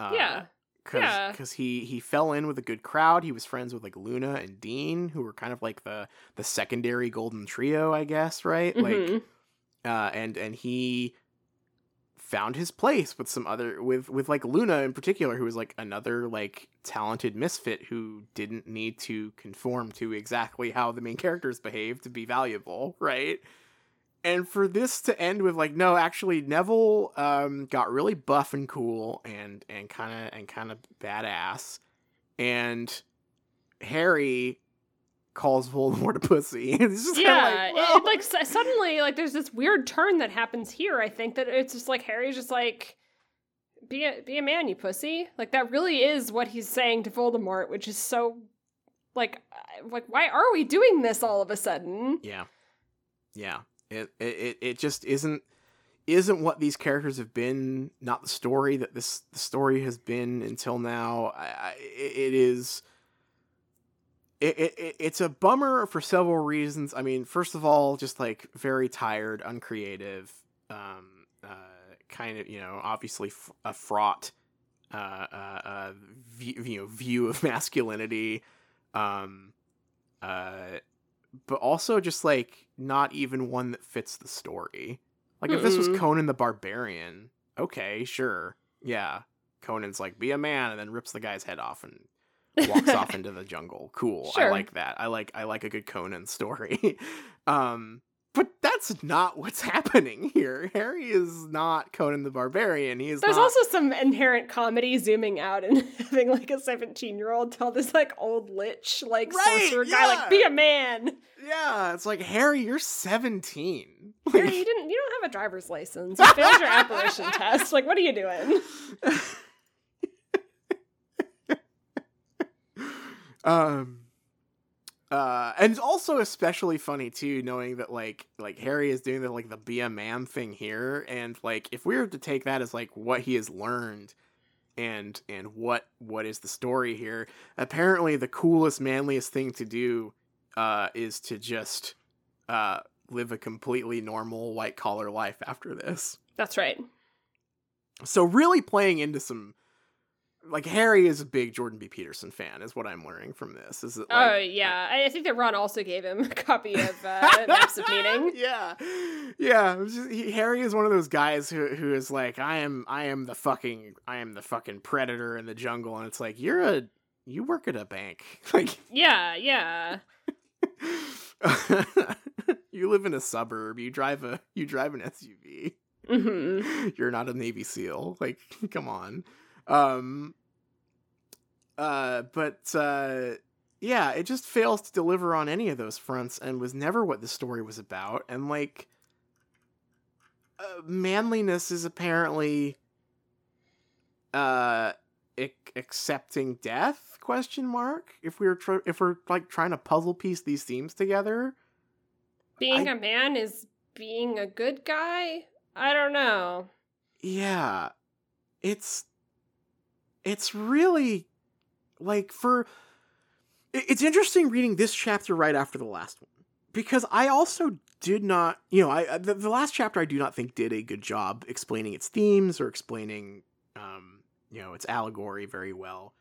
uh, yeah. cuz Yeah. cuz he he fell in with a good crowd he was friends with like Luna and Dean who were kind of like the the secondary golden trio I guess right like Mhm. Uh, and and he found his place with some other with with like Luna in particular, who was like another like talented misfit who didn't need to conform to exactly how the main characters behave to be valuable, right? And for this to end with like, no, actually Neville um, got really buff and cool and and kind of and kind of badass, and Harry calls Voldemort a pussy. it's just yeah, like, it- like suddenly, like there's this weird turn that happens here. I think that it's just like Harry's just like, be a be a man, you pussy. Like that really is what he's saying to Voldemort, which is so, like, uh, like why are we doing this all of a sudden? Yeah, yeah. It it it- it just isn't isn't what these characters have been. Not the story that this the story has been until now. I, I it is. It, it, it- it's a bummer for several reasons. I mean, first of all, just like very tired, uncreative, um, uh, kind of you know, obviously f- a fraught, uh, uh, uh, view, you know, view of masculinity, um, uh, but also just like not even one that fits the story. Like if this was Conan the Barbarian, okay, sure, yeah. Conan's like be a man and then rips the guy's head off and walks off into the jungle. Cool. I like that. I like I like a good Conan story. um but that's not what's happening here. Harry is not Conan the Barbarian. He is There's not also some inherent comedy zooming out and having like a 17 year old tell this like old lich like Right, sorcerer guy like be a man. Yeah, it's like Harry, you're 17. Harry, you didn't you don't have a driver's license. You failed your apparition test. Like what are you doing? Um uh and it's also especially funny too knowing that like like harry is doing the like the be a man thing here and like if we were to take that as like what he has learned and and what what is the story here apparently the coolest manliest thing to do uh is to just uh live a completely normal white collar life after this That's right. so really playing into some like Harry is a big Jordan B. Peterson fan, is what I'm learning from this. Is it? Oh Like, yeah, I I think that Ron also gave him a copy of uh, Maps of Meaning. yeah, yeah. just- he- Harry is one of those guys who who is like, I am, I am the fucking, I am the fucking predator in the jungle, and it's like you're a, you work at a bank, like Yeah, yeah. you live in a suburb, you drive a, you drive an SUV. hmm you're not a navy seal like come on um uh but uh yeah it just fails to deliver on any of those fronts and was never what the story was about and like uh, manliness is apparently uh ac- accepting death question mark if we were tr- if we're like trying to puzzle piece these themes together Being I- a man is being a good guy. I don't know. yeah it's it's really like for it's interesting reading this chapter right after the last one. Because i also did not you know i the, the last chapter i do not think did a good job explaining its themes or explaining um you know its allegory very well.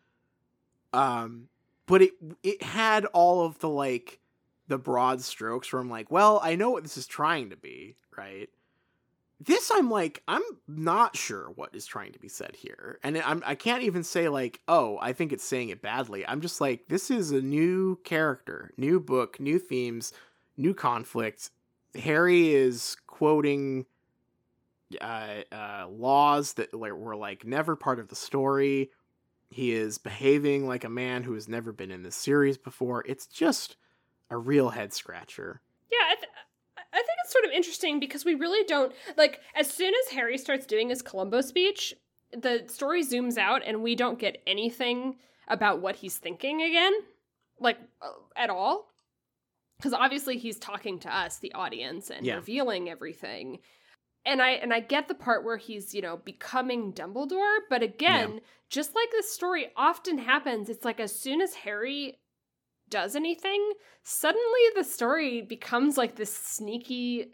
Um but it it had all of the like the broad strokes i'm like well i know what this is trying to be right this i'm like i'm not sure what is trying to be said here. And i'm i can't even say like oh i think it's saying it badly. I'm just like this is a new character new book new themes new conflict harry is quoting uh, uh laws that were like never part of the story. He is behaving like a man who has never been in this series before. It's just a real head scratcher. Yeah, I, th- it's sort of interesting because we really don't like as soon as Harry starts doing his Columbo speech, the story zooms out and we don't get anything about what he's thinking again, like uh, at all. Because obviously he's talking to us, the audience, and Yeah. revealing everything. And I and I get the part where he's you know becoming Dumbledore, but again, just like this story often happens, it's like as soon as Harry does anything, suddenly the story becomes like this sneaky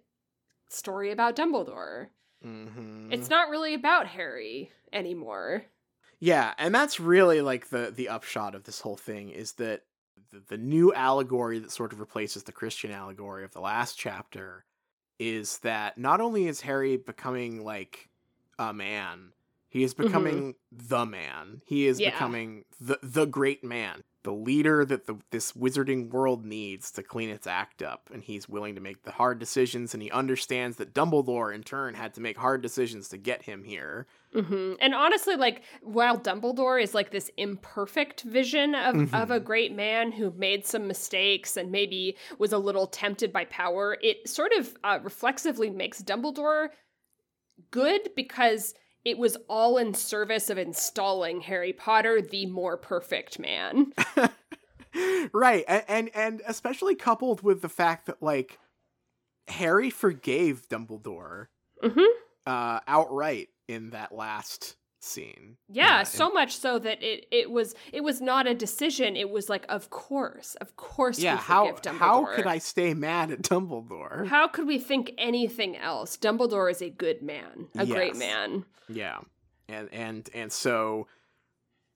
story about Dumbledore. Mm-hmm. It's not really about Harry anymore. Yeah, and that's really like the the upshot of this whole thing is that the, the new allegory that sort of replaces the Christian allegory of the last chapter is that not only is Harry becoming like a man, he is becoming the man. He is Yeah. becoming the the great man, the leader that the this wizarding world needs to clean its act up, and he's willing to make the hard decisions and he understands that Dumbledore in turn had to make hard decisions to get him here. hmm And honestly, like while Dumbledore is like this imperfect vision of, of a great man who made some mistakes and maybe was a little tempted by power, it sort of uh, reflexively makes Dumbledore good because it was all in service of installing Harry Potter, the more perfect man. right and, and and especially coupled with the fact that like harry forgave dumbledore hmm uh outright in that last scene Yeah, Uh, so much so that it it was it was not a decision. It was like, of course, of course. yeah how Dumbledore. how could i stay mad at dumbledore How could we think anything else? Dumbledore is a good man, a great man. yeah and and and so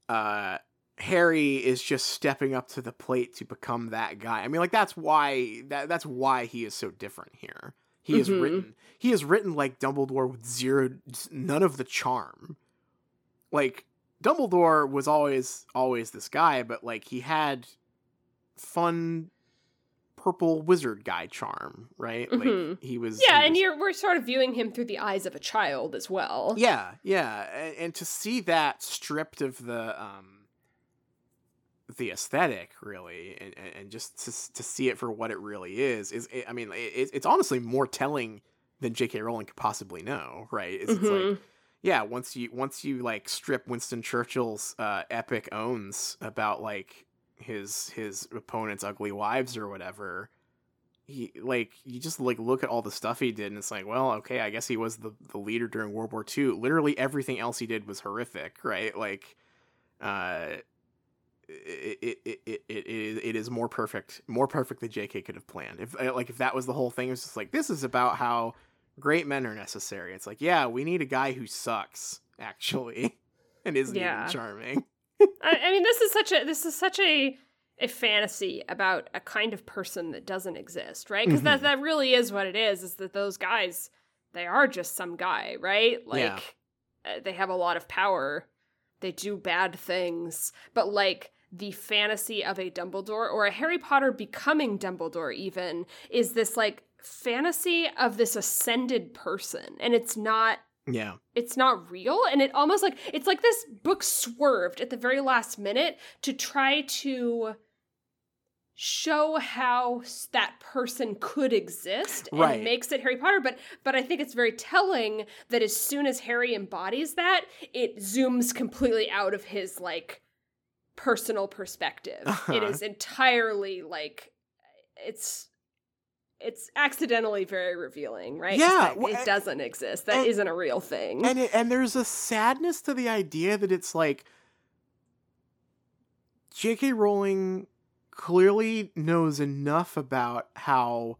uh harry is just stepping up to the plate to become that guy i mean like that's why that that's why he is so different here he is Mhm. written he is written like dumbledore with zero none of the charm like dumbledore was always always this guy but like he had fun purple wizard guy charm right like Mhm. he was Yeah, he and you're we're sort of viewing him through the eyes of a child as well. yeah, yeah, and, and to see that stripped of the um the aesthetic, really, and, and- just to, to see it for what it really is, is I mean, it, it's honestly more telling than J.K. Rowling could possibly know, right? It's, it's like, Mhm. Yeah, once you once you like strip Winston Churchill's uh, epic owns about like his his opponent's ugly wives or whatever, he like you just like look at all the stuff he did and it's like, well, okay, I guess he was the the leader during World War II. Literally everything else he did was horrific, right? Like, uh. It it, it, it, it, is, it is more perfect more perfect than JK could have planned. If like if that was the whole thing, it was just like this is about how great men are necessary. It's like, yeah, we need a guy who sucks, actually, and isn't Yeah. even charming. I, I mean, this is such a this is such a a fantasy about a kind of person that doesn't exist, right? Because that Mhm. that really is what it is. Is that those guys they are just some guy, right? Like Yeah. uh, they have a lot of power, they do bad things, but like the fantasy of a Dumbledore or a Harry Potter becoming Dumbledore even is this like fantasy of this ascended person, and it's not Yeah, it's not real and it almost like it's like this book swerved at the very last minute to try to show how that person could exist and Right. makes it Harry Potter but but I think it's very telling that as soon as Harry embodies that it zooms completely out of his like personal perspective it Uh-huh. is entirely like it's it's accidentally very revealing, right? Yeah, well, it doesn't exist. That and- not a real thing. and it, and there's a sadness to the idea that it's like J.K. Rowling clearly knows enough about how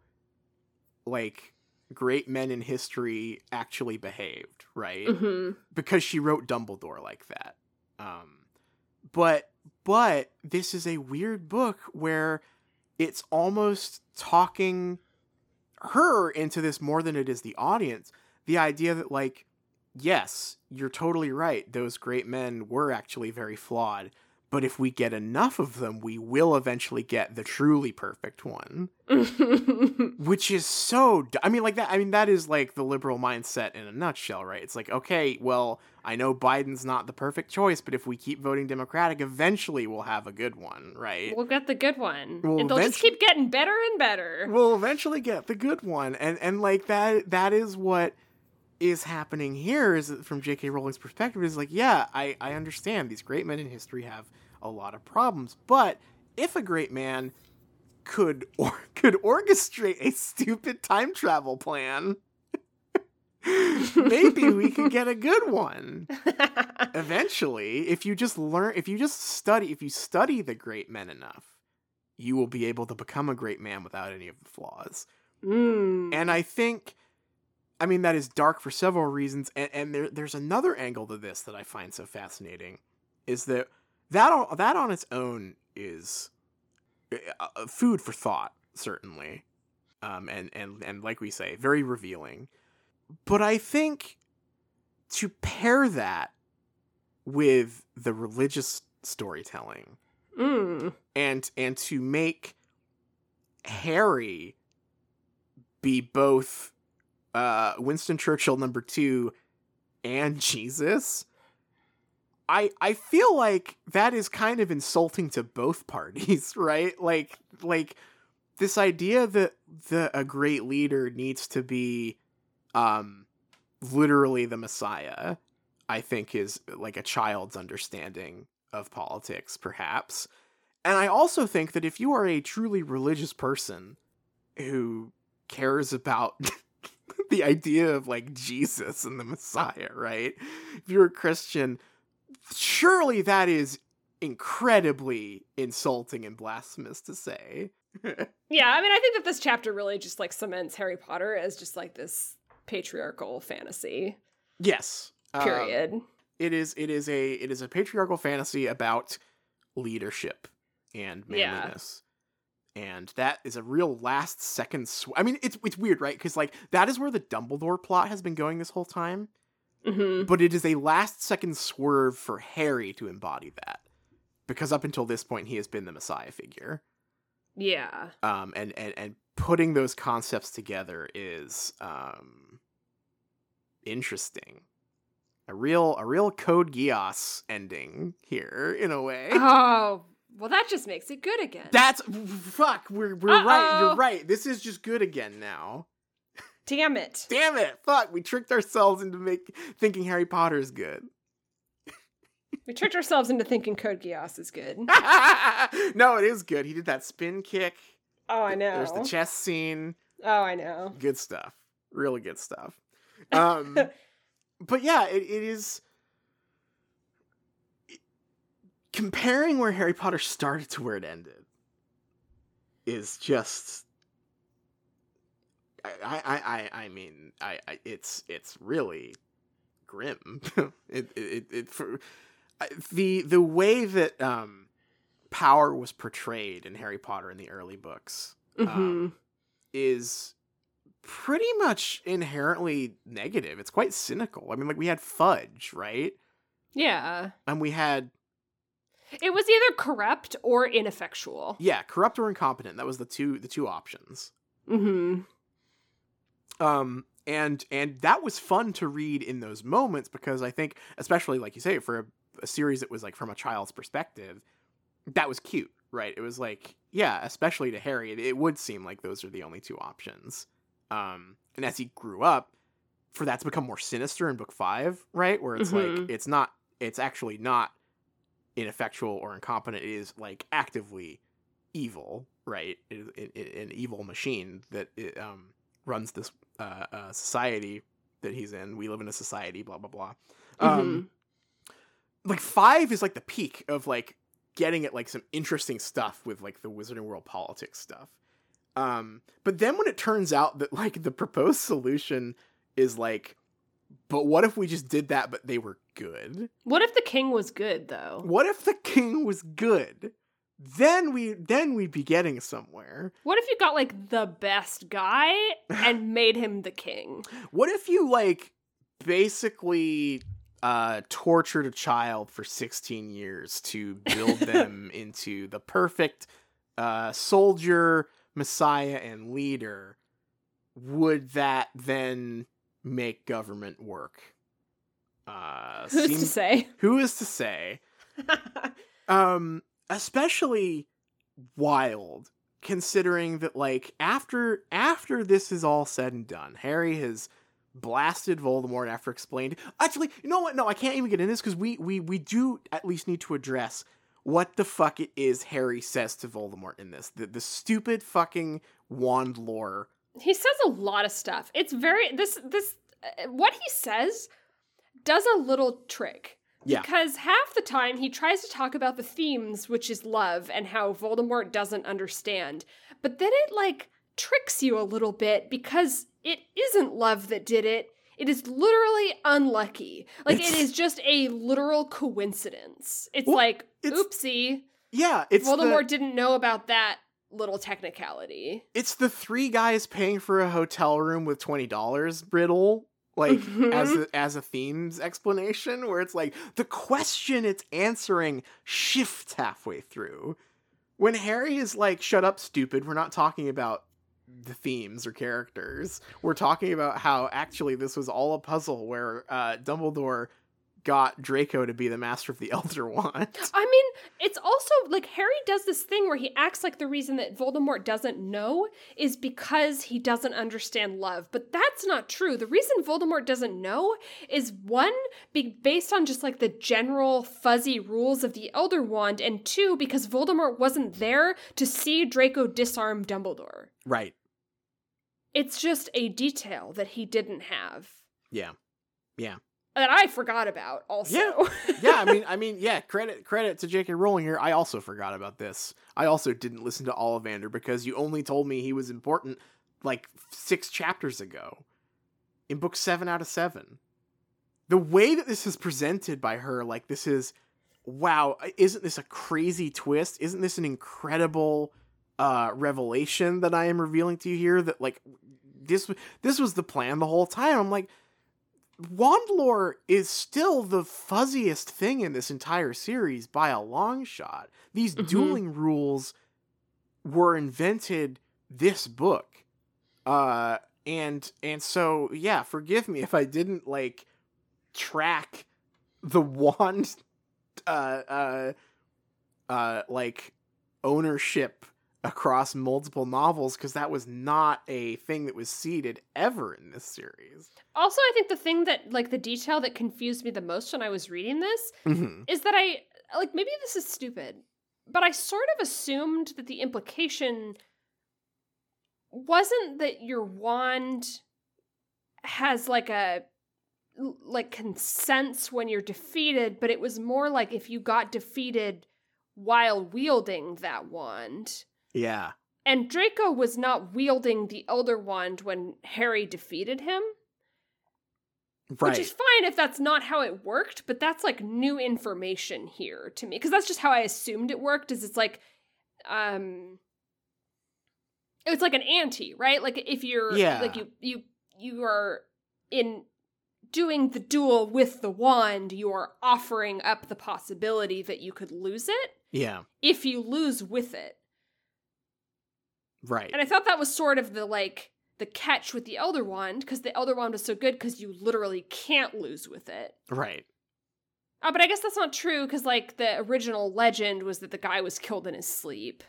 like great men in history actually behaved, right? hmm because she wrote Dumbledore like that. Um, but but this is a weird book where it's almost talking her into this more than it is the audience. The idea that like yes, you're totally right. Those great men were actually very flawed, but if we get enough of them, we will eventually get the truly perfect one. Which is so. d- I mean, like that. I mean, that is like the liberal mindset in a nutshell, right? It's like, okay, well, I know Biden's not the perfect choice, but if we keep voting Democratic, eventually we'll have a good one, right? we'll get the good one. Well, and they'll just keep getting better and better. we'll eventually get the good one and and like that that is what is happening here is from jk rowling's perspective is like yeah i i understand these great men in history have a lot of problems but if a great man could or could orchestrate a stupid time travel plan maybe we could get a good one eventually if you just learn if you just study if you study the great men enough you will be able to become a great man without any of the flaws mm. and i think i mean that is dark for several reasons and, and there, there's another angle to this that i find so fascinating is that that on, that on its own is uh, uh, food for thought certainly um, and, and and like we say very revealing but i think to pair that with the religious storytelling Mm. and and to make Harry be both uh Winston Churchill number 2 and Jesus I I feel like that is kind of insulting to both parties, right? Like like this idea that the a great leader needs to be um literally the messiah I think is like a child's understanding of politics, perhaps. And I also think that if you are a truly religious person who cares about the idea of like Jesus and the Messiah, right? If you're a Christian, surely that is incredibly insulting and blasphemous to say. Yeah, I mean, I think that this chapter really just like cements Harry Potter as just like this patriarchal fantasy. yes. um, Period. it is it is a it is a patriarchal fantasy about leadership and manliness and that is a real last second sw- i mean it's it's weird right? Because like that is where the dumbledore plot has been going this whole time. Hmm but it is a last second swerve for harry to embody that. Because up until this point he has been the messiah figure. Yeah. um and and and putting those concepts together is um interesting. A real a real code geass ending here in a way. Oh, well, that just makes it good again. that's fuck we're we're right Uh-oh. you're right this is just good again now Damn it. damn it fuck we tricked ourselves into make thinking harry potter is good We tricked ourselves into thinking Code Geass is good. no it is good he did that spin kick Oh, I know. there's the chess scene oh, I know. good stuff really good stuff um but yeah it, it is comparing where harry potter started to where it ended is just i i i, I- mean I, I it's it's really grim it it it, for the the way that um power was portrayed in harry potter in the early books hmm um, is pretty much inherently negative. It's quite cynical. I mean, like we had fudge, right? yeah. And we had It was either corrupt or ineffectual. yeah, corrupt or incompetent. That was the two the two options. hmm Um and and that was fun to read in those moments because I think especially like you say for a, a series that was like from a child's perspective, that was cute, right? It was like yeah, especially to Harry, it, it would seem like those are the only two options. Um and as he grew up, for that to become more sinister in book 5, right? Where it's like Mhm. it's not it's actually not ineffectual or incompetent, it is like actively evil, right? It it, it- an evil machine that it, um runs this uh, uh, society that he's in. We live in a society, blah blah blah. Um, like five is like the peak of like getting at like some interesting stuff with like the Wizarding World politics stuff. Um, but then when it turns out that like the proposed solution is like, but what if we just did that, but they were good? What if the king was good though? What if the king was good? Then we then we'd be getting somewhere. What if you got like the best guy and made him the king? What if you like basically uh, tortured a child for 16 years to build them into the perfect uh, soldier, messiah, and leader, would that then make government work? Uh, Who's to say? Who is to say? um especially wild considering that like after after this is all said and done harry has blasted voldemort after explained actually you know what no i can't even get in this because we we we do at least need to address what the fuck it is harry says to voldemort in this the, the stupid fucking wand lore he says a lot of stuff. It's very this this uh, what he says does a little trick. Yeah. Because half the time he tries to talk about the themes, which is love and how Voldemort doesn't understand. But then it like tricks you a little bit because it isn't love that did it. It is literally unlucky. Like It's- it is just a literal coincidence. It's Well, like it's- oopsie. yeah it's Voldemort the, didn't know about that little technicality. it's the three guys paying for a hotel room with twenty dollars brittle like Mhm. as a, as a themes explanation where it's like the question it's answering shifts halfway through when harry is like shut up stupid we're not talking about the themes or characters we're talking about how actually this was all a puzzle where uh dumbledore got draco to be the master of the elder wand I mean, it's also like Harry does this thing where he acts like the reason that Voldemort doesn't know is because he doesn't understand love. But that's not true. The reason Voldemort doesn't know is one, be based on just like the general fuzzy rules of the Elder Wand, and two, because Voldemort wasn't there to see Draco disarm Dumbledore. right It's just a detail that he didn't have. Yeah. Yeah That I forgot about also. Yeah. yeah, I mean, I mean, yeah. Credit credit to J.K. Rowling here. I also forgot about this. I also didn't listen to Ollivander because you only told me he was important like six chapters ago, in book seven out of seven. The way that this is presented by her, like this is, wow, isn't this a crazy twist? Isn't this an incredible uh revelation that I am revealing to you here? That like this this was the plan the whole time. I'm like, wand lore is still the fuzziest thing in this entire series by a long shot. These Mhm. dueling rules were invented this book. Uh and and so yeah, forgive me if I didn't like track the wand uh uh uh like ownership across multiple novels because that was not a thing that was seeded ever in this series. Also, I think the thing that, like, the detail that confused me the most when I was reading this Mm-hmm. is that I, like, maybe this is stupid, but I sort of assumed that the implication wasn't that your wand has, like, a, like, consents when you're defeated, but it was more like if you got defeated while wielding that wand. Yeah. And Draco was not wielding the Elder Wand when Harry defeated him. Right. Which is fine if that's not how it worked, but that's like new information here to me because that's just how I assumed it worked. Is it's like, um, it's like an ante, right? Like if you're, Yeah. like you you you are in doing the duel with the wand, you are offering up the possibility that you could lose it yeah. if you lose with it. Right. And I thought that was sort of the like the catch with the Elder Wand because the Elder Wand was so good because you literally can't lose with it. right. Uh, but I guess that's not true because like the original legend was that the guy was killed in his sleep.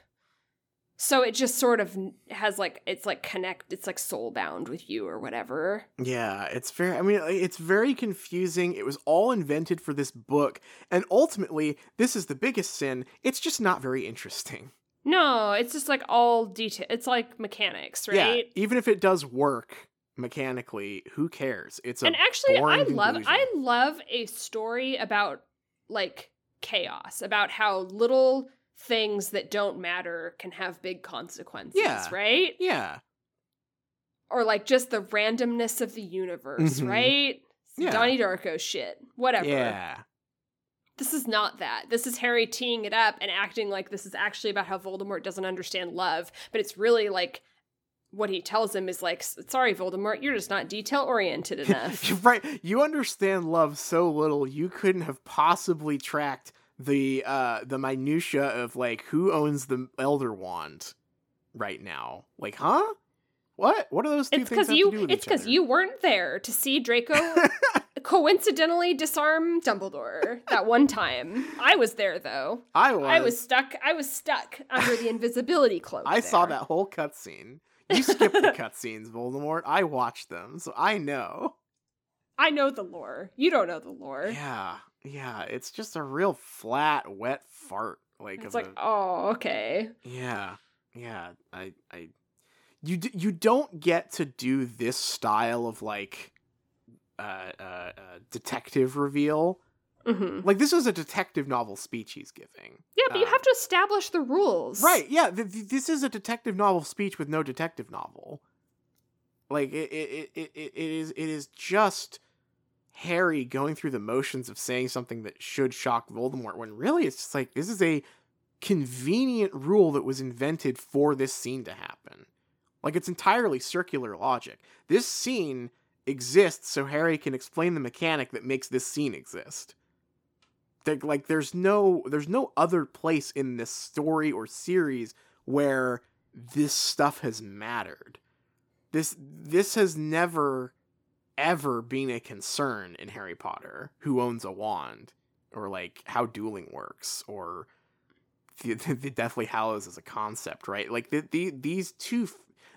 So it just sort of has like it's like connect it's like soul bound with you or whatever. Yeah, it's very I mean it's very confusing. It was all invented for this book and ultimately this is the biggest sin. It's just not very interesting. No, it's just like all detail. It's like mechanics, right? Yeah, even if it does work mechanically, who cares? It's a and actually i love conclusion. i love a story about like chaos about how little things that don't matter can have big consequences Yeah. right Yeah. or like just the randomness of the universe Mhm. right Yeah. donnie darko shit whatever Yeah. This is not that this is harry teeing it up and acting like this is actually about how voldemort doesn't understand love but it's really like what he tells him is like, "Sorry, Voldemort, you're just not detail oriented enough." right. You understand love so little you couldn't have possibly tracked the uh the minutia of like who owns the elder wand right now. Like, huh? What? What are those two it's things you to do with it's because you weren't there to see Draco coincidentally disarm Dumbledore that one time. I was there though. I was. I was stuck. I was stuck under the invisibility cloak. I saw that whole cutscene. You skipped the cutscenes, Voldemort. I watched them, so I know. I know the lore. You don't know the lore. Yeah, yeah. It's just a real flat, wet fart. Like It's like, a- oh, okay. Yeah, yeah. I, I, you, d- you don't get to do this style of like, uh, uh, uh detective reveal. hmm Like this is a detective novel speech he's giving. Yeah, but you Um, have to establish the rules. Right? Yeah. Th- th- this is a detective novel speech with no detective novel. Like it, it, it, it, it is, it is just Harry going through the motions of saying something that should shock Voldemort. When really, it's just like this is a convenient rule that was invented for this scene to happen. Like it's entirely circular logic. This scene exists so Harry can explain the mechanic that makes this scene exist. There- like there's no there's no other place in this story or series where this stuff has mattered. This this has never ever been a concern in Harry Potter who owns a wand or like how dueling works or the, the Deathly Hallows as a concept, right? Like the, the these two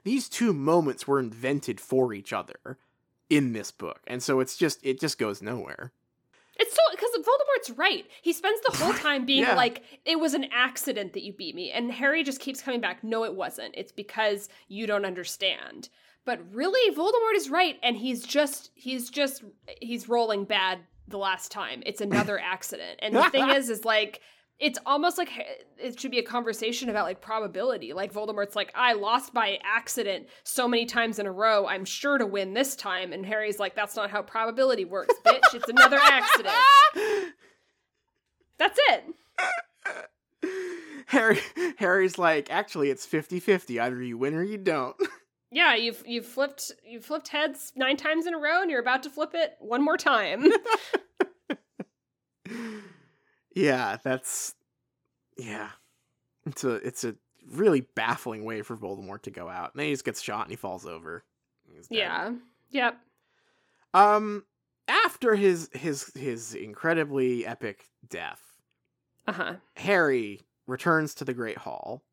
these two moments were invented for each other in this book. And so it's just it just goes nowhere. It's so because Voldemort's right. He spends the whole time being Yeah. like, "It was an accident that you beat me," and Harry just keeps coming back. No, it wasn't. It's because you don't understand. But really, Voldemort is right, and he's just he's just he's rolling bad the last time. It's another accident, and the thing is, is like. It's almost like it should be a conversation about like probability. Like Voldemort's like, I lost by accident so many times in a row. I'm sure to win this time. And Harry's like, that's not how probability works, bitch. It's another accident. That's it. Harry Harry's like, actually it's 50-50. Either you win or you don't. Yeah, you've you've flipped you flipped heads nine times in a row, and you're about to flip it one more time. yeah, that's yeah. It's a it's a really baffling way for Voldemort to go out. And then he just gets shot and he falls over. Yeah. Yep. Um after his his his incredibly epic death, Uh huh. Harry returns to the Great Hall.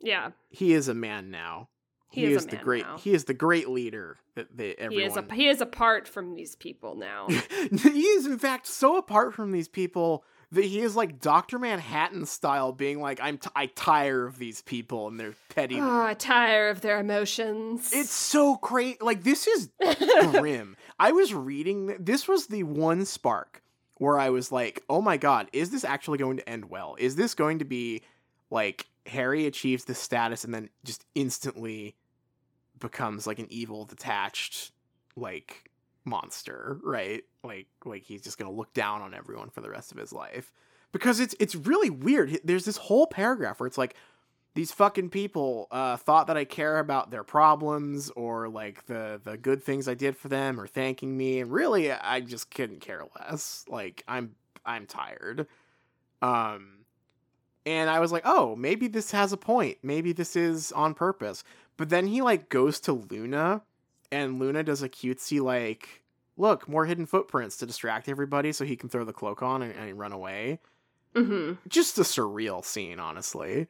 Yeah. He is a man now. He is a the great now. he is the great leader that they He is everyone a he is apart from these people now. he is in fact so apart from these people that he is like Dr. Manhattan style being like I'm t- I tire of these people and their petty oh, I tire of their emotions. It's so crazy. Like this is grim. I was reading th- this was the one spark where I was like, "Oh my god, is this actually going to end well? Is this going to be like Harry achieves this status and then just instantly becomes like an evil detached like monster, right? Like like he's just going to look down on everyone for the rest of his life." Because it's it's really weird. There's this whole paragraph where it's like these fucking people uh, thought that I care about their problems or like the the good things I did for them or thanking me, and really I just couldn't care less. Like I'm I'm tired. Um, and I was like, oh, maybe this has a point. Maybe this is on purpose. But then he like goes to Luna, and Luna does a cutesy like, look, more hidden footprints to distract everybody, so he can throw the cloak on and, and run away. hmm Just a surreal scene, honestly.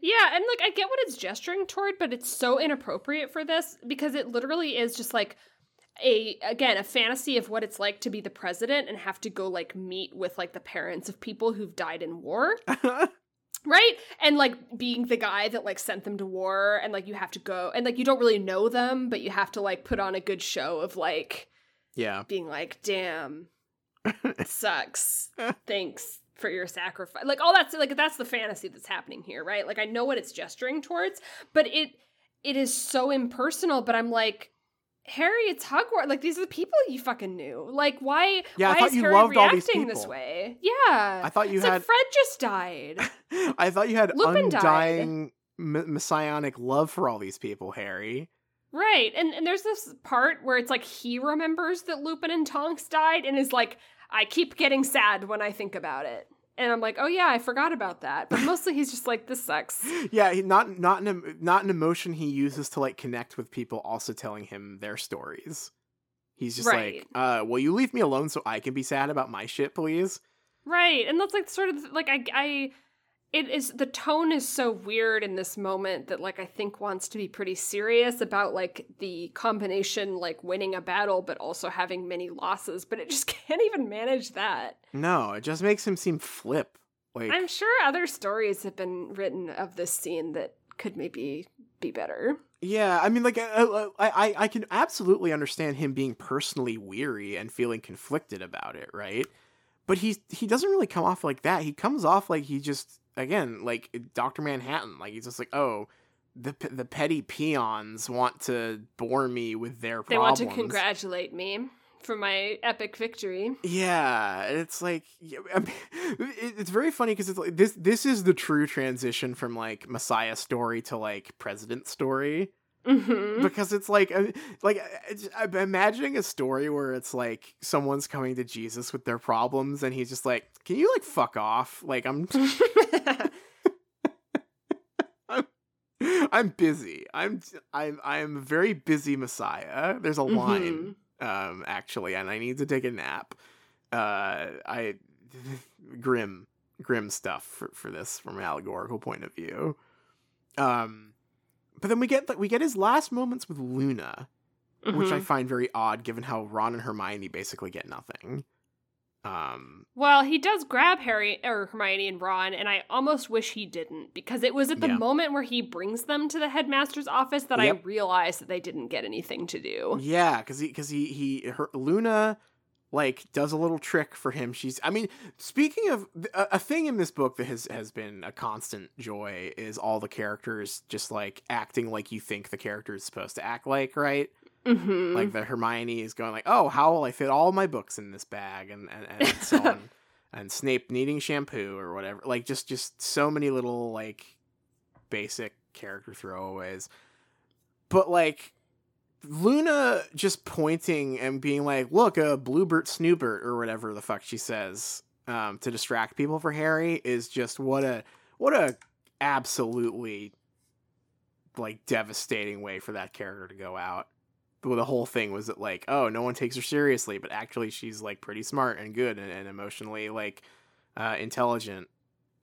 Yeah, and like I get what it's gesturing toward, but it's so inappropriate for this because it literally is just like a again a fantasy of what it's like to be the president and have to go like meet with like the parents of people who've died in war right? And like being the guy that like sent them to war and like you have to go and like you don't really know them but you have to like put on a good show of like yeah. being like damn it sucks. Thanks for your sacrifice. Like all that's like that's the fantasy that's happening here right? Like i know what it's gesturing towards but it it is so impersonal but i'm like harry it's hogwarts like these are the people you fucking knew like why Yeah, I thought is you harry loved all these reacting this people. way yeah I thought you it's had like fred just died I thought you had Lupin undying m- messianic love for all these people, Harry. Right. And and there's this part where it's like he remembers that Lupin and Tonks died and is like, I keep getting sad when I think about it. And I'm like, oh yeah, I forgot about that. But mostly he's just like, this sucks. Yeah, not not an not an emotion he uses to like connect with people, also telling him their stories. He's just Right. like, uh, will you leave me alone so I can be sad about my shit, please? Right. And that's like sort of like I I it is the tone is so weird in this moment that like I think wants to be pretty serious about like the combination like winning a battle but also having many losses, but it just can't even manage that. No, it just makes him seem flip. Like, I'm sure other stories have been written of this scene that could maybe be better. yeah, I mean, like, uh, uh, I, I I can absolutely understand him being personally weary and feeling conflicted about it, right? But he he doesn't really come off like that. He comes off like he just again like Doctor Manhattan. Like he's just like, oh, the the petty peons want to bore me with their They problems. want to congratulate me for my epic victory. Yeah, it's like I mean, it's very funny because it's like this. This is the true transition from like Messiah story to like President story hmm because it's like uh, like uh, it's- I'm imagining a story where it's like someone's coming to Jesus with their problems and he's just like, "Can you like fuck off? Like I'm I'm busy. I'm I'm I'm a very busy Messiah. There's a line um actually and i need to take a nap uh i grim grim stuff for, for this from an allegorical point of view um but then we get we get his last moments with luna which i Mhm. find very odd given how ron and hermione basically get nothing um Well, he does grab Harry or Hermione and Ron, and I almost wish he didn't because it was at the Yeah. moment where he brings them to the headmaster's office that Yep. I realized that they didn't get anything to do. yeah because he because he he her, luna like does a little trick for him. She's i mean speaking of a, a thing in this book that has has been a constant joy is all the characters just like acting like you think the character is supposed to act like right? Mm-hmm. like the hermione is going like oh how will i fit all my books in this bag? And and, and so on and snape needing shampoo or whatever. Like just just so many little like basic character throwaways. But like Luna just pointing and being like, "Look, a bluebird snoobert or whatever the fuck she says um, to distract people for Harry is just what a what a absolutely like devastating way for that character to go out. The whole thing was that like, oh, no one takes her seriously, but actually she's like pretty smart and good and, and emotionally like uh, intelligent.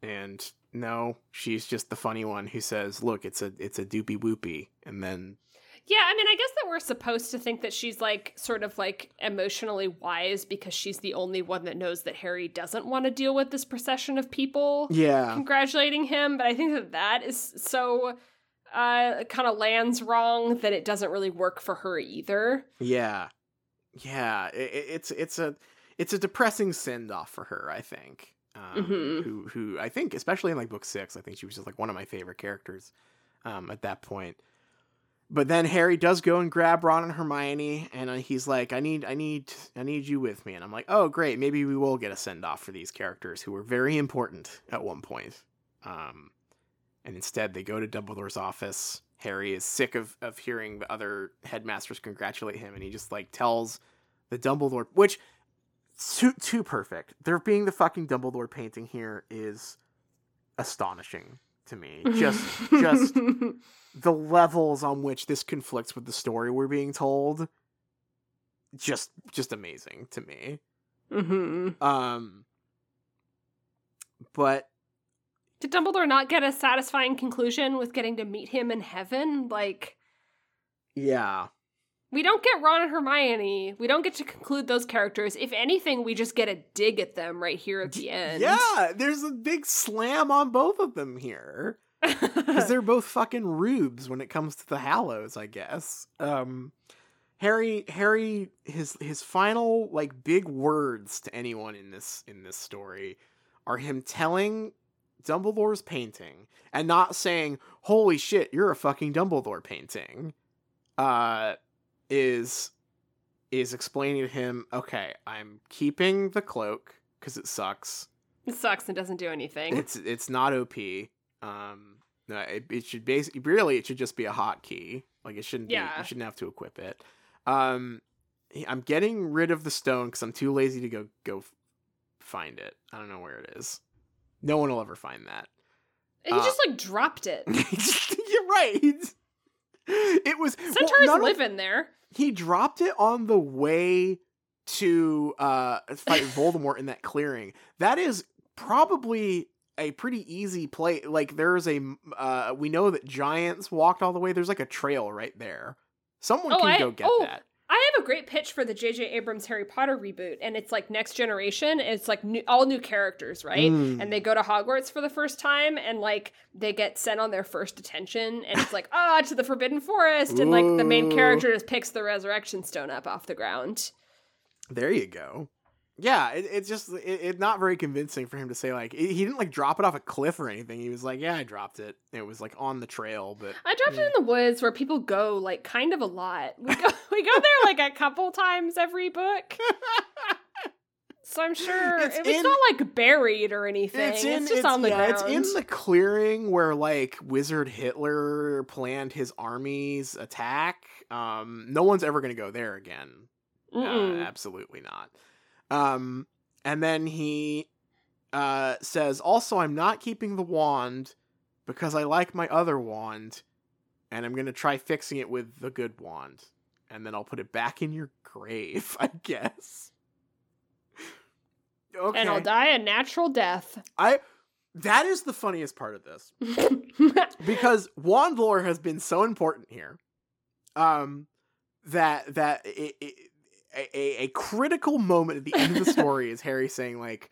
And no, she's just the funny one who says, "Look, it's a it's a doopy whoopy," and then Yeah, I mean, I guess that we're supposed to think that she's like sort of like emotionally wise because she's the only one that knows that Harry doesn't want to deal with this procession of people yeah, congratulating him. But I think that that is so uh kind of lands wrong that it doesn't really work for her either. Yeah, yeah. i i- it's it's a it's a depressing send off for her. I think. Um, Mhm. Who who I think, especially in like book six, I think she was just like one of my favorite characters. Um, at that point. But then Harry does go and grab Ron and Hermione, and uh, he's like, "I need, I need, I need you with me." And I'm like, "Oh, great! Maybe we will get a send off for these characters who were very important at one point." Um, and instead, they go to Dumbledore's office. Harry is sick of of hearing the other headmasters congratulate him, and he just like tells the Dumbledore, which too too perfect. There being the fucking Dumbledore painting here is astonishing to me. Just just the levels on which this conflicts with the story we're being told just just amazing to me hmm um but Did Dumbledore not get a satisfying conclusion with getting to meet him in heaven? Like, yeah we don't get Ron and Hermione. We don't get to conclude those characters. If anything, we just get a dig at them right here at the end. yeah there's a big slam on both of them here because they're both fucking rubes when it comes to the hallows i guess um harry harry his his final like big words to anyone in this in this story are him telling dumbledore's painting and not saying holy shit you're a fucking dumbledore painting uh is is explaining to him okay i'm keeping the cloak because it sucks it sucks and doesn't do anything. it's it's not op um No, it, it should basically really it should just be a hotkey. Like it shouldn't be. Yeah. You shouldn't have to equip it. Um, I'm getting rid of the stone because I'm too lazy to go go find it. I don't know where it is. No one will ever find that. He Uh, just like dropped it. You're right. It was well, Centaurs only- live in there. He dropped it on the way to uh fight Voldemort in that clearing. That is probably a pretty easy play. Like there's a uh we know that giants walked all the way. There's like a trail right there. Someone Oh, can I- go get oh, that. I have a great pitch for the J.J. Abrams Harry Potter reboot, and it's like next generation. It's like new, all new characters, right? Mm. And they go to Hogwarts for the first time, and like they get sent on their first detention, and it's like ah to the Forbidden Forest, and like the main character just picks the Resurrection Stone up off the ground. There you go. Yeah, it, it's just it, it not very convincing for him to say like he didn't like drop it off a cliff or anything. He was like, "Yeah, I dropped it." It was like on the trail, but I dropped Yeah. it in the woods where people go like kind of a lot. We go we go there like a couple times every book. So I'm sure It's it's, in- not like buried or anything. It's, just on the yeah, ground. It's in the clearing where like Wizard Hitler planned his army's attack. Um, no one's ever gonna go there again. Uh, absolutely not. Um, and then he uh says, "Also, I'm not keeping the wand because I like my other wand, and I'm gonna try fixing it with the good wand, and then I'll put it back in your grave, I guess." Okay. and I'll die a natural death. I that is the funniest part of this because wand lore has been so important here um that that it, it, a, a critical moment at the end of the story is harry saying like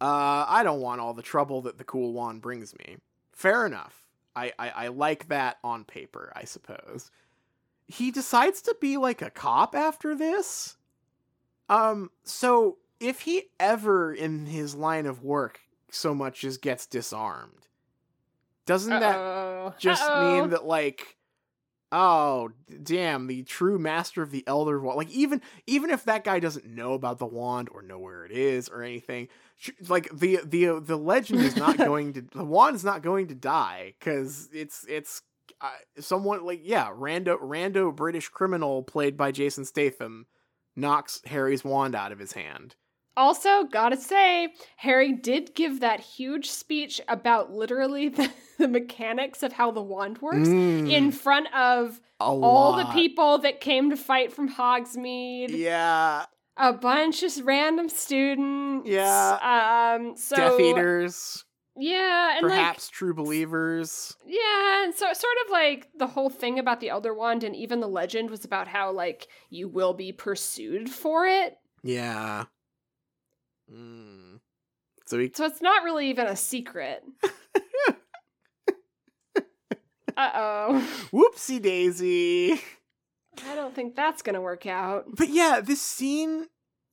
uh i don't want all the trouble that the cool wand brings me fair enough i i, I like that on paper i suppose he decides to be like a cop after this um so if he ever in his line of work so much as gets disarmed doesn't that Uh-oh. just Uh-oh. mean that like oh damn the true master of the elder wand like even even if that guy doesn't know about the wand or know where it is or anything like the the the legend is not going to the wand is not going to die because it's it's uh, someone like yeah rando rando british criminal played by jason statham knocks harry's wand out of his hand Also, gotta say, Harry did give that huge speech about literally the, the mechanics of how the wand works Mm, in front of a all the people that came to fight from Hogsmeade, yeah a bunch of random students. Yeah. Um. So death eaters Yeah, and perhaps true believers yeah, and so sort of like the whole thing about the Elder Wand and even the legend was about how like you will be pursued for it. Yeah. Mm. So he So it's not really even a secret. uh oh. whoopsie daisy. I don't think that's gonna work out. But yeah, this scene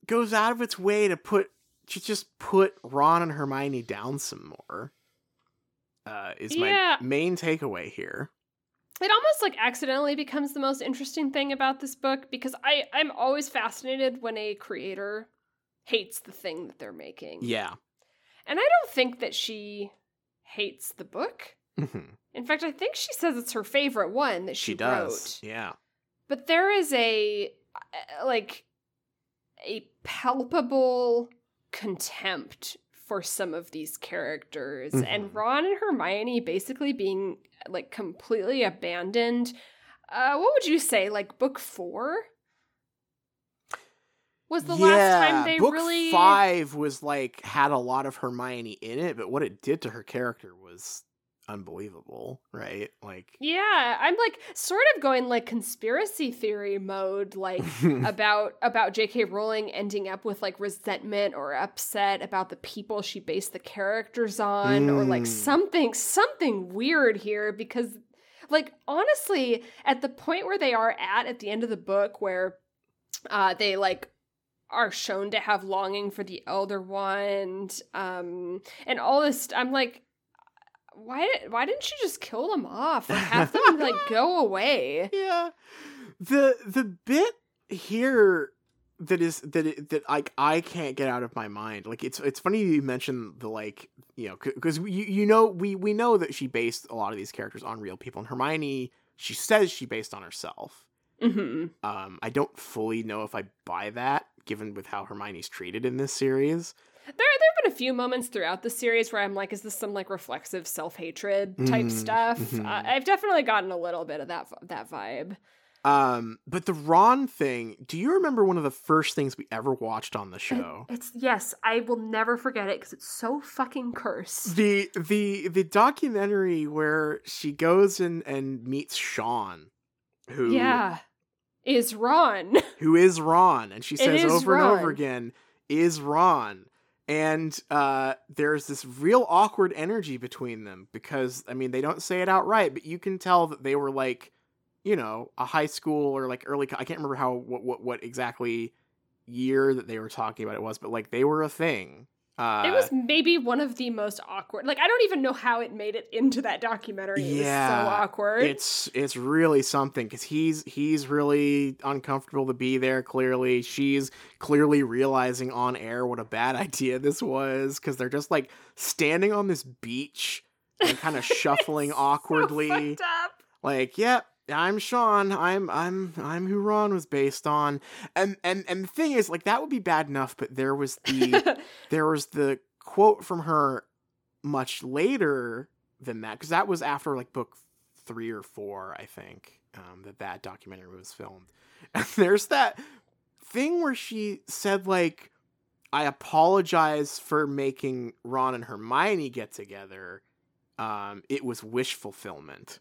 goes out of its way to put to just put Ron and Hermione down some more. Uh, is Yeah. my main takeaway here. It almost like accidentally becomes the most interesting thing about this book because I I'm always fascinated when a creator hates the thing that they're making. Yeah. And I don't think that she hates the book. Mhm. In fact, I think she says it's her favorite one that she, She does. wrote. Yeah. But there is a uh, like a palpable contempt for some of these characters and Mhm. Ron and Hermione basically being like completely abandoned. Uh what would you say like book 4? Was the last time they book really five was like had a lot of Hermione in it, but what it did to her character was unbelievable, right? Like Yeah, I'm like sort of going like conspiracy theory mode like about about J.K. Rowling ending up with like resentment or upset about the people she based the characters on, or like Mm. something something weird here because, like honestly, at the point where they are at at the end of the book, where uh, they like are shown to have longing for the Elder Wand, um, and all this, I'm like. Why, why didn't you just kill them off or have them like go away? yeah the the bit here that is that it, that like I can't get out of my mind like it's it's funny you mentioned the like you know, because you you know we we know that she based a lot of these characters on real people, and Hermione she says she based on herself. Hmm Um, I don't fully know if I buy that, given with how Hermione's treated in this series. There, there have been a few moments throughout the series where I'm like, is this some like reflexive self hatred type Mhm, stuff? mhm. Uh, I've definitely gotten a little bit of that that vibe. Um, but the Ron thing, do you remember one of the first things we ever watched on the show? It's yes, I will never forget it because it's so fucking cursed. the the the documentary where she goes and and meets Sean, who Yeah, is Ron. who is Ron, and she says over and over again, "Is Ron." And uh, there's this real awkward energy between them because I mean they don't say it outright, but you can tell that they were like, you know, a high school or like early. I can't remember how what what, what exactly year that they were talking about it was, but like they were a thing. Uh, it was maybe one of the most awkward. Like I don't even know how it made it into that documentary. It Yeah, was so awkward. it's it's really something because he's he's really uncomfortable to be there clearly she's clearly realizing on air what a bad idea this was because they're just like standing on this beach and kind of shuffling So awkwardly up. like yep i'm sean. I'm i'm i'm who ron was based on. And and and the thing is like that would be bad enough but there was the there was the quote from her much later than that because that was after like book three or four i think um, that that documentary was filmed. And there's that thing where she said like i apologize for making ron and hermione get together. Um, it was wish fulfillment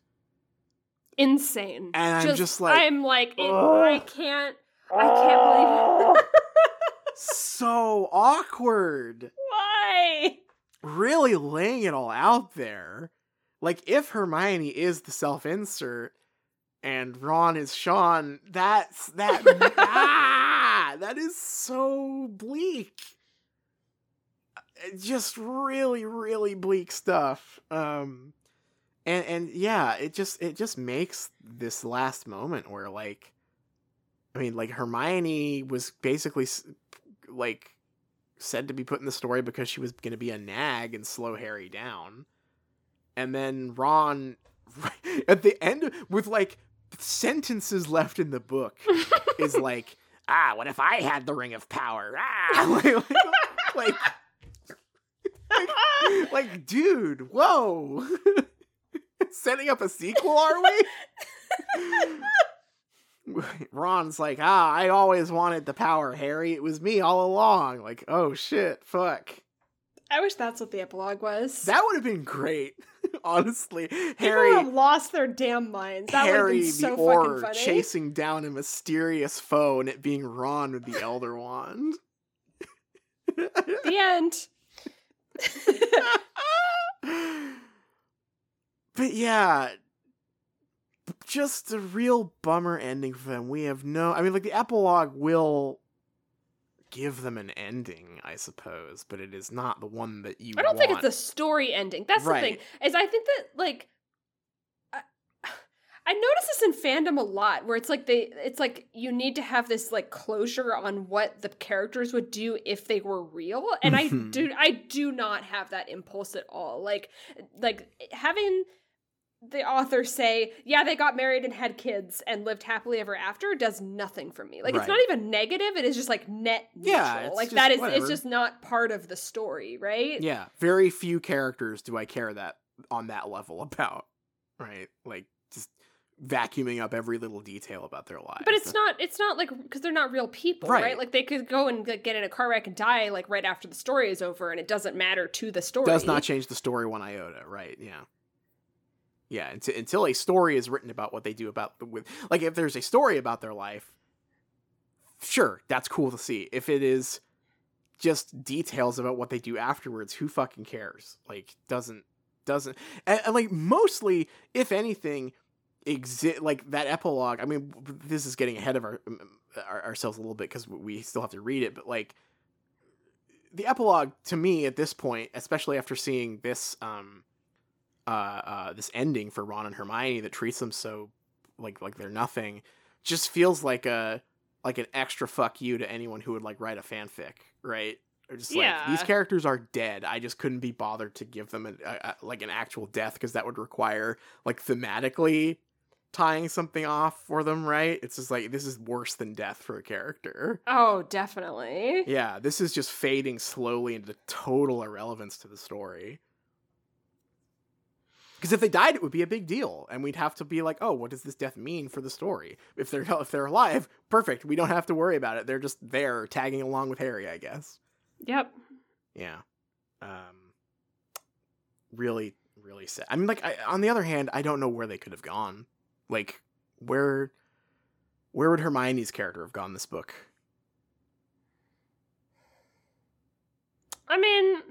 Insane. And I'm just like, I'm like, it. I can't, I can't believe it. so awkward Why? really laying it all out there. Like if Hermione is the self-insert and Ron is Sean, that's that ah, that is so bleak. Uh, Just really really bleak stuff. Um and and yeah, it just it just makes this last moment where like I mean like Hermione was basically like said to be put in the story because she was going to be a nag and slow Harry down. And then Ron, at the end, with like sentences left in the book, is like, ah, what if I had the Ring of Power? Ah, like, like, like, like, dude, whoa. Setting up a sequel, are we? Ron's like, ah, I always wanted the power, Harry. It was me all along. Like, oh shit, fuck. I wish that's what the epilogue was. That would have been great, honestly. People Harry, have lost their damn minds. That would have Harry, been so the Orr, funny. chasing down a mysterious foe, and it being Ron with the Elder Wand. The end. But yeah, just a real bummer ending for them. We have no. I mean, like the epilogue will give them an ending, I suppose, but it is not the one that you. I don't think it's want. the story ending. That's the thing. Is I think that like I, I notice this in fandom a lot where it's like they it's like you need to have this like closure on what the characters would do if they were real. And I Mhm. do I do not have that impulse at all. Like like having the authors say, yeah, they got married and had kids and lived happily ever after does nothing for me. Like it's not even negative, it is just like net neutral. Yeah, like that is whatever. it's just not part of the story, right? Yeah, very few characters do I care that on that level about. Right, like just vacuuming up every little detail about their lives. But it's not it's not like because they're not real people, right. Right. Like they could go and like, get in a car wreck and die like right after the story is over, and it doesn't matter to the story. does not change the story one iota. Right? Yeah. Yeah, until, until a story is written about what they do about the with like if there's a story about their life, sure, that's cool to see. If it is just details about what they do afterwards, who fucking cares? Like doesn't doesn't and, and like mostly, if anything, exist like that epilogue. I mean, this is getting ahead of our, our ourselves a little bit because we still have to read it, but like the epilogue to me at this point, especially after seeing this um uh, uh this ending for Ron and Hermione that treats them so like like they're nothing, just feels like a like an extra fuck you to anyone who would like write a fanfic, right? Just like these characters are dead. I just couldn't be bothered to give them an, a, a, like an actual death because that would require like thematically tying something off for them, right? It's just like this is worse than death for a character. Oh, definitely. Yeah, this is just fading slowly into total irrelevance to the story. Because if they died, it would be a big deal, and we'd have to be like, "Oh, what does this death mean for the story?" If they're if they're alive, perfect. We don't have to worry about it. They're just there, tagging along with Harry, I guess. Yep. Yeah. Um. Really, really sad. I mean, like, I, on the other hand, I don't know where they could have gone. Like, where, where would Hermione's character have gone this book? I mean,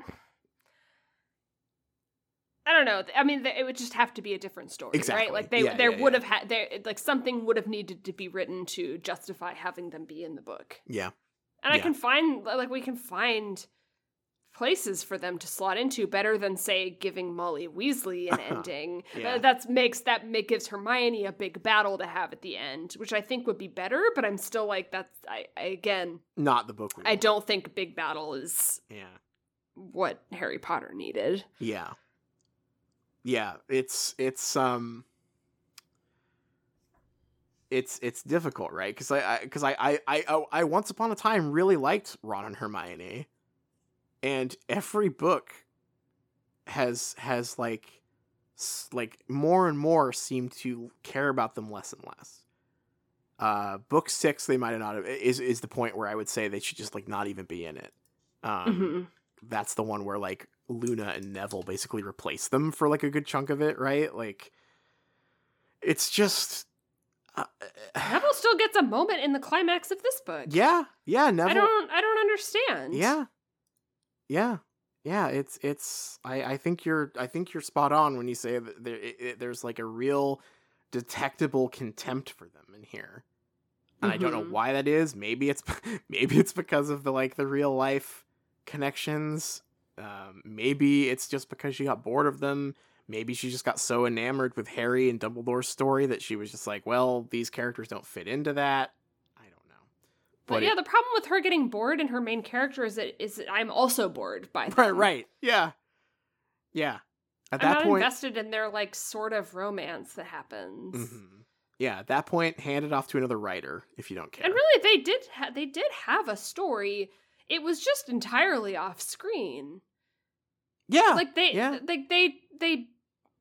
I don't know. I mean, it would just have to be a different story, Exactly. right? Like they, Yeah, there yeah, would yeah. have had, there, like something would have needed to be written to justify having them be in the book. Yeah. And I can find, like, we can find places for them to slot into better than say giving Molly Weasley an uh-huh. ending. Yeah. That's makes that ma- gives Hermione a big battle to have at the end, which I think would be better. But I'm still like that's I, I again Not the book. We I don't think big battle is Yeah. what Harry Potter needed. Yeah. Yeah, it's it's um it's it's difficult, right? Because I because I, I I I I once upon a time really liked Ron and Hermione, and every book has has like like more and more seem to care about them less and less. Uh, book six, they might have not have, is is the point where I would say they should just like not even be in it. Um, Mhm. that's the one where like Luna and Neville basically replace them for like a good chunk of it, right? Like it's just uh, Neville still gets a moment in the climax of this book. yeah, yeah, Neville. I don't I don't understand. Yeah, yeah, yeah. It's it's. I I think you're I think you're spot on when you say that there it, it- there's like a real detectable contempt for them in here, and I don't know Mhm. why that is. Maybe it's maybe it's because of the like the real life connections. Um, maybe it's just because she got bored of them. Maybe she just got so enamored with Harry and Dumbledore's story that she was just like, well, these characters don't fit into that. I don't know. But, it- yeah, the problem with her getting bored and her main character is that is that I'm also bored by them. Right, right. Yeah. Yeah. At I'm that point, invested in their like sort of romance that happens. Mhm. yeah, at that point, hand it off to another writer if you don't care. And really, they did ha- they did have a story. It was just entirely off screen. yeah, Like they yeah. like they they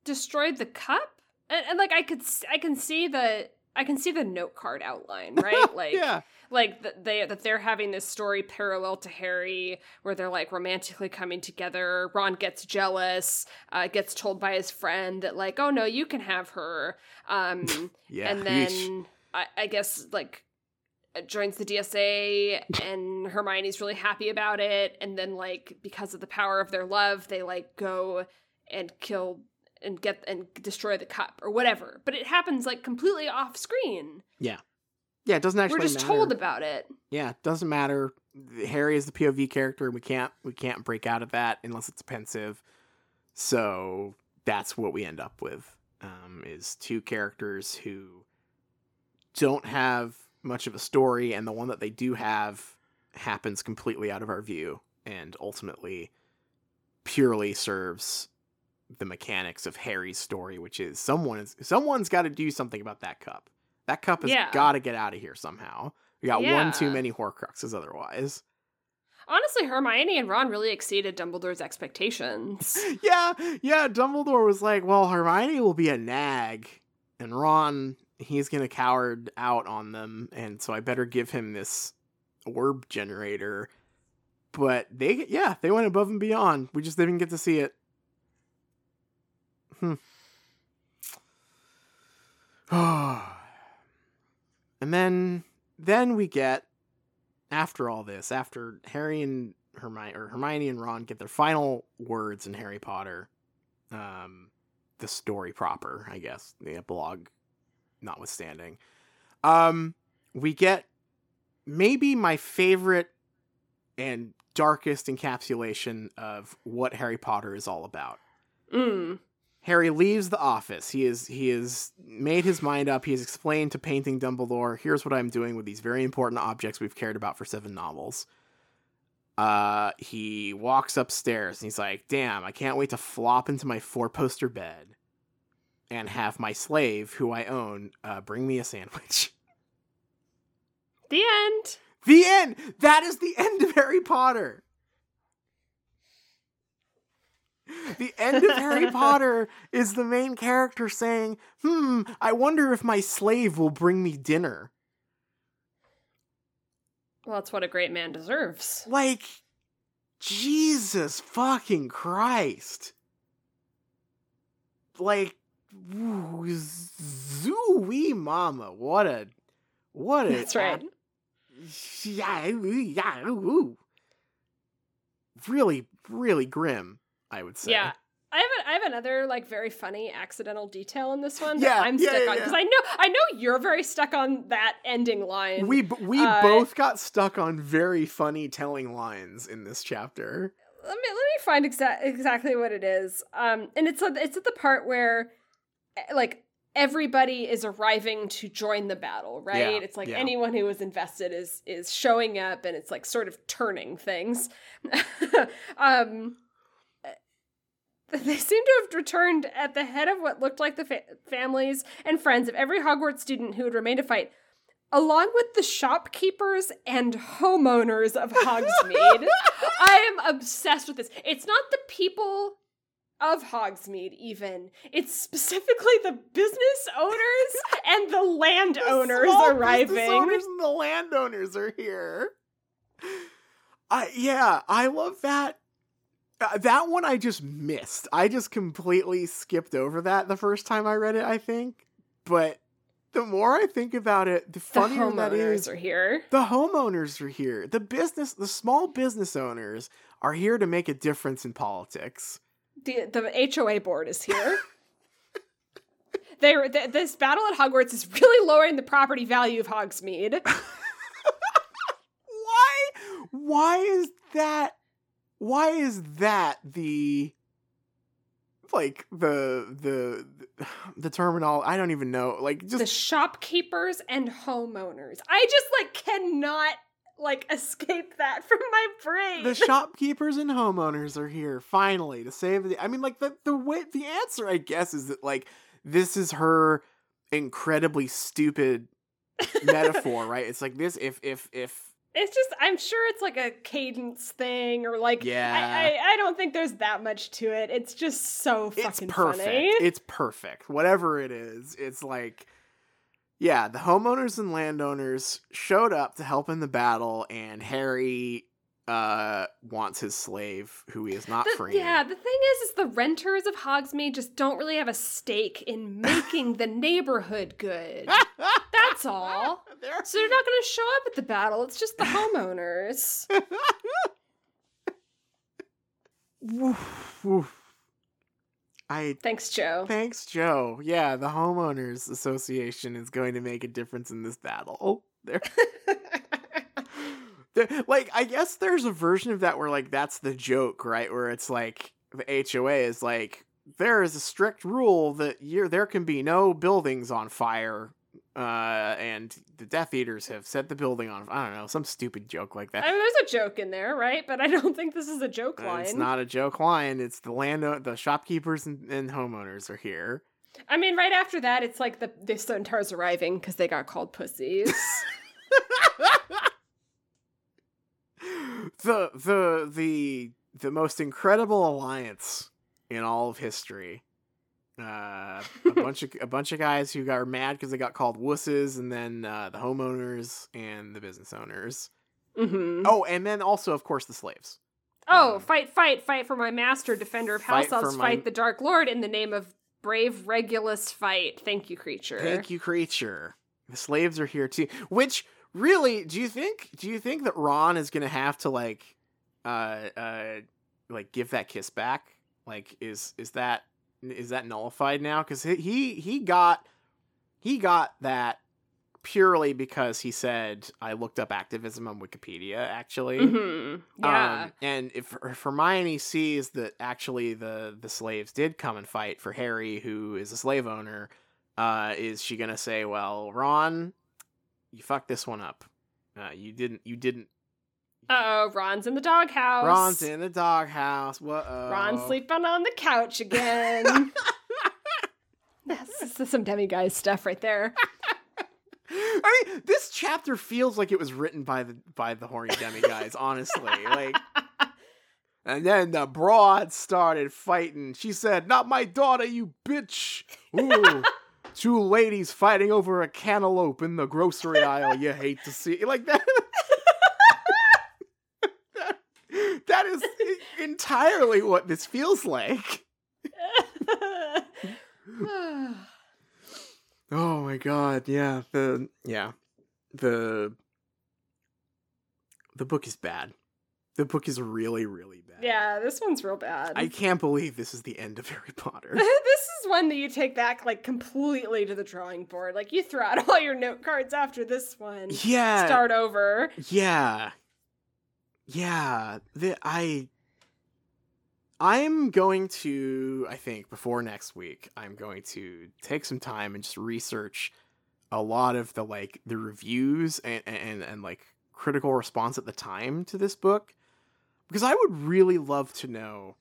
destroyed the cup, and, and like I could I can see the I can see the note card outline, right? Like yeah, like that they that they're having this story parallel to Harry, where they're like romantically coming together. Ron gets jealous, uh, gets told by his friend that like, oh no, you can have her. Um, yeah. and then I, I guess like joins the DSA, and Hermione's really happy about it. And then like because of the power of their love, they like go and kill and get and destroy the cup or whatever. But it happens like completely off screen. yeah, yeah it doesn't actually. We're just matter. told about it. Yeah, it doesn't matter. Harry is the POV character, and we can't we can't break out of that unless it's Pensieve. So that's what we end up with. Um, is two characters who don't have much of a story, and the one that they do have happens completely out of our view, and ultimately purely serves the mechanics of Harry's story, which is someone is someone's got to do something about that cup. That cup has Yeah. got to get out of here somehow. We got one too many Horcruxes otherwise. Honestly, Hermione and Ron really exceeded Dumbledore's expectations. yeah, yeah. Dumbledore was like, "Well, Hermione will be a nag, and Ron, he's gonna coward out on them, and so I better give him this orb generator." But they, yeah, they went above and beyond. We just didn't get to see it. Hmm. and then, then we get after all this, after Harry and Hermione or Hermione and Ron get their final words in Harry Potter, um, the story proper, I guess, the epilogue notwithstanding, um, we get maybe my favorite and darkest encapsulation of what Harry Potter is all about. Mm. Harry leaves the office. He is he has made his mind up. He has explained to painting Dumbledore, here's what I'm doing with these very important objects we've cared about for seven novels. uh, he walks upstairs and he's like, "Damn, I can't wait to flop into my four-poster bed and have my slave, who I own, uh, bring me a sandwich." The end. The end. That is the end of Harry Potter. The end of Harry Potter is the main character saying, "Hmm, I wonder if my slave will bring me dinner." Well, that's what a great man deserves. Like, Jesus fucking Christ. Like, zooey mama. What a, what a. That's right. Yeah, yeah, ooh. Really, really grim, I would say. Yeah. I have, a, I have another like very funny accidental detail in this one that Yeah, I'm yeah, stuck yeah, on because. I know I know you're very stuck on that ending line. We b- we Uh, both got stuck on very funny telling lines in this chapter. let me let me find exa- exactly what it is. Um, and it's at, it's at the part where, like, everybody is arriving to join the battle, right? Yeah, it's like yeah. anyone who is invested is is showing up, and it's like sort of turning things. um, eh, they seem to have returned at the head of what looked like the fa- families and friends of every Hogwarts student who had remained to fight. Along with the shopkeepers and homeowners of Hogsmeade, I am obsessed with this. It's not the people of Hogsmeade, even. It's specifically the business owners and the landowners small arriving. business owners and the landowners are here. I yeah, I love that. Uh, that one I just missed. I just completely skipped over that the first time I read it. I think, but the more I think about it, the The funnier that homeowners is. are here. The homeowners are here. The business, the small business owners are here to make a difference in politics. The the HOA board is here. they th- this battle at Hogwarts is really lowering the property value of Hogsmeade. why why is that why is that the like the the the terminal i don't even know like just the shopkeepers and homeowners. I just like cannot like escape that from my brain. the shopkeepers and homeowners are here finally to save the i mean like the the way the answer i guess is that like this is her incredibly stupid metaphor right it's like this if if if It's just I'm sure it's like a cadence thing or like Yeah. I, I, I don't think there's that much to it. It's just so fucking it's perfect. funny. It's perfect. Whatever it is, it's like yeah, the homeowners and landowners showed up to help in the battle and Harry uh wants his slave who he is not The- freeing. yeah, the thing is, is the renters of Hogsmeade just don't really have a stake in making the neighborhood good. That's all. They're- So they're not going to show up at the battle. It's just the homeowners. Woof, woof. I Thanks, Joe. thanks, Joe. Yeah, the homeowners association is going to make a difference in this battle. They're There- like I guess there's a version of that where like that's the joke, right? Where it's like the HOA is like there is a strict rule that you there can be no buildings on fire, uh, and the Death Eaters have set the building on. I don't know some stupid joke like that. I mean, there's a joke in there, right? But I don't think this is a joke line. It's not a joke line. It's the land, the shopkeepers and, and homeowners are here. I mean, right after that, it's like the the centaurs arriving because they got called pussies. the the the the most incredible alliance in all of history. Uh, a bunch of a bunch of guys who got mad because they got called wusses, and then uh, the homeowners and the business owners. hmm Oh, and then also, of course, the slaves. Oh, Um, fight, fight, fight for my master, defender of house Fight elves, for my- fight the Dark Lord in the name of brave Regulus fight. Thank you, Kreacher. Thank you, Kreacher. The slaves are here too. Which really, do you think? Do you think that Ron is gonna have to like, uh, uh, like give that kiss back? Like, is is that is that nullified now? Because he he got he got that purely because he said I looked up activism on Wikipedia. Actually, hmm Yeah. um, and if, if Hermione sees that actually the the slaves did come and fight for Harry, who is a slave owner, uh, is she gonna say, "Well, Ron, you fucked this one up. Uh, you didn't. You didn't. Oh, Ron's in the doghouse. Ron's in the doghouse. What? Ron's sleeping on the couch again. That's, some demi guy stuff right there. I mean, this chapter feels like it was written by the by the horny demi guys. honestly, like. And then the broad started fighting. She said, "Not my daughter, you bitch!" Ooh, two ladies fighting over a cantaloupe in the grocery aisle. You hate to see like that. that, is entirely what this feels like. oh my god, yeah, the yeah. The the book is bad. The book is really, really bad. Yeah, this one's real bad. I can't believe this is the end of Harry Potter. this is one that you take back like completely to the drawing board. Like you throw out all your note cards after this one. Yeah. Start over. Yeah. Yeah. The I I'm going to I think before next week, I'm going to take some time and just research a lot of the like the reviews and and, and like critical response at the time to this book because I would really love to know.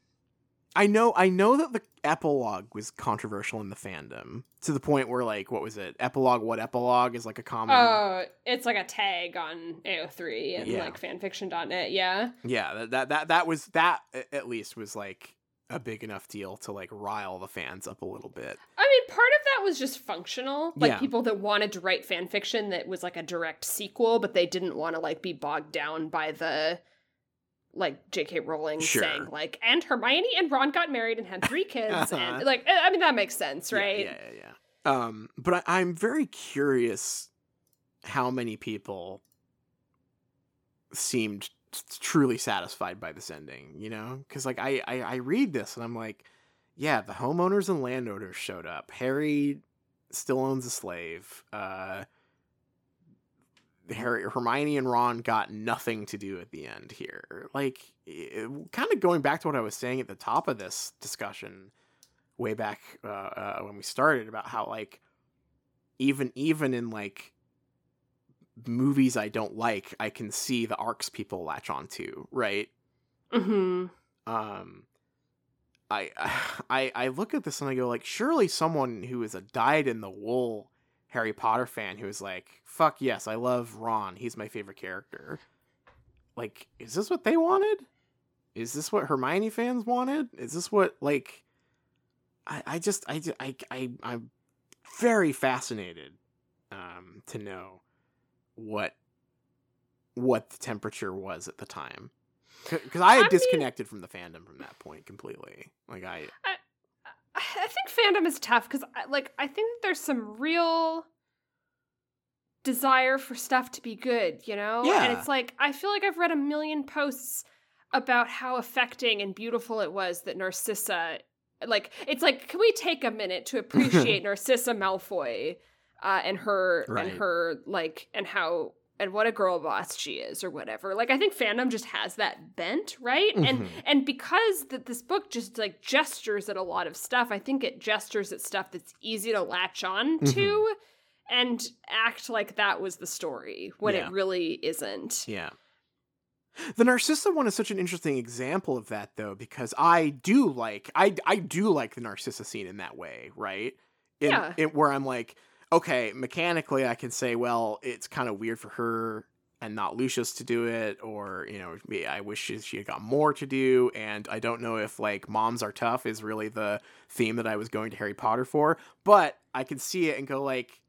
I know I know that the epilogue was controversial in the fandom to the point where like what was it? Epilogue what epilogue is like a common Oh, it's like a tag on AO3 and Yeah. like fanfiction.net. Yeah. Yeah, that, that that that was that at least was like a big enough deal to like rile the fans up a little bit. I mean, part of that was just functional. Like Yeah. people that wanted to write fan fiction that was like a direct sequel, but they didn't want to like be bogged down by the like J.K. Rowling Sure. saying like, and Hermione and Ron got married and had three kids, Uh-huh. and like, I I mean that makes sense, right? Yeah, yeah, yeah. Um, but I, I'm very curious how many people seemed truly satisfied by this ending. You know, because like I, I I read this and I'm like, yeah, the homeowners and landowners showed up. Harry still owns a slave. Uh. Harry, Hermione and Ron got nothing to do at the end here. Like, kind of going back to what I was saying at the top of this discussion, way back uh, uh, when we started about how like even even in like movies I don't like, I can see the arcs people latch onto, right? Mm-hmm. Um, I I I look at this and I go like, surely someone who is a dyed in the wool Harry Potter fan who is like, fuck yes, I love Ron, he's my favorite character. Like, is this what they wanted? Is this what Hermione fans wanted? Is this what like? I I just I I I I'm very fascinated um to know what what the temperature was at the time because I I had mean- disconnected from the fandom from that point completely. Like I, I think fandom is tough because, like, I think that there's some real desire for stuff to be good, you know? Yeah. And it's like, I feel like I've read a million posts about how affecting and beautiful it was that Narcissa, like, it's like, can we take a minute to appreciate Narcissa Malfoy uh, and her, Right. and her, like, and how. And what a girl boss she is, or whatever. Like I think fandom just has that bent, right? And Mhm. and because that this book just like gestures at a lot of stuff i think it gestures at stuff that's easy to latch on Mm-hmm. to and act like that was the story when Yeah. it really isn't yeah. The Narcissa one is such an interesting example of that, though, because I do like I I do like the Narcissa scene in that way, right? In, Yeah. in- where I'm like, okay, mechanically, I can say, well, it's kind of weird for her and not Lucius to do it, or you know, me- I wish she she had got more to do, and I don't know if like moms are tough is really the theme that I was going to Harry Potter for, but I can see it and go like,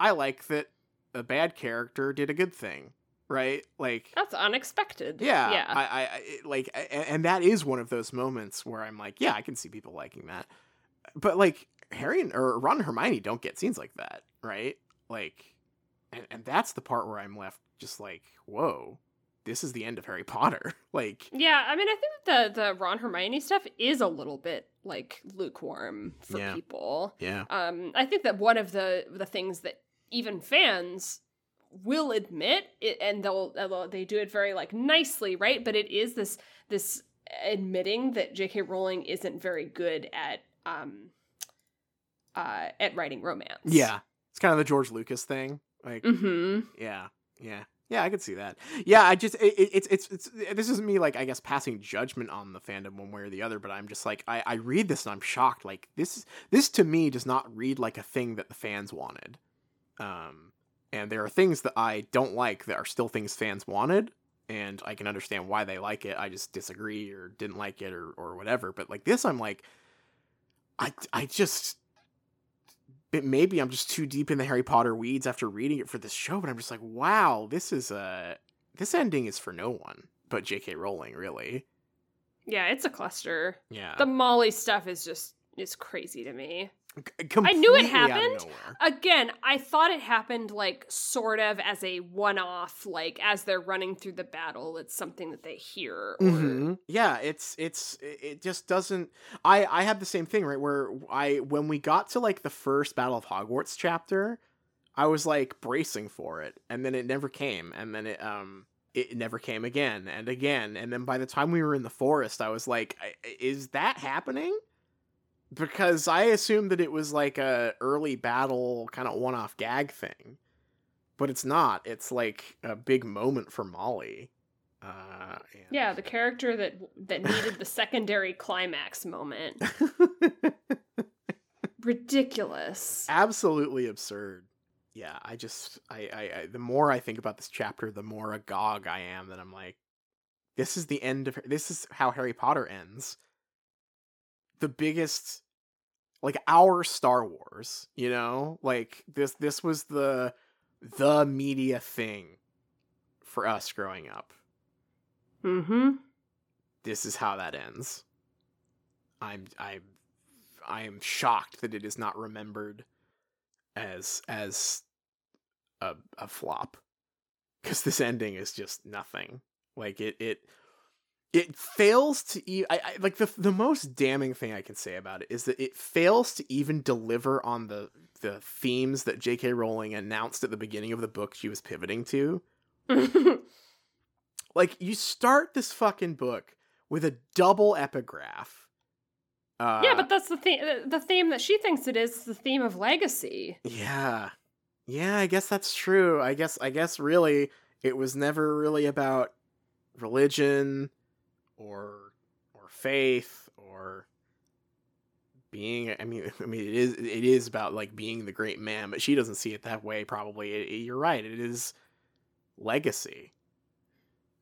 I like that a bad character did a good thing, right? Like, that's unexpected. Yeah, yeah. I, I, I like, and that is one of those moments where I'm like, yeah, I can see people liking that, but like Harry and, or Ron and Hermione don't get scenes like that, right? Like, and and that's the part where I'm left just like, whoa, this is the end of Harry Potter, like, yeah i mean i think the the ron hermione stuff is a little bit like lukewarm for Yeah. people. Yeah, um i think that one of the the things that even fans will admit it, and they'll, they'll they do it very like nicely right? But it is this this admitting that jk rowling isn't very good at um uh at writing romance yeah. It's kind of the George Lucas thing, like, mm-hmm yeah, yeah, Yeah, I could see that. Yeah, I just it, it, it's it's it's this isn't me like I guess passing judgment on the fandom one way or the other, but I'm just like I I read this and I'm shocked. Like this this to me does not read like a thing that the fans wanted. Um, and there are things that I don't like that are still things fans wanted, and I can understand why they like it. I just disagree or didn't like it or or whatever. But like this, I'm like, I I just it, maybe I'm just too deep in the Harry Potter weeds after reading it for this show, but I'm just like, wow, this is a this ending is for no one but J.K. Rowling, really. Yeah, it's a cluster. Yeah, The Molly stuff is just is crazy to me. I knew it completely out of happened. Again, I thought it happened like sort of as a one-off, like as they're running through the battle, it's something that they hear. Or... Mhm. Yeah, it's it's it just doesn't. I I had the same thing right where I when we got to like the first Battle of Hogwarts chapter, I was like bracing for it, and then it never came, and then it um it never came again and again, and then by the time we were in the forest, I was like, is that happening? Because I assumed that it was like a early battle kind of one off gag thing, but it's not. It's like a big moment for Molly. Uh, and- Yeah, the character that that needed the secondary climax moment. Ridiculous. absolutely absurd. Yeah, I just I, I I the more I think about this chapter, the more agog I am that I'm like, this is the end of this is how Harry Potter ends. The biggest like our Star Wars, you know? Like this this was the the media thing for us growing up. Mm-hmm. This is how that ends. I'm I'm I am shocked that it is not remembered as as a a flop because this ending is just nothing. Like it it it fails to e- I, I like the the most damning thing I can say about it is that it fails to even deliver on the the themes that J.K. Rowling announced at the beginning of the book she was pivoting to. Like you start this fucking book with a double epigraph. Uh, yeah, but that's the theme. The theme that she thinks it is the theme of legacy. Yeah. Yeah, I guess that's true. I guess I guess really it was never really about religion or or faith or being I mean I mean it is it is about like being the great man, but she doesn't see it that way probably. It- it- you're right. It is legacy.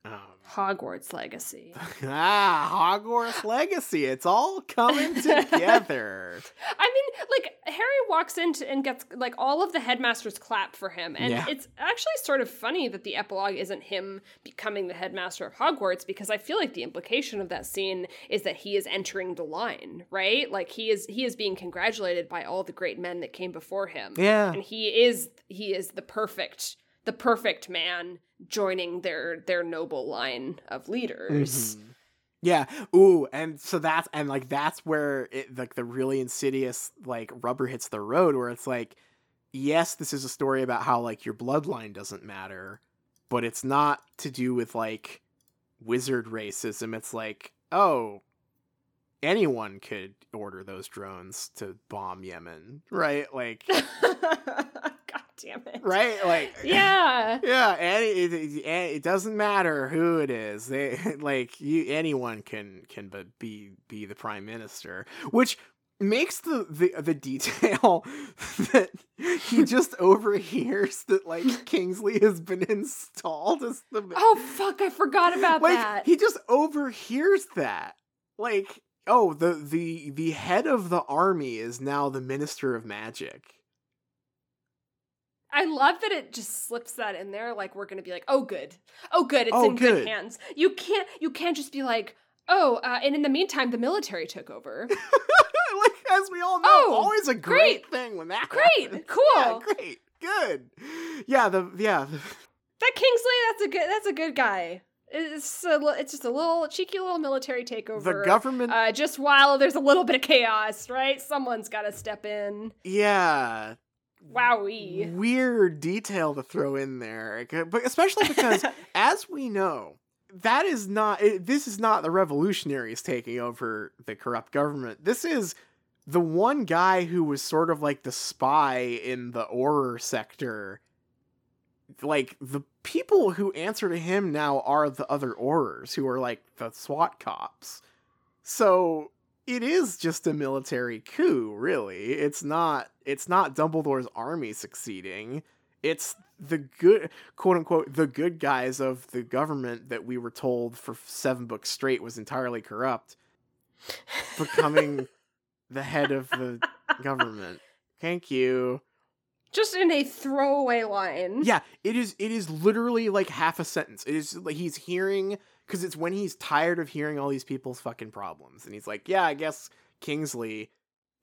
Um Hogwarts legacy. ah, Hogwarts legacy. It's all coming together. I mean, like Harry walks into and gets like all of the headmasters clap for him, and Yeah. it's actually sort of funny that the epilogue isn't him becoming the headmaster of Hogwarts because I feel like the implication of that scene is that he is entering the line, right? Like he is he is being congratulated by all the great men that came before him, yeah. and he is he is the perfect the perfect man joining their their noble line of leaders. Mhm. Yeah. Ooh, and so that's and like that's where it like the really insidious like rubber hits the road where it's like yes, this is a story about how like your bloodline doesn't matter, but it's not to do with like wizard racism. It's like, oh, anyone could order those drones to bomb Yemen, right? Like damn it! right? Like Yeah. yeah, and it, it, it doesn't matter who it is. They like you. Anyone can can but be be the prime minister, which makes the the the detail that he just overhears that like Kingsley has been installed as the Oh fuck! I forgot about like that. he just overhears that like oh the the the head of the army is now the minister of magic. I love that it just slips that in there. Like we're gonna be like, oh good, oh good, it's Oh, in good. good. hands. You can't, you can't just be like, oh, uh, and in the meantime, the military took over. like as we all know, Oh, always a great, great. thing when that Great, happens. cool. Yeah, great, good. Yeah, the yeah, that Kingsley, that's a good, that's a good guy. It's a, it's just a little cheeky little military takeover. the government. Uh, just while there's a little bit of chaos, right? Someone's got to step in. yeah, Wowee. weird detail to throw in there, but especially because, as we know, that is not. It, this is not the revolutionaries taking over the corrupt government. This is the one guy who was sort of like the spy in the Auror sector like the people who answer to him now are the other Aurors who are like the SWAT cops. So it is just a military coup, really. It's not it's not Dumbledore's army succeeding. It's the good quote unquote the good guys of the government that we were told for seven books straight was entirely corrupt becoming the head of the government. Thank you. Just in a throwaway line. Yeah, it is. It is literally like half a sentence. It is like he's hearing because it's when he's tired of hearing all these people's fucking problems, and he's like, "Yeah, I guess Kingsley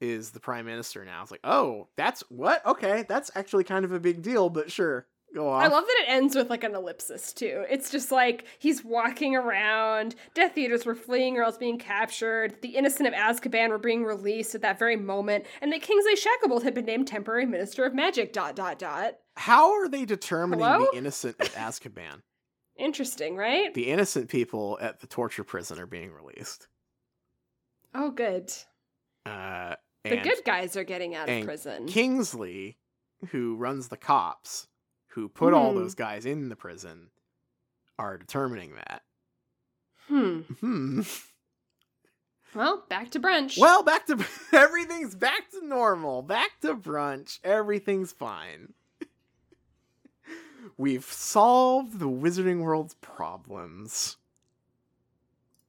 is the prime minister now." It's like, "Oh, that's what? Okay, that's actually kind of a big deal, but sure." Go on I love that it ends with like an ellipsis too. It's just like he's walking around. Death Eaters were fleeing or else being captured. The innocent of Azkaban were being released at that very moment, and that Kingsley Shacklebolt had been named temporary minister of magic. Dot dot dot. How are they determining Hello? the innocent at Azkaban? Interesting, right? the innocent people at the torture prison are being released. Oh, good. Uh, The good guys are getting out of prison. Kingsley, who runs the cops, who put all Hmm. those guys in the prison, are determining that. hmm. Hmm. Well, back to brunch. Well, back to everything's back to normal. Back to brunch. Everything's fine. We've solved the Wizarding World's problems.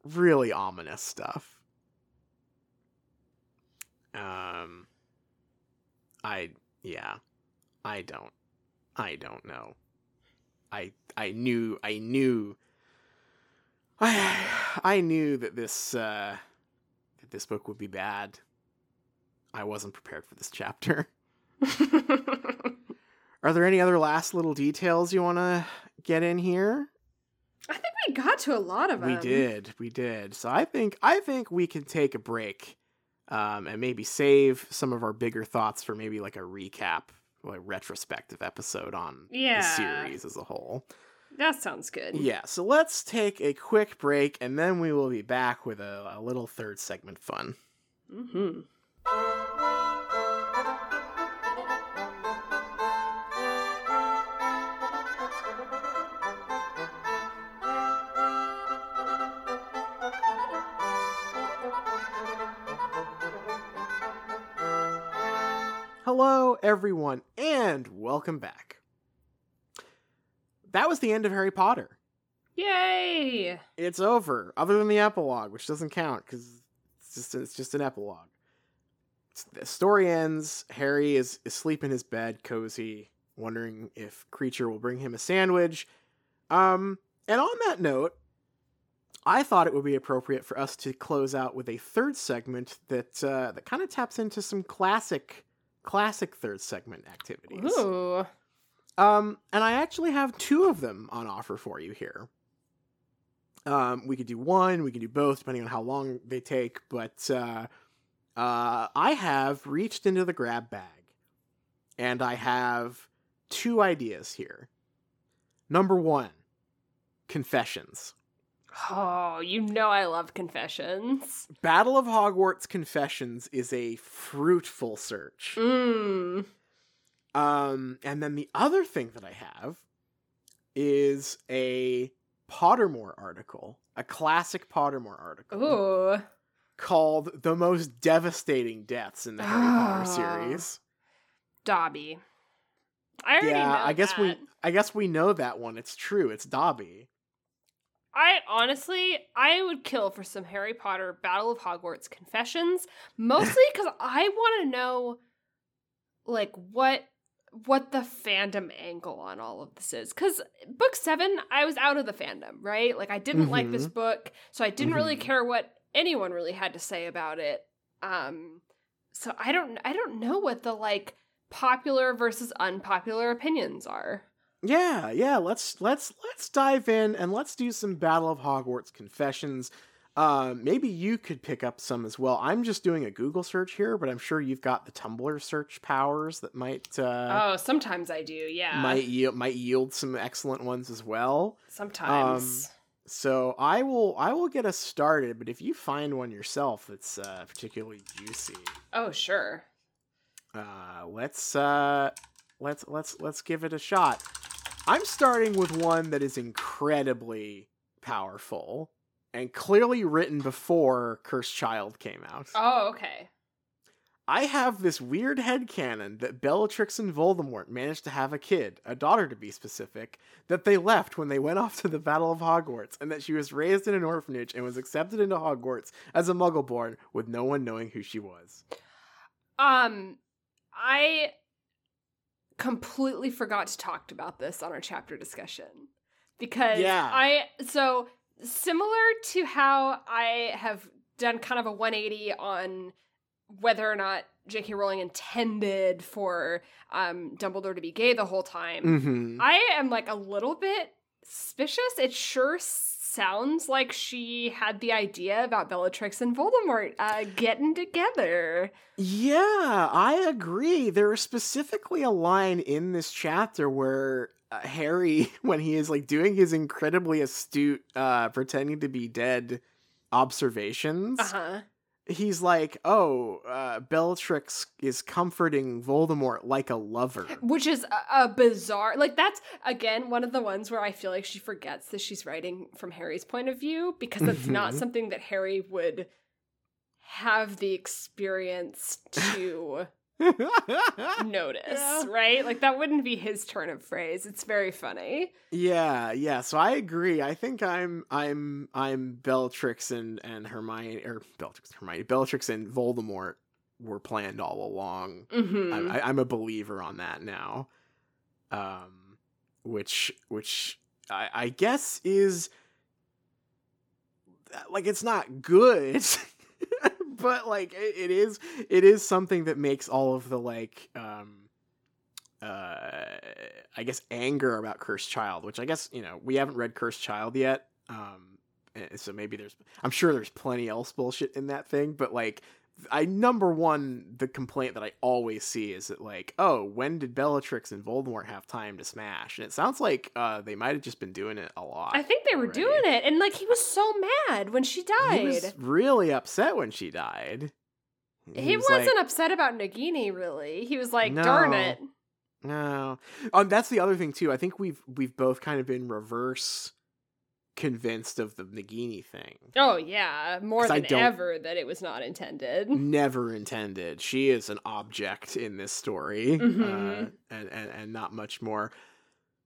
Really ominous stuff. Um I yeah. I don't I don't know. I I knew I knew I I knew that this uh that this book would be bad. I wasn't prepared for this chapter. Are there any other last little details you want to get in here? I think we got to a lot of them. We did, we did. So I think I think we can take a break, um, and maybe save some of our bigger thoughts for maybe like a recap, like retrospective episode on Yeah. the series as a whole. That sounds good. Yeah. So let's take a quick break, and then we will be back with a, a little third segment fun. Mm-hmm. Everyone, and welcome back. That was the end of Harry Potter. Yay! It's over, other than the epilogue, which doesn't count because it's just it's just an epilogue. It's- the story ends. Harry is asleep in his bed, cozy, wondering if Kreacher will bring him a sandwich. Um, and on that note, I thought it would be appropriate for us to close out with a third segment that uh, that kind of taps into some classic classic third segment activities. Ooh. Um, and I actually have two of them on offer for you here. Um, we could do one, we could do both, depending on how long they take. But uh, uh, I have reached into the grab bag, and I have two ideas here. Number one, confessions. Oh, you know I love confessions. Battle of Hogwarts Confessions is a fruitful search. Mmm. Um, and then the other thing that I have is a Pottermore article, a classic Pottermore article Ooh. called "The Most Devastating Deaths in the Harry Potter Ah. Series." Dobby. I already Yeah, know I guess we. I guess we know that one. It's true. It's Dobby. I honestly, I would kill for some Harry Potter Battle of Hogwarts confessions, mostly because I want to know, like, what what the fandom angle on all of this is. Because book seven, I was out of the fandom, right? Like, I didn't like this book, so I didn't really Mhm. care what anyone really had to say about it. Um, so I don't, I don't know what the like popular versus unpopular opinions are. Yeah, yeah. Let's let's let's dive in and let's do some Battle of Hogwarts confessions. Um, maybe you could pick up some as well. I'm just doing a Google search here, but I'm sure you've got the Tumblr search powers that might uh, oh, sometimes I do, yeah. might yield might yield some excellent ones as well. sometimes. So I will I will get us started, but if you find one yourself that's uh, particularly juicy, Oh, sure. uh, let's uh, let's let's let's give it a shot. I'm starting with one that is incredibly powerful and clearly written before Cursed Child came out. Oh, okay. I have this weird headcanon that Bellatrix and Voldemort managed to have a kid, a daughter to be specific, that they left when they went off to the Battle of Hogwarts, and that she was raised in an orphanage and was accepted into Hogwarts as a Muggleborn with no one knowing who she was. Um, I completely forgot to talk about this on our chapter discussion because Yeah. I so similar to how I have done kind of a 180 on whether or not J.K. Rowling intended for um, Dumbledore to be gay the whole time. Mm-hmm. I am like a little bit suspicious. It sure sounds like she had the idea about Bellatrix and Voldemort uh, getting together. Yeah, I agree. There is specifically a line in this chapter where uh, Harry, when he is like doing his incredibly astute, uh, pretending to be dead observations, Uh huh. He's like, "Oh, uh, Bellatrix is comforting Voldemort like a lover." Which is a, a bizarre, like that's again one of the ones where I feel like she forgets that she's writing from Harry's point of view because that's not Mhm. something that Harry would have the experience to notice, Yeah. right? Like that wouldn't be his turn of phrase. It's very funny. Yeah, yeah. So I agree. I think I'm I'm I'm Bellatrix and and Hermione or Bellatrix and Hermione Bellatrix and Voldemort were planned all along. hmm I'm, I, I'm a believer on that now. Um, which which I, I guess is like it's not good, but like it, it is it is something that makes all of the like um uh I guess anger about Cursed Child, which I guess you know we haven't read Cursed Child yet. Um, so maybe there's I'm sure there's plenty else bullshit in that thing, but like I number one the complaint that I always see is that like oh when did Bellatrix and Voldemort have time to smash? And it sounds like uh they might have just been doing it a lot. I think they were already. doing it, and like he was so mad when she died. He was really upset when she died. He, was wasn't like, upset about Nagini, really. He was like, "Darn it!" No. Um, that's the other thing too. I think we've we've both kind of been reverse convinced of the Nagini thing. Oh yeah, more than ever that it was not intended. Never intended. She is an object in this story, uh, Mhm. and, and and not much more.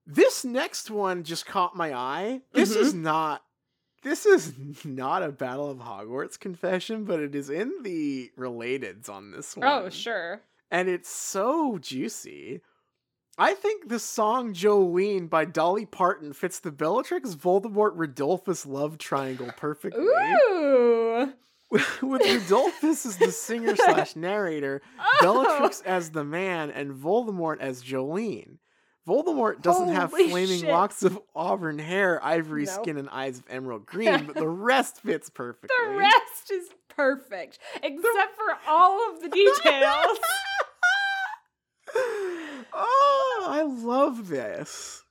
This next one just caught my eye. This is not. This is not a Battle of Hogwarts confession, but it is in the relateds on this one. Oh sure. and it's so juicy. I think the song Jolene by Dolly Parton fits the Bellatrix Voldemort Rodolphus love triangle perfectly. Ooh. With Rodolphus as the singer slash narrator, Bellatrix oh. as the man, and Voldemort as Jolene. Voldemort doesn't have flaming shit. locks of auburn hair, ivory Nope. skin, and eyes of emerald green, but the rest fits perfectly. The rest is perfect, except for all of the details. Oh, I love this.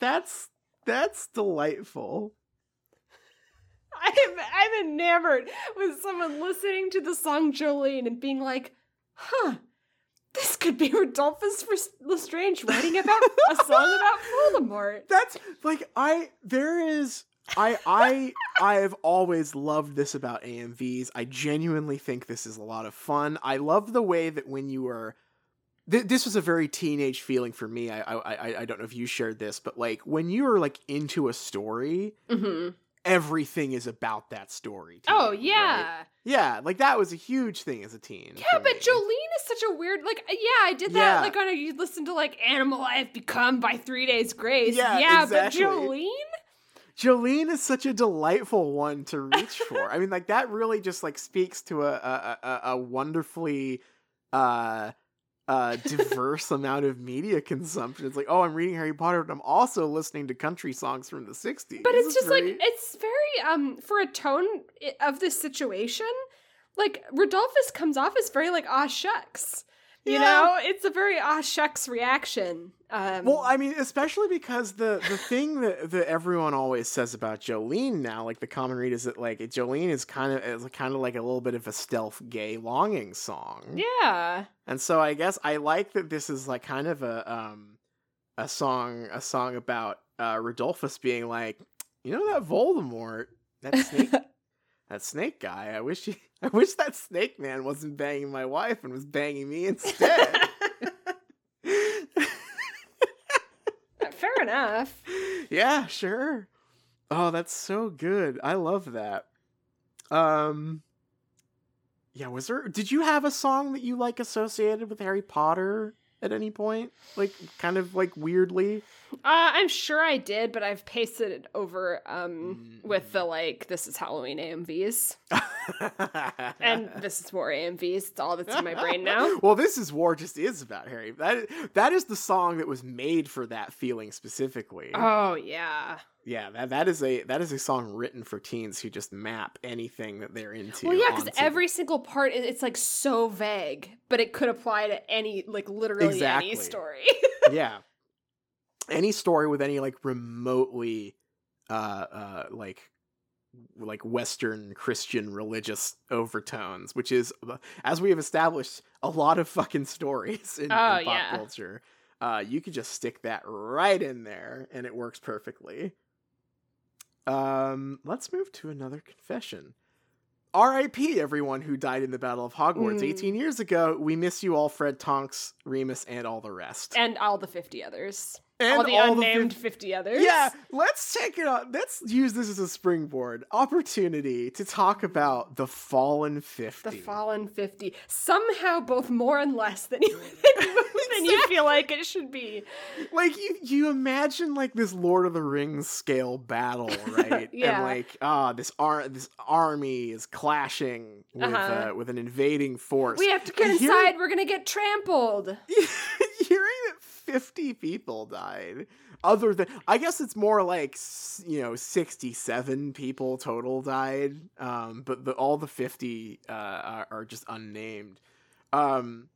That's that's delightful. I'm I'm enamored with someone listening to the song Jolene and being like, "Huh, this could be Rodolphus Lestrange writing about a song about Voldemort." That's like I there is I I I have always loved this about AMVs. I genuinely think this is a lot of fun. I love the way that when you were th- this was a very teenage feeling for me. I, I I I don't know if you shared this, but like when you're like into a story, hmm everything is about that story. to Oh you, right? yeah, yeah. Like that was a huge thing as a teen. yeah. But me. Jolene is such a weird. Like, yeah, I did that. Yeah. Like when you listen to like "Animal I Have Become" by Three Days Grace. Yeah, yeah exactly. but Jolene. Jolene is such a delightful one to reach for. I mean, like that really just like speaks to a a, a, a wonderfully uh uh diverse amount of media consumption. It's like, oh, I'm reading Harry Potter, but I'm also listening to country songs from the '60s. But it's just very- like it's very um for a tone of this situation, like Rodolphus comes off as very like ah shucks. You Yeah. know, it's a very ah shucks reaction. Um Well, I mean, especially because the the thing that, that everyone always says about Jolene now, like the common read, is that like Jolene is kind of is kind of like a little bit of a stealth gay longing song. yeah. And so I guess I like that this is like kind of a um a song a song about uh, Rodolphus being like, you know that Voldemort, that snake, that snake guy. I wish he, I wish that snake man wasn't banging my wife and was banging me instead. Fair enough. yeah, sure. Oh, that's so good. I love that. Um Yeah, was there did you have a song that you like associated with Harry Potter at any point? Like kind of like weirdly? Uh, I'm sure I did, but I've pasted it over um, with the like, this is Halloween AMVs. and this is War AMVs. It's all that's in my brain now. well, this is war just is about Harry. That that is the song that was made for that feeling specifically. Oh, yeah. Yeah, that that is a that is a song written for teens who just map anything that they're into. Well, yeah, because every single part is it's like so vague, but it could apply to any like literally Exactly. any story. yeah any story with any like remotely uh uh like like western christian religious overtones which is uh, as we have established a lot of fucking stories in, in Oh, pop yeah. culture uh you could just stick that right in there and it works perfectly um let's move to another confession RIP everyone who died in the Battle of Hogwarts Mm. 18 years ago. We miss you all, Fred Tonks, Remus, and all the rest. and all the 50 others. And all the all unnamed fif- 50 others. Yeah, let's take it on. Let's use this as a springboard opportunity to talk about the Fallen 50. The Fallen 50. Somehow both more and less than you, than you, than you feel like it should be. like you you imagine like this Lord of the Rings scale battle, right? Yeah. And like ah this ar- this army is clashing with Uh-huh. uh, with an invading force. We have to get And hearing- inside. We're going to get trampled. hearing that 50 people died other than i guess it's more like you know 67 people total died um but the, all the 50 uh are, are just unnamed um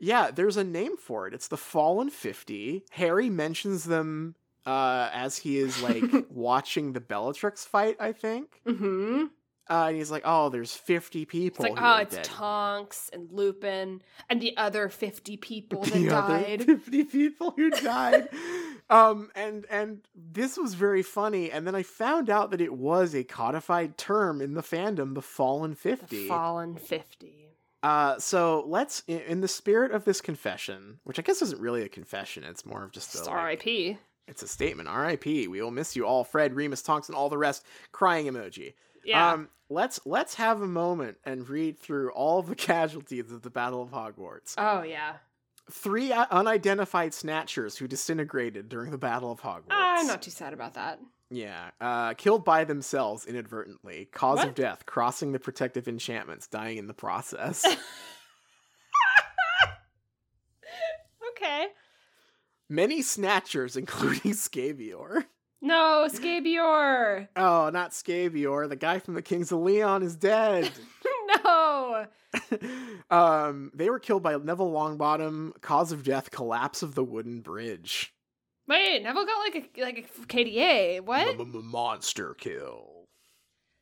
yeah there's a name for it it's the fallen 50 harry mentions them uh as he is like watching the bellatrix fight i think Mm-hmm. uh, and he's like oh there's 50 It's people like, oh, it's dead." Tonks and Lupin and the other 50 people that the other died. 50 people who died um and and this was very funny and then i found out that it was a codified term in the fandom the fallen 50 The Fallen 50. Uh so let's in, in the spirit of this confession which i guess isn't really a confession it's more of just a like, RIP. it's a statement rip we will miss you all fred remus tonks and all the rest crying emoji Yeah. um let's let's have a moment and read through all the casualties of the battle of hogwarts oh, yeah. three uh, unidentified snatchers who disintegrated during the Battle of Hogwarts. I'm not too sad about that. Yeah, uh, killed by themselves inadvertently. Cause of death: crossing the protective enchantments, dying in the process. Okay. Many snatchers, including Scabior. No, Scabior. Oh, not Scabior. The guy from the Kings of Leon is dead. no. um, they were killed by Neville Longbottom. Cause of death: collapse of the wooden bridge. Wait, Neville got like a like a KDA. What? monster kill.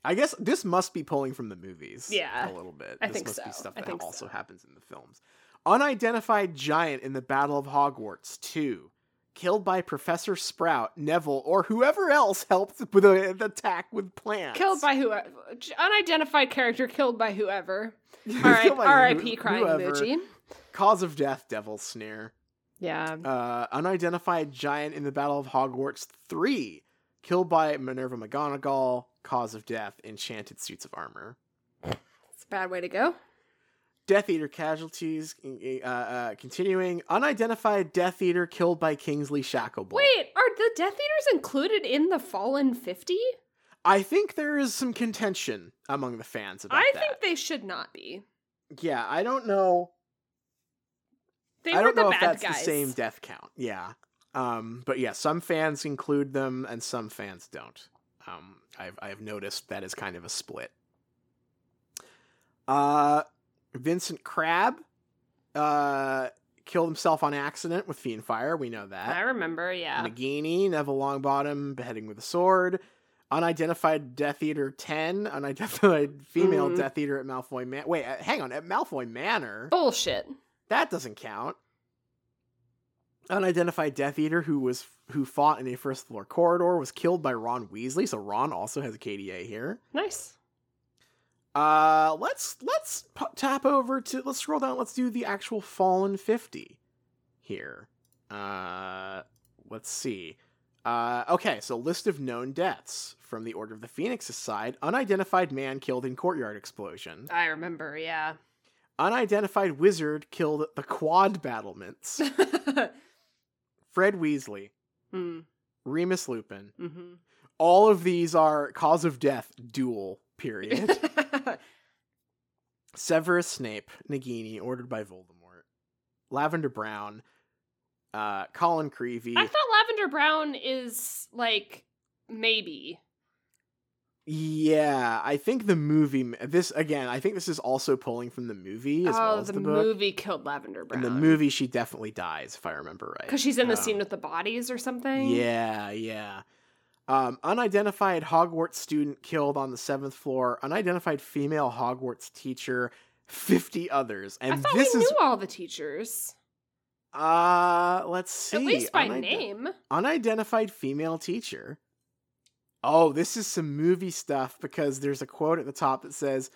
I guess this must be pulling from the movies. Yeah, a little bit. I this think must be so. stuff I that also so. happens in the films. Unidentified giant in the Battle of Hogwarts 2. Killed by Professor Sprout, Neville, or whoever else helped with the the attack with plants. Killed by whoever. Unidentified character killed by whoever. All right. R.I.P. Crying emoji. Cause of death, Devil's Snare. Yeah. Uh, unidentified giant in the Battle of Hogwarts 3. Killed by Minerva McGonagall. Cause of death, enchanted suits of armor. It's a bad way to go. Death Eater casualties uh, uh, continuing. Unidentified Death Eater killed by Kingsley Shacklebolt. Wait, are the Death Eaters included in the Fallen 50? I think there is some contention among the fans about I that. I think they should not be. yeah, I don't know. They I were don't the know if that's guys. the same death count. Yeah. Um, but yeah, some fans include them and some fans don't. Um, I've I've noticed that is kind of a split. Uh, Vincent Crabbe, uh, killed himself on accident with fiend fire. We know that. I remember, yeah. Nagini, Neville Longbottom, beheading with a sword. Unidentified Death Eater 10, unidentified female Mhm. Death Eater at Malfoy Manor. Wait, uh, hang on, at Malfoy Manor? Bullshit. That doesn't count. Unidentified Death Eater who was who fought in a first floor corridor was killed by Ron Weasley. So Ron also has a KDA here. Nice. Uh, let's let's p- tap over to let's scroll down. Let's do the actual Fallen Fifty here. Uh, let's see. Uh, okay, so list of known deaths from the Order of the Phoenix's side: unidentified man killed in courtyard explosion. I remember, yeah. Unidentified wizard killed the quad battlements. Fred Weasley, mm, Remus Lupin. hmm All of these are cause of death duel. Period. Severus Snape, Nagini, ordered by Voldemort. Lavender Brown, uh, Colin Creevey. I thought Lavender Brown is like maybe. Yeah, I think the movie. This again, I think this is also pulling from the movie as oh, well as the, the, movie killed Lavender Brown. In the movie, she definitely dies, if I remember right. because she's in the Um, scene with the bodies or something. Yeah, yeah. Um, unidentified Hogwarts student killed on the seventh floor. Unidentified female Hogwarts teacher. Fifty others, and I thought this we is knew all the teachers, uh, let's see. at least by Unide- name. Unidentified female teacher. Oh, this is some movie stuff because there's a quote at the top that says,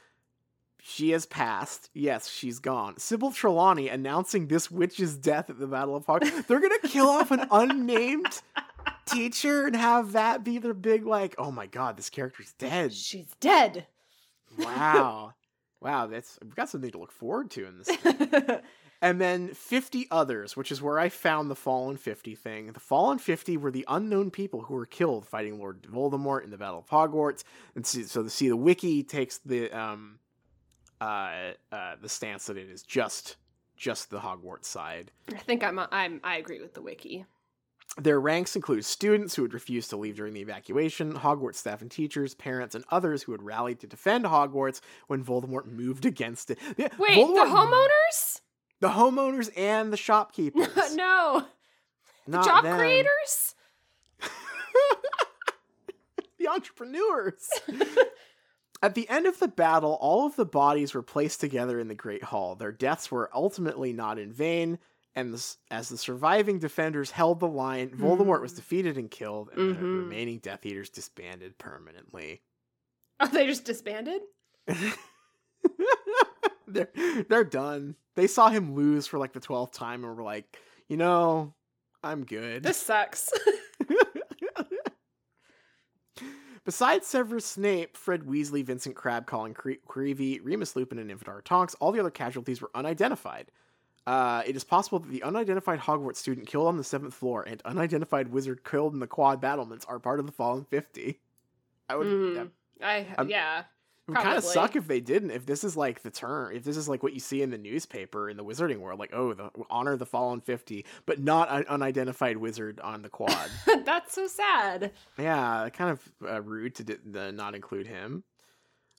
"She has passed. Yes, she's gone." Sybil Trelawney announcing this witch's death at the Battle of Hogwarts. They're gonna kill off an unnamed teacher and have that be their big like, "Oh my god, this character's dead." She's dead. Wow, wow, that's we've got something to look forward to in this. And then 50 others, which is where I found the Fallen 50 thing. The Fallen 50 were the unknown people who were killed fighting Lord Voldemort in the Battle of Hogwarts. And so the see the wiki takes the um uh uh the stance that it is just just the Hogwarts side. I think I'm I'm I agree with the wiki. Their ranks include students who had refused to leave during the evacuation, Hogwarts staff and teachers, parents, and others who had rallied to defend Hogwarts when Voldemort moved against it. Wait, Voldemort- the homeowners? The homeowners, and the shopkeepers. no, the Not job them. creators. the entrepreneurs. At the end of the battle, all of the bodies were placed together in the Great Hall. Their deaths were ultimately not in vain, and the, as the surviving defenders held the line, Voldemort was Mm. defeated and killed, and the Mhm. remaining Death Eaters disbanded permanently. Oh, they just disbanded. They're they're done. They saw him lose for like the twelfth time, and were like, you know, I'm good. This sucks. Besides Severus Snape, Fred Weasley, Vincent Crabbe, Colin Cre- Creevey, Remus Lupin, and Infinite Tonks, all the other casualties were unidentified. Uh, it is possible that the unidentified Hogwarts student killed on the seventh floor and unidentified wizard killed in the quad battlements are part of the Fallen Fifty. I would, Mhm. that I I'm- yeah. It would kind of suck if they didn't. If this is like the term, if this is like what you see in the newspaper in the wizarding world, like oh, the honor of the Fallen Fifty, but not an unidentified wizard on the quad. That's so sad. Yeah, kind of uh, rude to d- the not include him.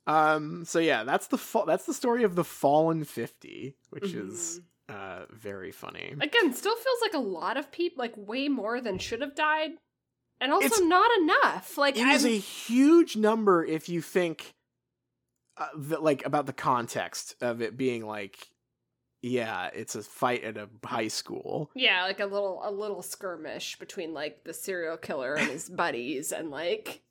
Um. So yeah, that's the fa- that's the story of the fallen fifty, which is Mhm. uh very funny. again still feels like a lot of people, like way more than should have died, and also It's- not enough. Like It is I'm- a huge number if you think, uh, that, like about the context of it being like, yeah, it's a fight at a high school. yeah, like a little a little skirmish between like the serial killer and his buddies, and like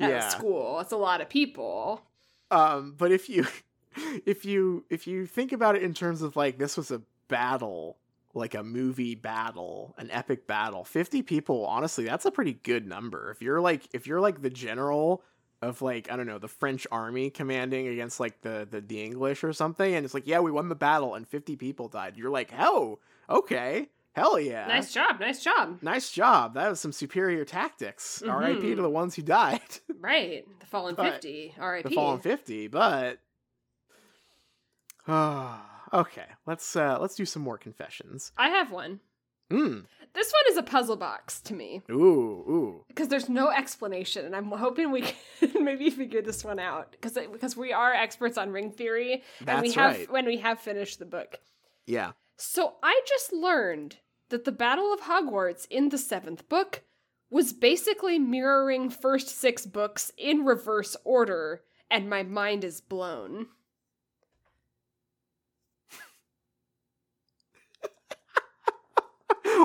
at Yeah. school. It's a lot of people. Um, but if you if you if you think about it in terms of like this was a battle, like a movie battle, an epic battle, 50 people, honestly, that's a pretty good number. If you're like if you're like the general of like, I don't know, the French army commanding against like the the, the English or something, and it's like, yeah, we won the battle and 50 people died. You're like, hell, okay. Hell yeah. Nice job, nice job. Nice job. That was some superior tactics. R.I.P. Mhm. to the ones who died. Right, the fallen But fifty. R.I.P. the fallen 50 but okay let's uh let's do some more confessions I have one. mm. This one is a puzzle box to me. Ooh ooh. Because there's no explanation, and I'm hoping we can maybe figure this one out. Because because we are experts on ring theory, and we have right. when we have finished the book. yeah. So I just learned that the Battle of Hogwarts in the seventh book was basically mirroring first six books in reverse order, and my mind is blown.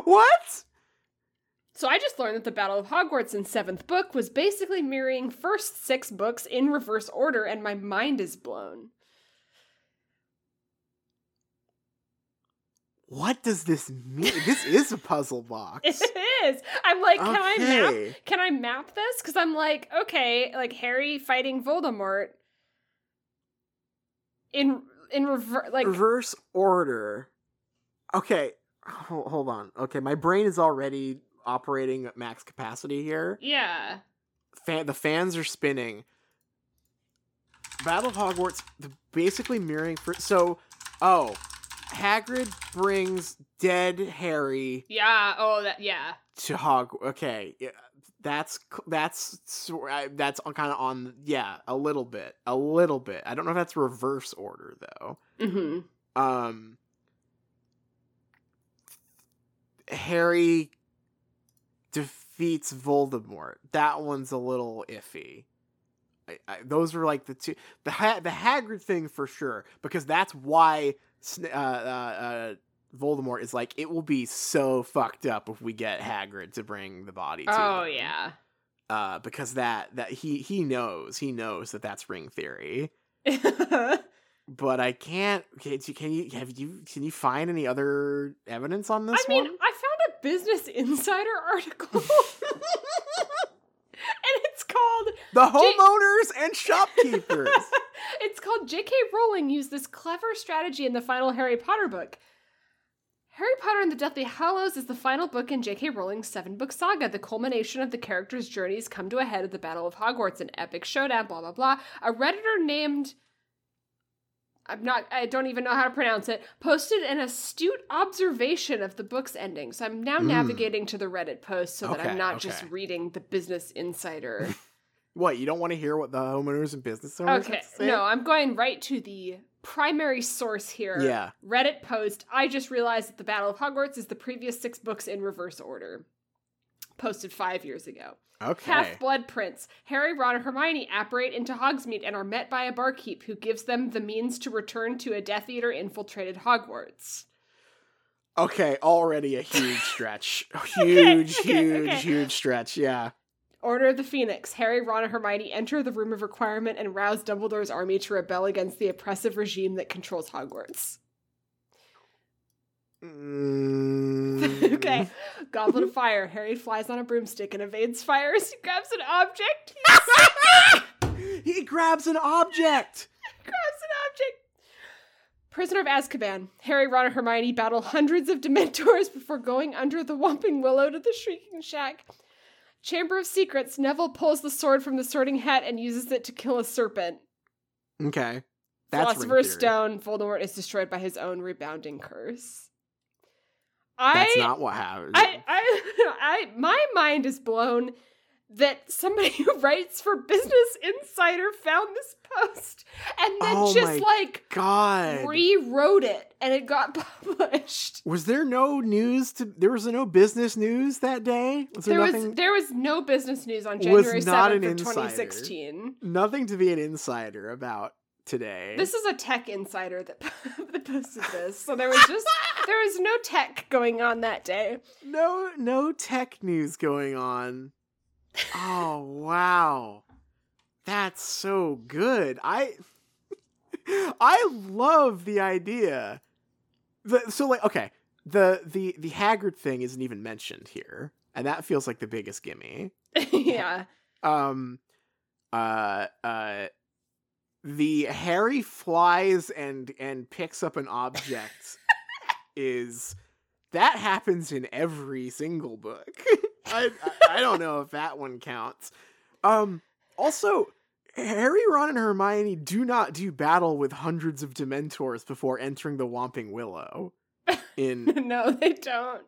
What? So I just learned that the Battle of Hogwarts in seventh book was basically mirroring first six books in reverse order, and my mind is blown. What does this mean? this is a puzzle box. It is. I'm like, can I map? Can I map this? Because I'm like, okay, like Harry fighting Voldemort in in reverse, like Reverse order. Okay, hold, hold on. Okay, my brain is already operating at max capacity here. yeah. Fan, the fans are spinning. Battle of Hogwarts, basically mirroring for so. Oh, Hagrid brings dead Harry Yeah. Oh, that. Yeah. to Hog. Okay, yeah, that's that's that's kind of on. Yeah, a little bit, a little bit. I don't know if that's reverse order though. hmm Um, Harry defeats Voldemort. That one's a little iffy. I, I, those were like the two. The ha- the Hagrid thing for sure because that's why uh, uh, uh, Voldemort is like it will be so fucked up if we get Hagrid to bring the body. to Oh them. yeah. uh, because that that he he knows he knows that that's ring theory. But I can't. Can you, can you have you can you find any other evidence on this I mean, one? I found a Business Insider article. and it's called The homeowners and shopkeepers. it's called J.K. Rowling used this clever strategy in the final Harry Potter book. Harry Potter and the Deathly Hallows is the final book in J.K. Rowling's seven book saga. The culmination of the characters' journeys come to a head at the Battle of Hogwarts, an epic showdown, blah, blah, blah. A Redditor named. I'm not, I don't even know how to pronounce it, posted an astute observation of the book's ending. So I'm now Mm. navigating to the Reddit post so that I'm not just reading the Business Insider. what you don't want to hear what the homeowners and business owners Okay, have to say? no, I'm going right to the primary source here. Yeah. Reddit post. I just realized that the Battle of Hogwarts is the previous six books in reverse order. Posted five years ago. Okay. Half Blood Prince. Harry, Ron, and Hermione apparate into Hogsmeade and are met by a barkeep who gives them the means to return to a Death Eater infiltrated Hogwarts. Okay. Already a huge stretch. Huge, okay, huge, okay. huge stretch. Yeah. Order of the Phoenix. Harry, Ron, and Hermione enter the Room of Requirement and rouse Dumbledore's army to rebel against the oppressive regime that controls Hogwarts. Mm. okay. Goblet of Fire. Harry flies on a broomstick and evades fires. He grabs an object. He grabs an object. He grabs an object. Prisoner of Azkaban. Harry, Ron, and Hermione battle hundreds of Dementors before going under the Whomping Willow to the Shrieking Shack. Chamber of Secrets. Neville pulls the sword from the sorting hat and uses it to kill a serpent. Okay. That's Philosopher's. Stone. Voldemort is destroyed by his own rebounding curse. I That's not what happened. I, I, I, my mind is blown that somebody who writes for Business Insider found this post and then Oh just like God. rewrote it and it got published. was there no news to? There was no business news that day. Was there, There nothing? was there was no business news on January seventh an of 2016. nothing to be an insider about today. This is a tech insider that, that posted this, so there was just there was no tech going on that day. no no tech news going on. Oh wow. That's so good. I I love the idea. The, so like okay, the the the Hagrid thing isn't even mentioned here, and that feels like the biggest gimme. yeah. um uh uh the harry flies and and picks up an object is that happens in every single book I, I i don't know if that one counts um also harry ron and hermione do not do battle with hundreds of dementors before entering the whomping willow in no, they don't.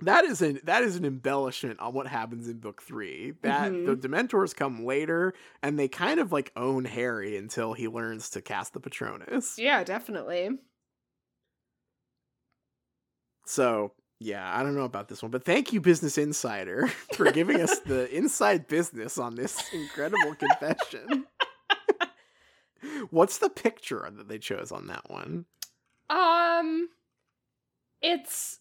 That is an that is an embellishment on what happens in book three. That Mhm. the Dementors come later, and they kind of like own Harry until he learns to cast the Patronus. Yeah, definitely. So yeah, I don't know about this one, but thank you, Business Insider, for giving us the inside business on this incredible confession. What's the picture that they chose on that one? Um, it's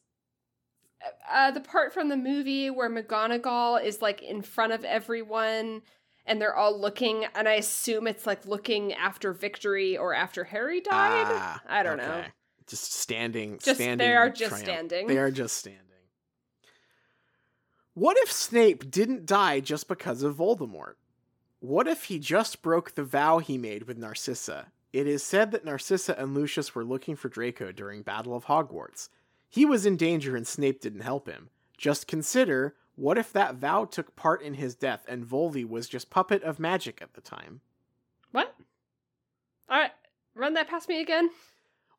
uh, the part from the movie where McGonagall is like in front of everyone and they're all looking, and I assume it's like looking after Victory or after Harry died. Ah, I don't know. Just standing. Just standing they are just triumph. standing. They are just standing. What if Snape didn't die just because of Voldemort? What if he just broke the vow he made with Narcissa? It is said that Narcissa and Lucius were looking for Draco during Battle of Hogwarts. He was in danger and Snape didn't help him. Just consider, what if that vow took part in his death and Voldy was just puppet of magic at the time? What? All right, run that past me again.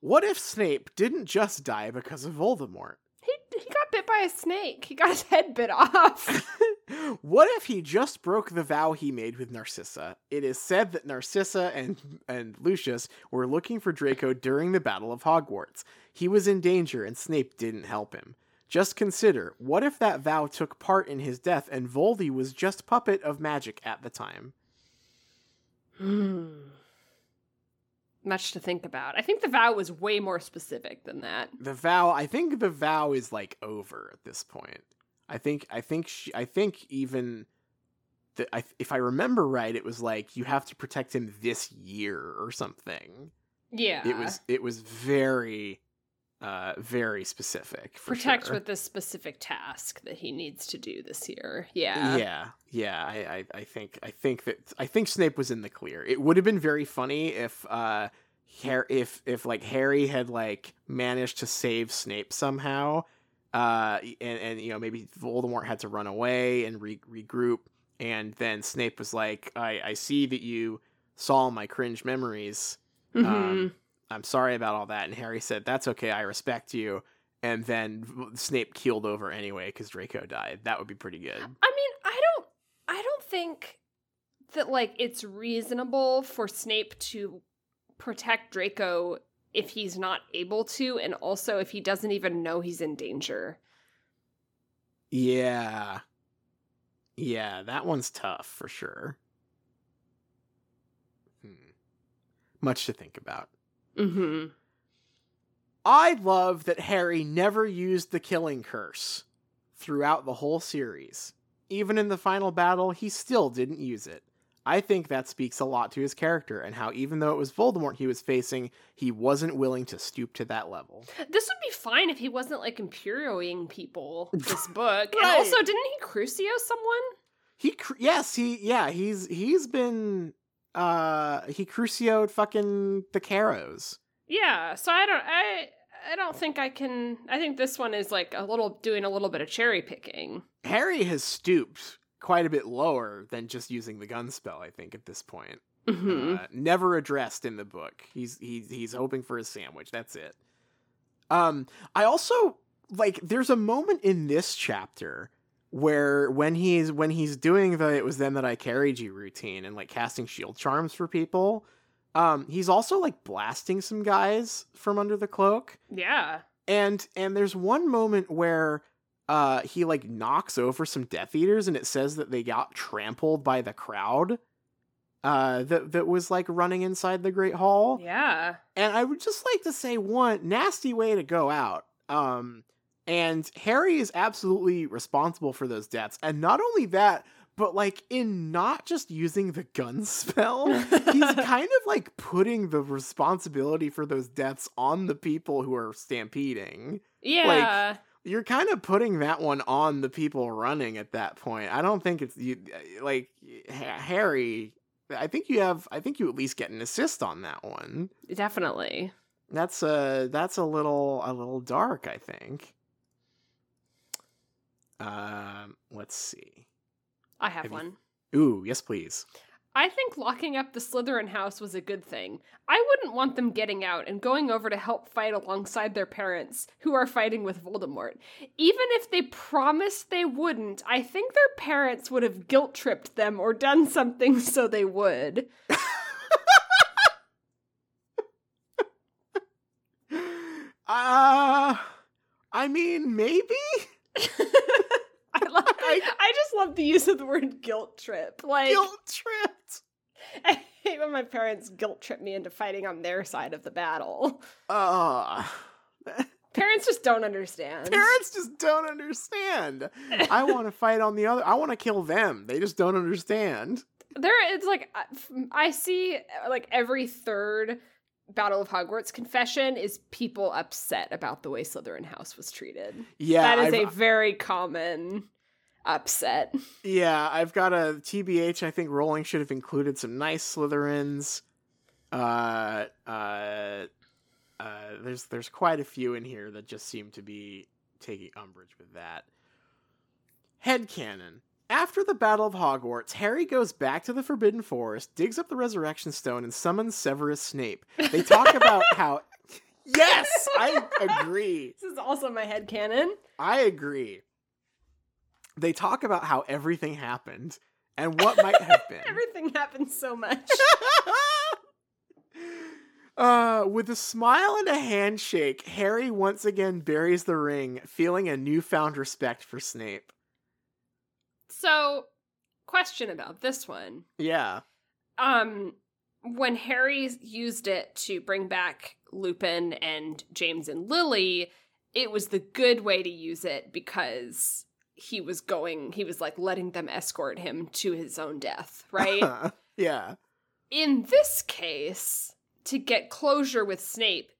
What if Snape didn't just die because of Voldemort? He he got bit by a snake. He got his head bit off. what if he just broke the vow he made with Narcissa? It is said that Narcissa and and Lucius were looking for Draco during the Battle of Hogwarts. He was in danger and Snape didn't help him. Just consider, what if that vow took part in his death and Voldy was just puppet of magic at the time? Hmm. Much to think about. I think the vow was way more specific than that. The vow, I think the vow is like over at this point. I think I think she, I think even the, I, if I remember right, it was like you have to protect him this year or something. Yeah. It was it was very uh very specific. Protect sure. with this specific task that he needs to do this year. Yeah. yeah, yeah. I, I, I think I think that I think Snape was in the clear. It would have been very funny if uh, Har- if if like Harry had like managed to save Snape somehow, uh, and and you know maybe Voldemort had to run away and re- regroup, and then Snape was like, I I see that you saw my cringe memories. Mhm. Um, I'm sorry about all that. And Harry said, That's okay. I respect you. And then Snape keeled over anyway because Draco died. That would be pretty good. I mean, I don't I don't think that like it's reasonable for Snape to protect Draco if he's not able to and also if he doesn't even know he's in danger. Yeah. Yeah, that one's tough for sure. Hmm. Much to think about. Mhm. I love that Harry never used the killing curse throughout the whole series. Even in the final battle, he still didn't use it. I think that speaks a lot to his character and how, even though it was Voldemort he was facing, he wasn't willing to stoop to that level. This would be fine if he wasn't like imperioing people this book. And also didn't he crucio someone? He, cr- yes, he, yeah, he's he's been, uh, he crucioed fucking the Caros. Yeah, so I don't I I don't think I can I think this one is like a little doing a little bit of cherry picking. Harry has stooped quite a bit lower than just using the gun spell. I think at this point. Mhm. Uh, never addressed in the book. He's he's he's hoping for his sandwich. That's it. Um, I also like. There's a moment in this chapter where when he's when he's doing the "it was then that I carried you" routine and like casting shield charms for people. Um, he's also like blasting some guys from under the cloak, yeah. and and there's one moment where uh he like knocks over some Death Eaters, and it says that they got trampled by the crowd uh that that was like running inside the great hall Yeah. and i would just like to say one nasty way to go out um and harry is absolutely responsible for those deaths and not only that but like in not just using the gun spell he's kind of like putting the responsibility for those deaths on the people who are stampeding Yeah. Like, you're kind of putting that one on the people running at that point. I don't think it's you uh, like Harry. I think you have. I think you at least get an assist on that one. Definitely. That's a that's a little a little dark. I think. Um. Let's see. I have, Have you- one. Ooh, yes, please. I think locking up the Slytherin house was a good thing. I wouldn't want them getting out and going over to help fight alongside their parents, who are fighting with Voldemort. Even if they promised they wouldn't, I think their parents would have guilt tripped them or done something so they would. Uh I mean, maybe. I, love, I just love the use of the word guilt trip. Like, Guilt tripped. I hate when my parents guilt trip me into fighting on their side of the battle. Uh Parents just don't understand. Parents just don't understand. I want to fight on the other. I want to kill them. They just don't understand. there it's like I- I see like every third Battle of Hogwarts confession is people upset about the way Slytherin House was treated. Yeah, that is I've- a very common upset. Yeah, I've got a TBH. I think Rowling should have included some nice Slytherins. Uh, uh, uh, there's there's quite a few in here that just seem to be taking umbrage with that. Head Headcanon. After the Battle of Hogwarts, Harry goes back to the Forbidden Forest, digs up the Resurrection Stone, and summons Severus Snape. They talk about how. Yes, I agree. This is also my head canon. I agree. They talk about how everything happened and what might have been. Everything happens so much. uh, with a smile and a handshake, Harry once again buries the ring, feeling a newfound respect for Snape. So, question about this one. Yeah. Um when Harry used it to bring back Lupin and James and Lily, it was the good way to use it because he was going he was like letting them escort him to his own death, right? yeah. In this case, to get closure with Snape,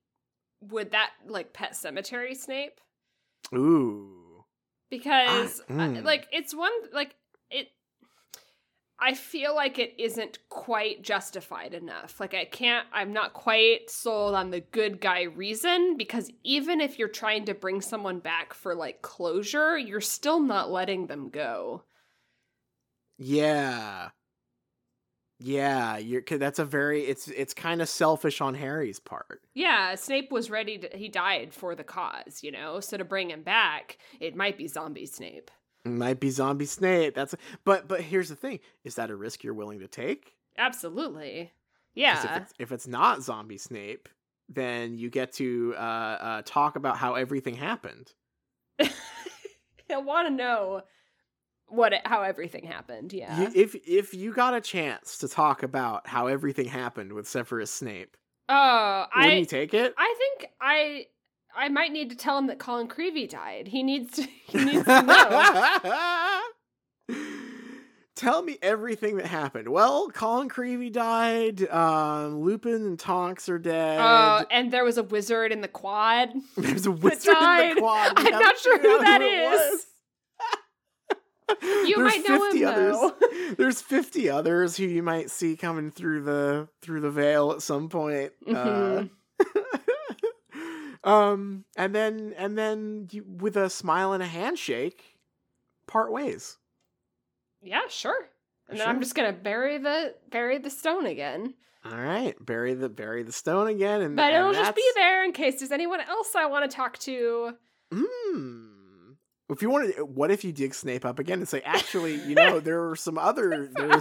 would that like pet cemetery Snape? Ooh. Because uh, mm. like it's one like it i feel like it isn't quite justified enough like i can't i'm not quite sold on the good guy reason because even if you're trying to bring someone back for like closure you're still not letting them go Yeah. Yeah, you're that's a very it's it's kind of selfish on Harry's part. yeah snape was ready to he died for the cause you know so to bring him back it might be zombie snape It might be zombie Snape. That's but but here's the thing: is that a risk you're willing to take? Absolutely. yeah If it's, if it's not zombie Snape, then you get to uh, uh, talk about how everything happened. i want to know what it, how everything happened yeah if if you got a chance to talk about how everything happened with Severus Snape, Oh, I you take it? I think I I might need to tell him that Colin Creevey died. He needs to he needs to know. Tell me everything that happened. Well, Colin Creevey died. Um, Lupin and Tonks are dead. Uh, and there was a wizard in the quad. There's a wizard in the quad. We I'm not sure who that is. that it is. You There's might know him, 50 others. though. There's 50 others who you might see coming through the through the veil at some point. Mhm. Uh, um, and then and then you, with a smile and a handshake, part ways. Yeah, sure. And then Sure. I'm just gonna bury the bury the stone again. All right, bury the bury the stone again, and But and it'll just be there in case there's anyone else I want to talk to. Hmm. If you wanted, what if you dig Snape up again and say, actually, you know, there were some other Some there other,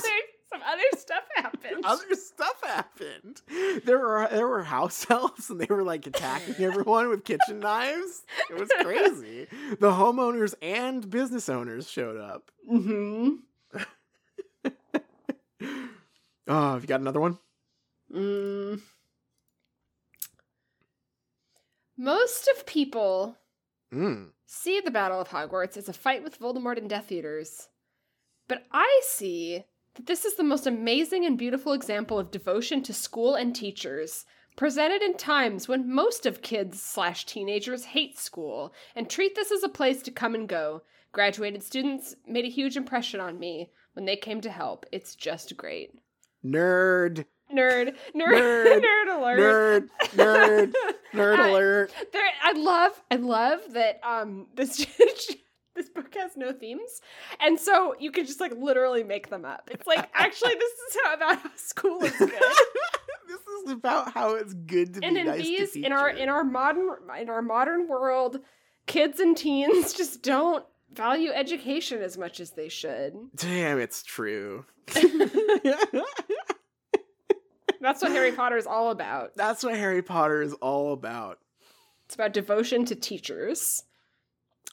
some other stuff happened. other stuff happened. There were there were house elves and they were like attacking everyone with kitchen knives. It was crazy. The homeowners and business owners showed up. hmm Oh, have you got another one? Mm. Most of people Mm. See the Battle of Hogwarts as a fight with Voldemort and Death Eaters. But I see that this is the most amazing and beautiful example of devotion to school and teachers, presented in times when most of kids slash teenagers hate school and treat this as a place to come and go. Graduated students made a huge impression on me when they came to help. It's just great. Nerd, Nerd, nerd, Nerd, nerd alert. nerd, nerd, nerd I- alert. There, I love, I love that um this this book has no themes, and so you can just like literally make them up. It's like actually this is how about how school is good. this is about how it's good to and be in nice these, in our in our modern in our modern world, kids and teens just don't value education as much as they should. Damn, it's true. That's what Harry Potter is all about. That's what Harry Potter is all about. It's about devotion to teachers.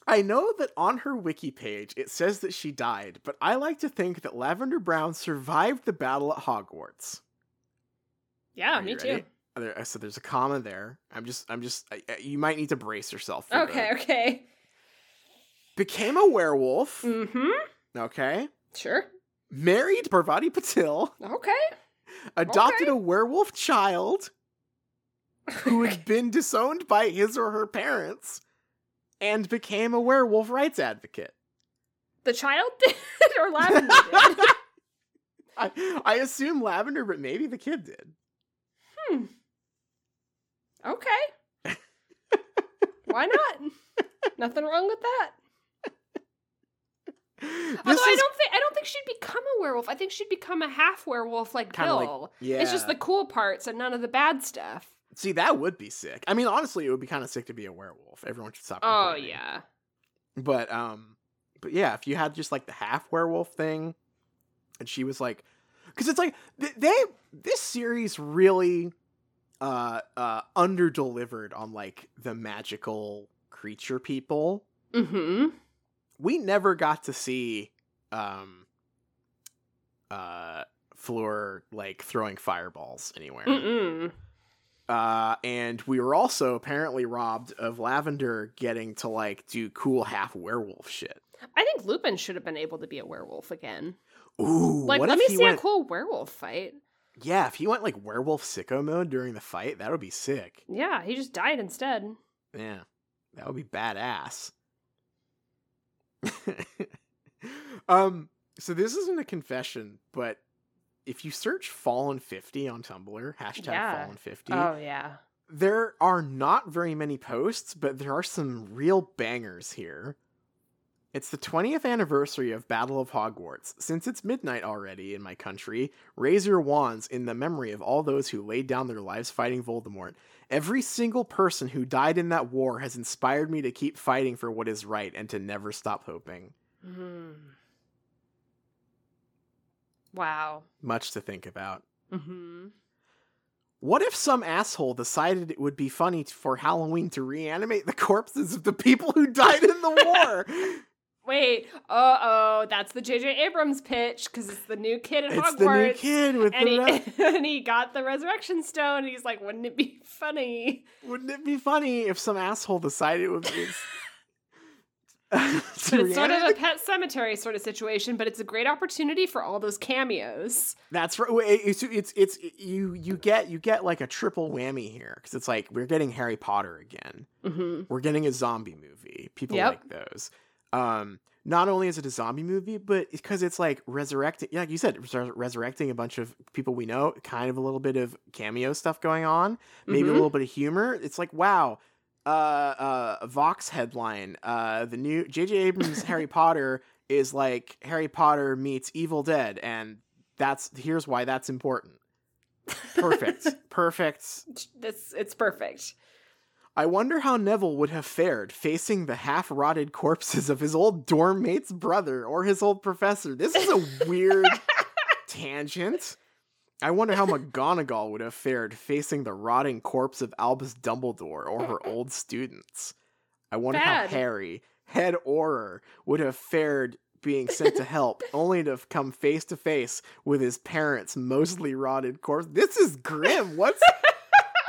I know that on her wiki page it says that she died, but I like to think that Lavender Brown survived the battle at Hogwarts. Yeah, me you too. ready? There, so there's a comma there. I'm just, I'm just. I, you might need to brace yourself. For Okay, the- okay. Became a werewolf. Mm-hmm. Okay. Sure. Married Parvati Patil. Okay. Adopted Okay. a werewolf child who had been disowned by his or her parents, and became a werewolf rights advocate. The child did or Lavender did? I, I assume Lavender, but maybe the kid did. Hmm. Okay. Why not? Nothing wrong with that. Although I don't think I don't think she'd become a werewolf. I think she'd become a half werewolf like Kinda like- Bill. yeah. It's just the cool parts and none of the bad stuff. See, that would be sick. I mean, honestly, it would be kind of sick to be a werewolf. Everyone should stop. Oh yeah. But um, but yeah, if you had just like the half werewolf thing, and she was like, because it's like th- they this series really uh uh under delivered on like the magical creature people. Mm-hmm. We never got to see um uh Fleur like throwing fireballs anywhere. Mm-mm. Uh, and we were also apparently robbed of Lavender getting to like do cool half werewolf shit. I think Lupin should have been able to be a werewolf again. Ooh, Like, let me see went? a cool werewolf fight. Yeah, if he went like werewolf sicko mode during the fight, that would be sick. Yeah, he just died instead. Yeah, that would be badass. um, so this isn't a confession, but if you search "Fallen 50 on Tumblr, hashtag Yeah. Fallen 50 Oh yeah. there are not very many posts, but there are some real bangers here. It's the 20th anniversary of Battle of Hogwarts. Since it's midnight already in my country, raise your wands in the memory of all those who laid down their lives fighting Voldemort. Every single person who died in that war has inspired me to keep fighting for what is right and to never stop hoping. Mm. Wow. Much to think about. Mm-hmm. What if some asshole decided it would be funny for Halloween to reanimate the corpses of the people who died in the war? Wait. Uh oh. That's the J.J. Abrams pitch because it's the new kid at it's Hogwarts. the new kid with and the. he, and he got the resurrection stone. And he's like, "Wouldn't it be funny?" Wouldn't it be funny if some asshole decided it would be? It's sort of a pet cemetery sort of situation. But it's a great opportunity for all those cameos. That's right. It's, it's it's you you get you get like a triple whammy here because it's like we're getting Harry Potter again. Mm-hmm. We're getting a zombie movie. People Yep. like those. Um, not only is it a zombie movie, but because it's like resurrecting, yeah, like you said, res- resurrecting a bunch of people we know, kind of a little bit of cameo stuff going on, maybe a Mhm. little bit of humor. It's like, wow, uh, uh, Vox headline, uh, the new J.J. Abrams Harry Potter is like Harry Potter meets Evil Dead, and that's here's why that's important. Perfect, perfect. It's it's perfect. I wonder how Neville would have fared facing the half rotted corpses of his old dorm mate's brother or his old professor. This is a weird tangent. I wonder how McGonagall would have fared facing the rotting corpse of Albus Dumbledore or her old students. I wonder Bad. how Harry, head Auror, would have fared being sent to help, only to come face to face with his parents' mostly rotted corpse. This is grim. What's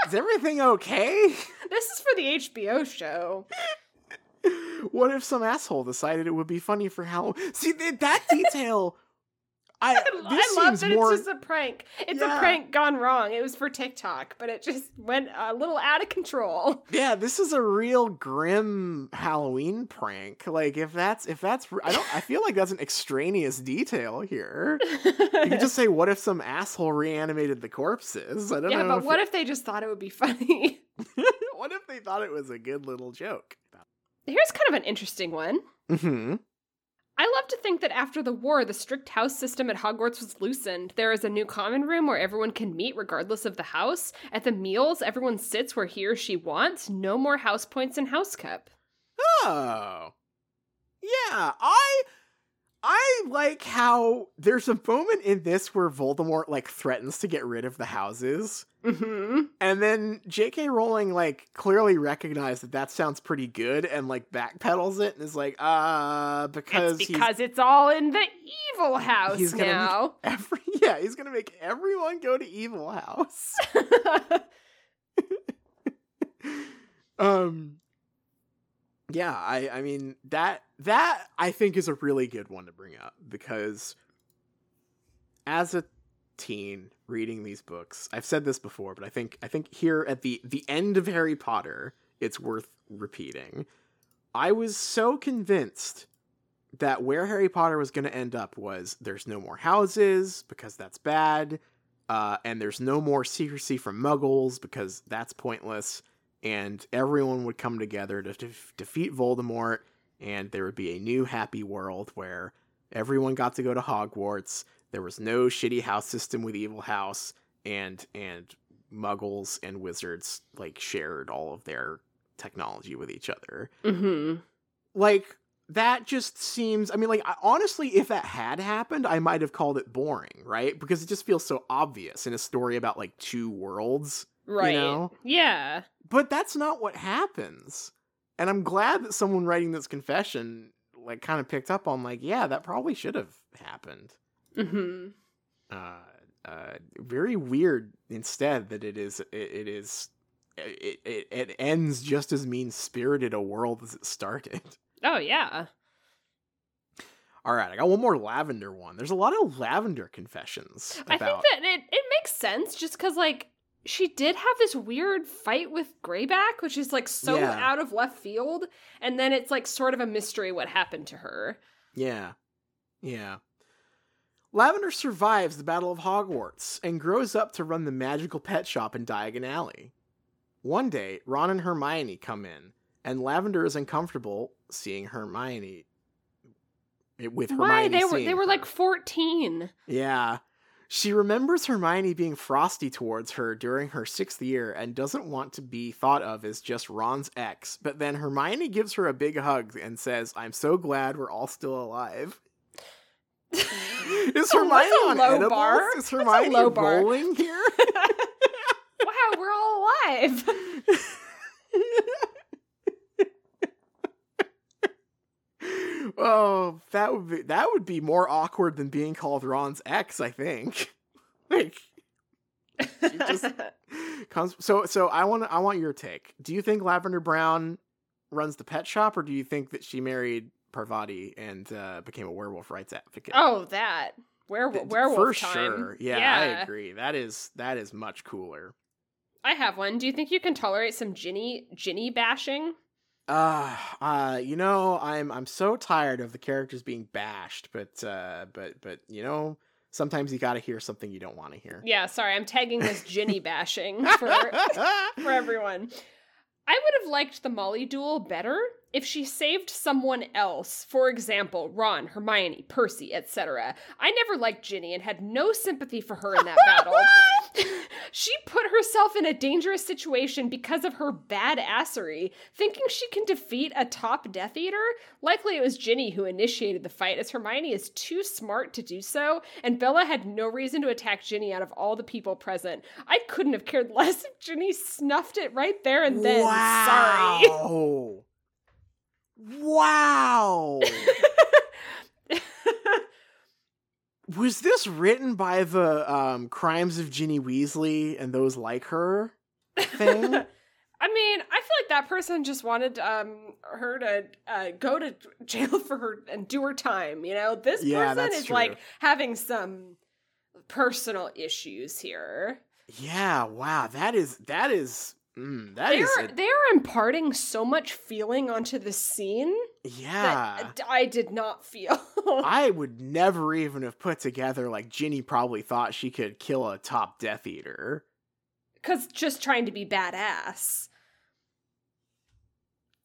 is everything okay? This is for the HBO show. what if some asshole decided it would be funny for Halloween? See th- that detail. I, I, love that more. it's just a prank. It's Yeah. a prank gone wrong. It was for TikTok, but it just went a little out of control. yeah, this is a real grim Halloween prank. Like if that's if that's I don't I feel like that's an extraneous detail here. You could just say, "What if some asshole reanimated the corpses?" I don't yeah, know. but if what if they just thought it would be funny? what if they thought it was a good little joke? Here's kind of an interesting one. hmm I love to think that after the war, the strict house system at Hogwarts was loosened. There is a new common room where everyone can meet regardless of the house. At the meals, everyone sits where he or she wants. No more house points and house cup. Oh. Yeah, I I like how there's a moment in this where Voldemort like threatens to get rid of the houses. Mm-hmm. And then J.K. Rowling like clearly recognized that that sounds pretty good and like backpedals it and is like, uh, because It's because it's all in the evil house he's gonna now. every yeah he's gonna make everyone go to Evil House. um yeah, I I mean that that I think is a really good one to bring up because as a teen reading these books, I've said this before, but I think I think here at the the end of Harry Potter, it's worth repeating. I was so convinced that where Harry Potter was going to end up was there's no more houses because that's bad, uh, and there's no more secrecy from Muggles because that's pointless, and everyone would come together to def- defeat Voldemort, and there would be a new happy world where everyone got to go to Hogwarts. There was no shitty house system with Evil House, and and Muggles and wizards like shared all of their technology with each other Mm-hmm. like that just seems i mean like I, honestly if that had happened i might have called it boring right because it just feels so obvious in a story about like two worlds Right. know? Yeah. but that's not what happens and i'm glad that someone writing this confession like kind of picked up on like yeah that probably should have happened Mm-hmm. uh uh very weird instead that it is it, it is it, it it ends just as mean spirited a world as it started Oh yeah. All right, I got one more lavender one. There's a lot of lavender confessions I think that it, it makes sense just because like she did have this weird fight with Greyback, which is like so Yeah. out of left field, and then it's like sort of a mystery what happened to her. Yeah, yeah. Lavender survives the Battle of Hogwarts and grows up to run the magical pet shop in Diagon Alley. One day, Ron and Hermione come in, and Lavender is uncomfortable seeing Hermione. With Hermione, Why they were they were her. like fourteen. Yeah. She remembers Hermione being frosty towards her during her sixth year and doesn't want to be thought of as just Ron's ex, but then Hermione gives her a big hug and says, I'm so glad we're all still alive. Is Hermione on low edibles? bar. Is Hermione low bar. rolling here? wow, we're all alive. oh, that would be that would be more awkward than being called Ron's ex, I think. like just comes so so I want I want your take. Do you think Lavender Brown runs the pet shop or do you think that she married Parvati and uh, became a werewolf rights advocate? oh, that werewolf werewolf For time. sure. Yeah, I agree. That is that is much cooler. I have one. Do you think you can tolerate some Ginny Ginny bashing? Uh, uh, you know, I'm I'm so tired of the characters being bashed, but uh but but you know, sometimes you got to hear something you don't want to hear. Yeah, sorry, I'm tagging this Ginny bashing for for everyone. I would have liked the Molly duel better if she saved someone else. For example, Ron, Hermione, Percy, etc. I never liked Ginny and had no sympathy for her in that battle. she put herself in a dangerous situation because of her badassery, thinking she can defeat a top Death Eater. Likely it was Ginny who initiated the fight, as Hermione is too smart to do so, and Bella had no reason to attack Ginny out of all the people present. I couldn't have cared less if Ginny snuffed it right there and then. Wow. Sorry. Wow. Was this written by the um, Crimes of Ginny Weasley and those like her thing? I mean, I feel like that person just wanted um her to uh, go to jail for her and do her time. You know, this Yeah, person is true. like having some personal issues here. yeah, wow. That is that is mm, that They is are a- they are imparting so much feeling onto the scene yeah. I did not feel. I would never even have put together like Ginny probably thought she could kill a top Death Eater. Cause just trying to be badass.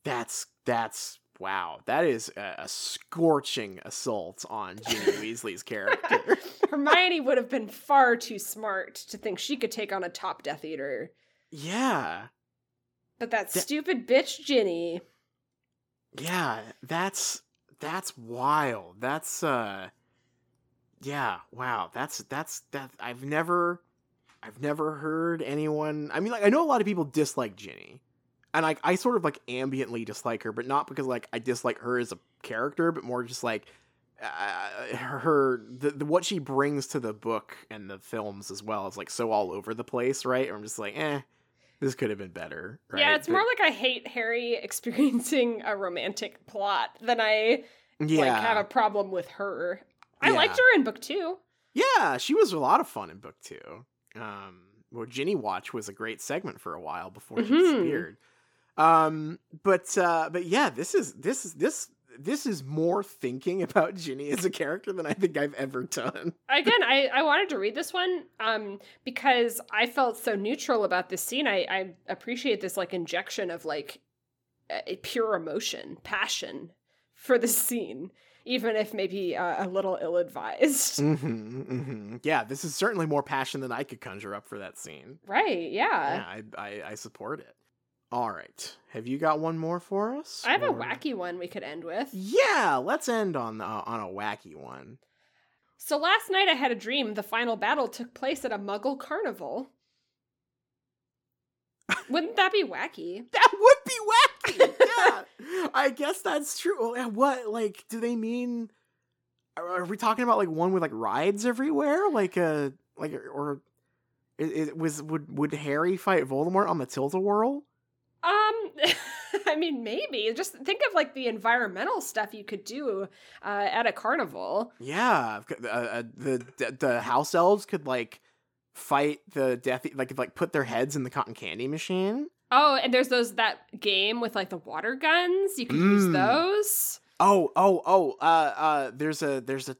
That's that's wow. That is a, a scorching assault on Ginny Weasley's character. Hermione would have been far too smart to think she could take on a top Death Eater. Yeah. But that That- stupid bitch Ginny. Yeah, that's that's wild. That's uh yeah, wow. That's that's that I've never I've never heard anyone I mean like I know a lot of people dislike Ginny. And like I sort of like ambiently dislike her, but not because like I dislike her as a character, but more just like uh, her the, the what she brings to the book and the films as well is like so all over the place, right? I'm just like, eh, this could have been better. Right? Yeah, it's But- more like I hate Harry experiencing a romantic plot than I yeah, like have a problem with her. I liked her in book two. yeah. She was a lot of fun in book two. Um, well, Ginny Watch was a great segment for a while before she Mhm. disappeared. Um, but uh, but yeah, this is this is this this is more thinking about Ginny as a character than I think I've ever done. Again, I, I wanted to read this one um, because I felt so neutral about this scene. I, I appreciate this like injection of like a, pure emotion, passion for this scene, even if maybe uh, a little ill advised. hmm hmm Yeah, this is certainly more passion than I could conjure up for that scene. Right? Yeah, I, I I support it. All right, have you got one more for us? I have a wacky one we could end with. Yeah, let's end on uh, on a wacky one. So last night I had a dream the final battle took place at a muggle carnival. Wouldn't that be wacky? That would be wacky. yeah, I guess that's true. What like do they mean? Are, are we talking about like one with like rides everywhere, like a like or it, it was would would Harry fight Voldemort on the Tilt-A-Whirl? Um, I mean, maybe. Just think of like the environmental stuff you could do uh, at a carnival. Yeah, uh, uh, the the house elves could like fight the death like like put their heads in the cotton candy machine. Oh, and there's those that game with like the water guns. You could use Mm. those. Oh, oh, oh, uh uh there's a there's a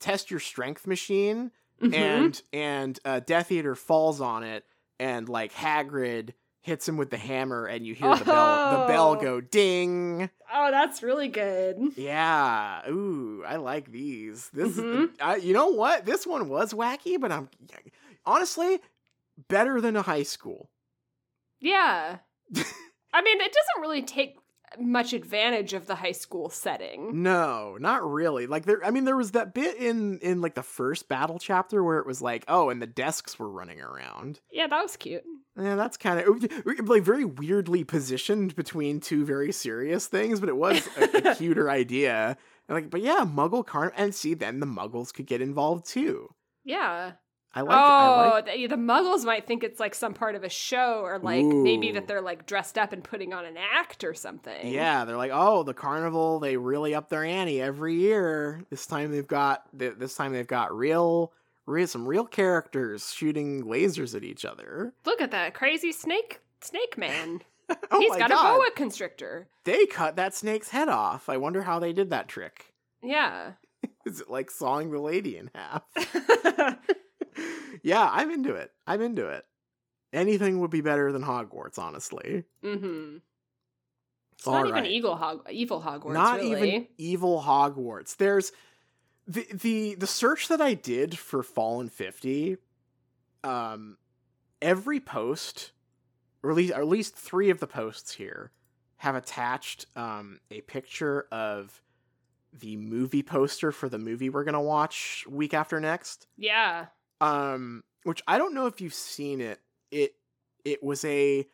test your strength machine Mhm. and and uh Death Eater falls on it and like Hagrid hits him with the hammer and you hear the bell the bell Oh. go ding. oh, that's really good. Yeah. Ooh, I like these. This Mhm. I, you know what? This one was wacky, but I'm honestly better than a high school. Yeah. I mean, it doesn't really take much advantage of the high school setting. No, not really. Like there I mean there was that bit in in like the first battle chapter where it was like, "Oh, and the desks were running around." Yeah, that was cute. Yeah, that's kind of like very weirdly positioned between two very serious things, but it was a, a cuter idea. And like, but yeah, Muggle carn and see then the Muggles could get involved too. Yeah. I like. I oh, like. the, the Muggles might think it's like some part of a show, or like maybe that they're like dressed up and putting on an act or something. Yeah, they're like, oh, the carnival. They really up their ante every year. This time they've got this time they've got real, real some real characters shooting lasers at each other. Look at that crazy snake, snake man. oh He's got God. a boa constrictor. They cut that snake's head off. I wonder how they did that trick. Yeah. Is it like sawing the lady in half? yeah, I'm into it. I'm into it. Anything would be better than Hogwarts, honestly. mm-hmm. It's All not even evil, Hog- evil Hogwarts. Not really. even evil Hogwarts. There's the the the search that I did for Fallen 50 um every post or at least, or at least 3 of the posts here have attached um a picture of the movie poster for the movie we're going to watch week after next. Yeah. Um which i don't know if you've seen it. It it was a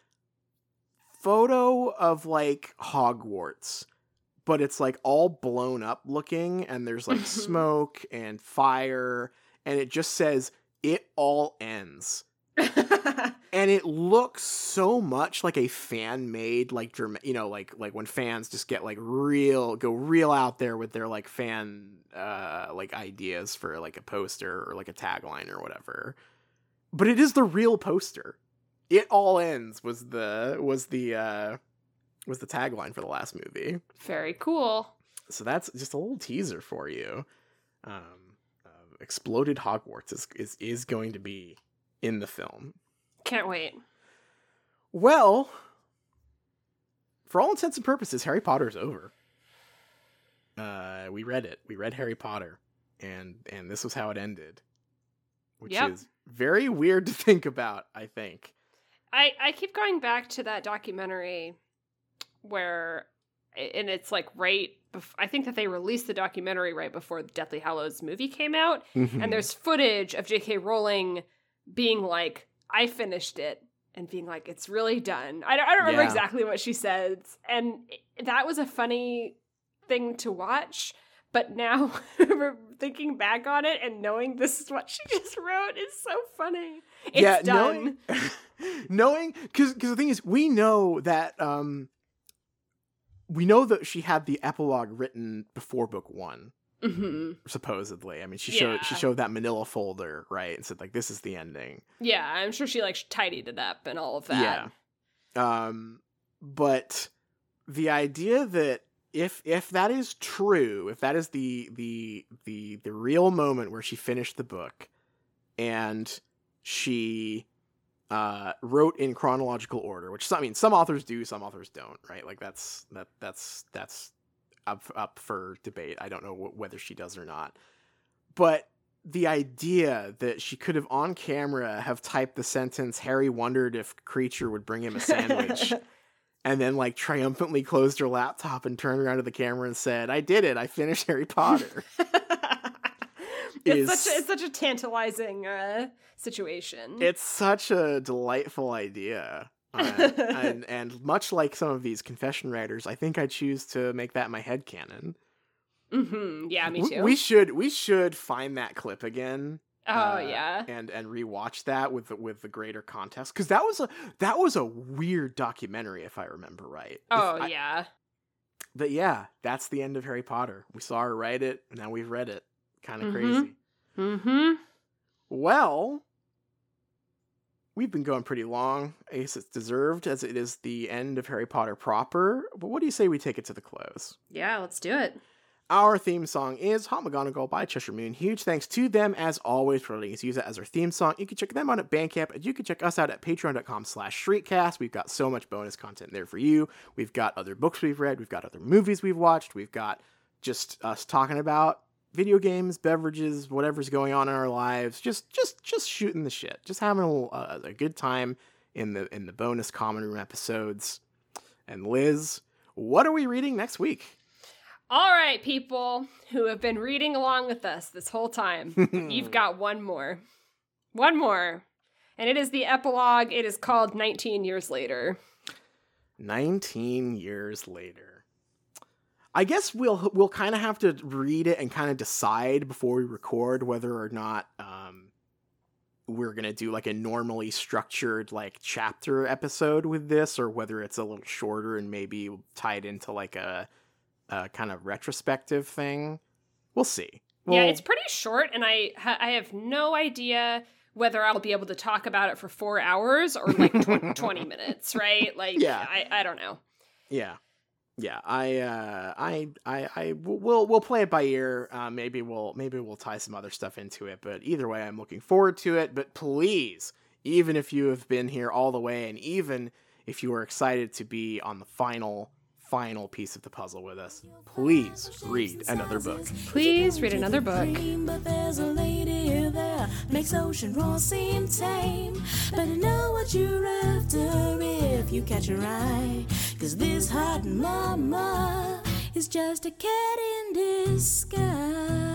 photo of like hogwarts but it's like all blown up looking and there's like smoke and fire and it just says it all ends and it looks so much like a fan made like you know like like when fans just get like real go real out there with their like fan uh like ideas for like a poster or like a tagline or whatever. But it is the real poster. It all ends was the was the uh was the tagline for the last movie. Very cool. so that's just a little teaser for you. Um uh, exploded hogwarts is, is is going to be in the film Can't wait. well, for all intents and purposes, Harry Potter's over. Uh, we read it. We read Harry Potter, and and this was how it ended, which Yep. is very weird to think about. I think. I I keep going back to that documentary where and it's like right bef- I think that they released the documentary right before the Deathly Hallows movie came out Mm-hmm. and there's footage of J.K. Rowling being like I finished it and being like it's really done. I don't, I don't remember Yeah. exactly what she says and that was a funny thing to watch But now, thinking back on it and knowing this is what she just wrote is so funny. It's yeah, done. knowing, because the thing is, we know that um, we know that she had the epilogue written before book one, hmm supposedly. I mean, she showed she showed that Manila folder, right, and said like, "This is the ending." Yeah, I'm sure she like tidied it up and all of that. Yeah. Um, but the idea that if if that is true, if that is the the the the real moment where she finished the book, and she uh wrote in chronological order, which I mean some authors do, some authors don't, right? Like that's that that's that's up up for debate. I don't know wh- whether she does or not, but the idea that she could have on camera have typed the sentence harry wondered if Kreacher would bring him a sandwich and then like triumphantly closed her laptop and turned around to the camera and said i did it i finished harry potter it's Is- such a, it's such a tantalizing uh, situation. it's such a delightful idea Uh, and and much like some of these confession writers i think i choose to make that my head canon hmm Yeah, me too. we should we should find that clip again oh uh, yeah. and and rewatch that with the, with the greater context because that was a that was a weird documentary if I remember right. Oh I- yeah. but yeah, that's the end of Harry Potter. We saw her write it, now we've read it. Kind of Mhm. crazy. Mm-hmm. Well, we've been going pretty long. I guess it's deserved as it is the end of Harry Potter proper. But what do you say we take it to the close? Yeah, let's do it. Our theme song is Hot McGonagall by Cheshire Moon. Huge thanks to them as always for letting us use it as our theme song. You can check them out at Bandcamp, and you can check us out at patreon.com slash shriekcast. We've got so much bonus content there for you. We've got other books we've read, we've got other movies we've watched, we've got just us talking about video games, beverages, whatever's going on in our lives. Just just just shooting the shit. Just having a, uh, a good time in the in the bonus common room episodes. And Liz, what are we reading next week? All right, people who have been reading along with us this whole time, you've got one more. One more. And it is the epilogue. It is called 19 Years Later. 19 years later. I guess we'll we'll kind of have to read it and kind of decide before we record whether or not um we're going to do like a normally structured like chapter episode with this or whether it's a little shorter and maybe tied into like a a kind of retrospective thing. We'll see. yeah, it's pretty short, and I ha- I have no idea whether I'll be able to talk about it for four hours or like tw- 20 minutes, right? Like, Yeah. I, I don't know. Yeah. Yeah, I, uh, I, I, I, we'll, we'll play it by ear. Uh, maybe we'll, maybe we'll tie some other stuff into it. But either way, I'm looking forward to it. But please, even if you have been here all the way, and even if you are excited to be on the final, final piece of the puzzle with us, please read another book. Please read another book. But there's a lady there makes ocean roar seem tame. Better know what you're after if you catch her eye. Cause this hot mama is just a cat in disguise.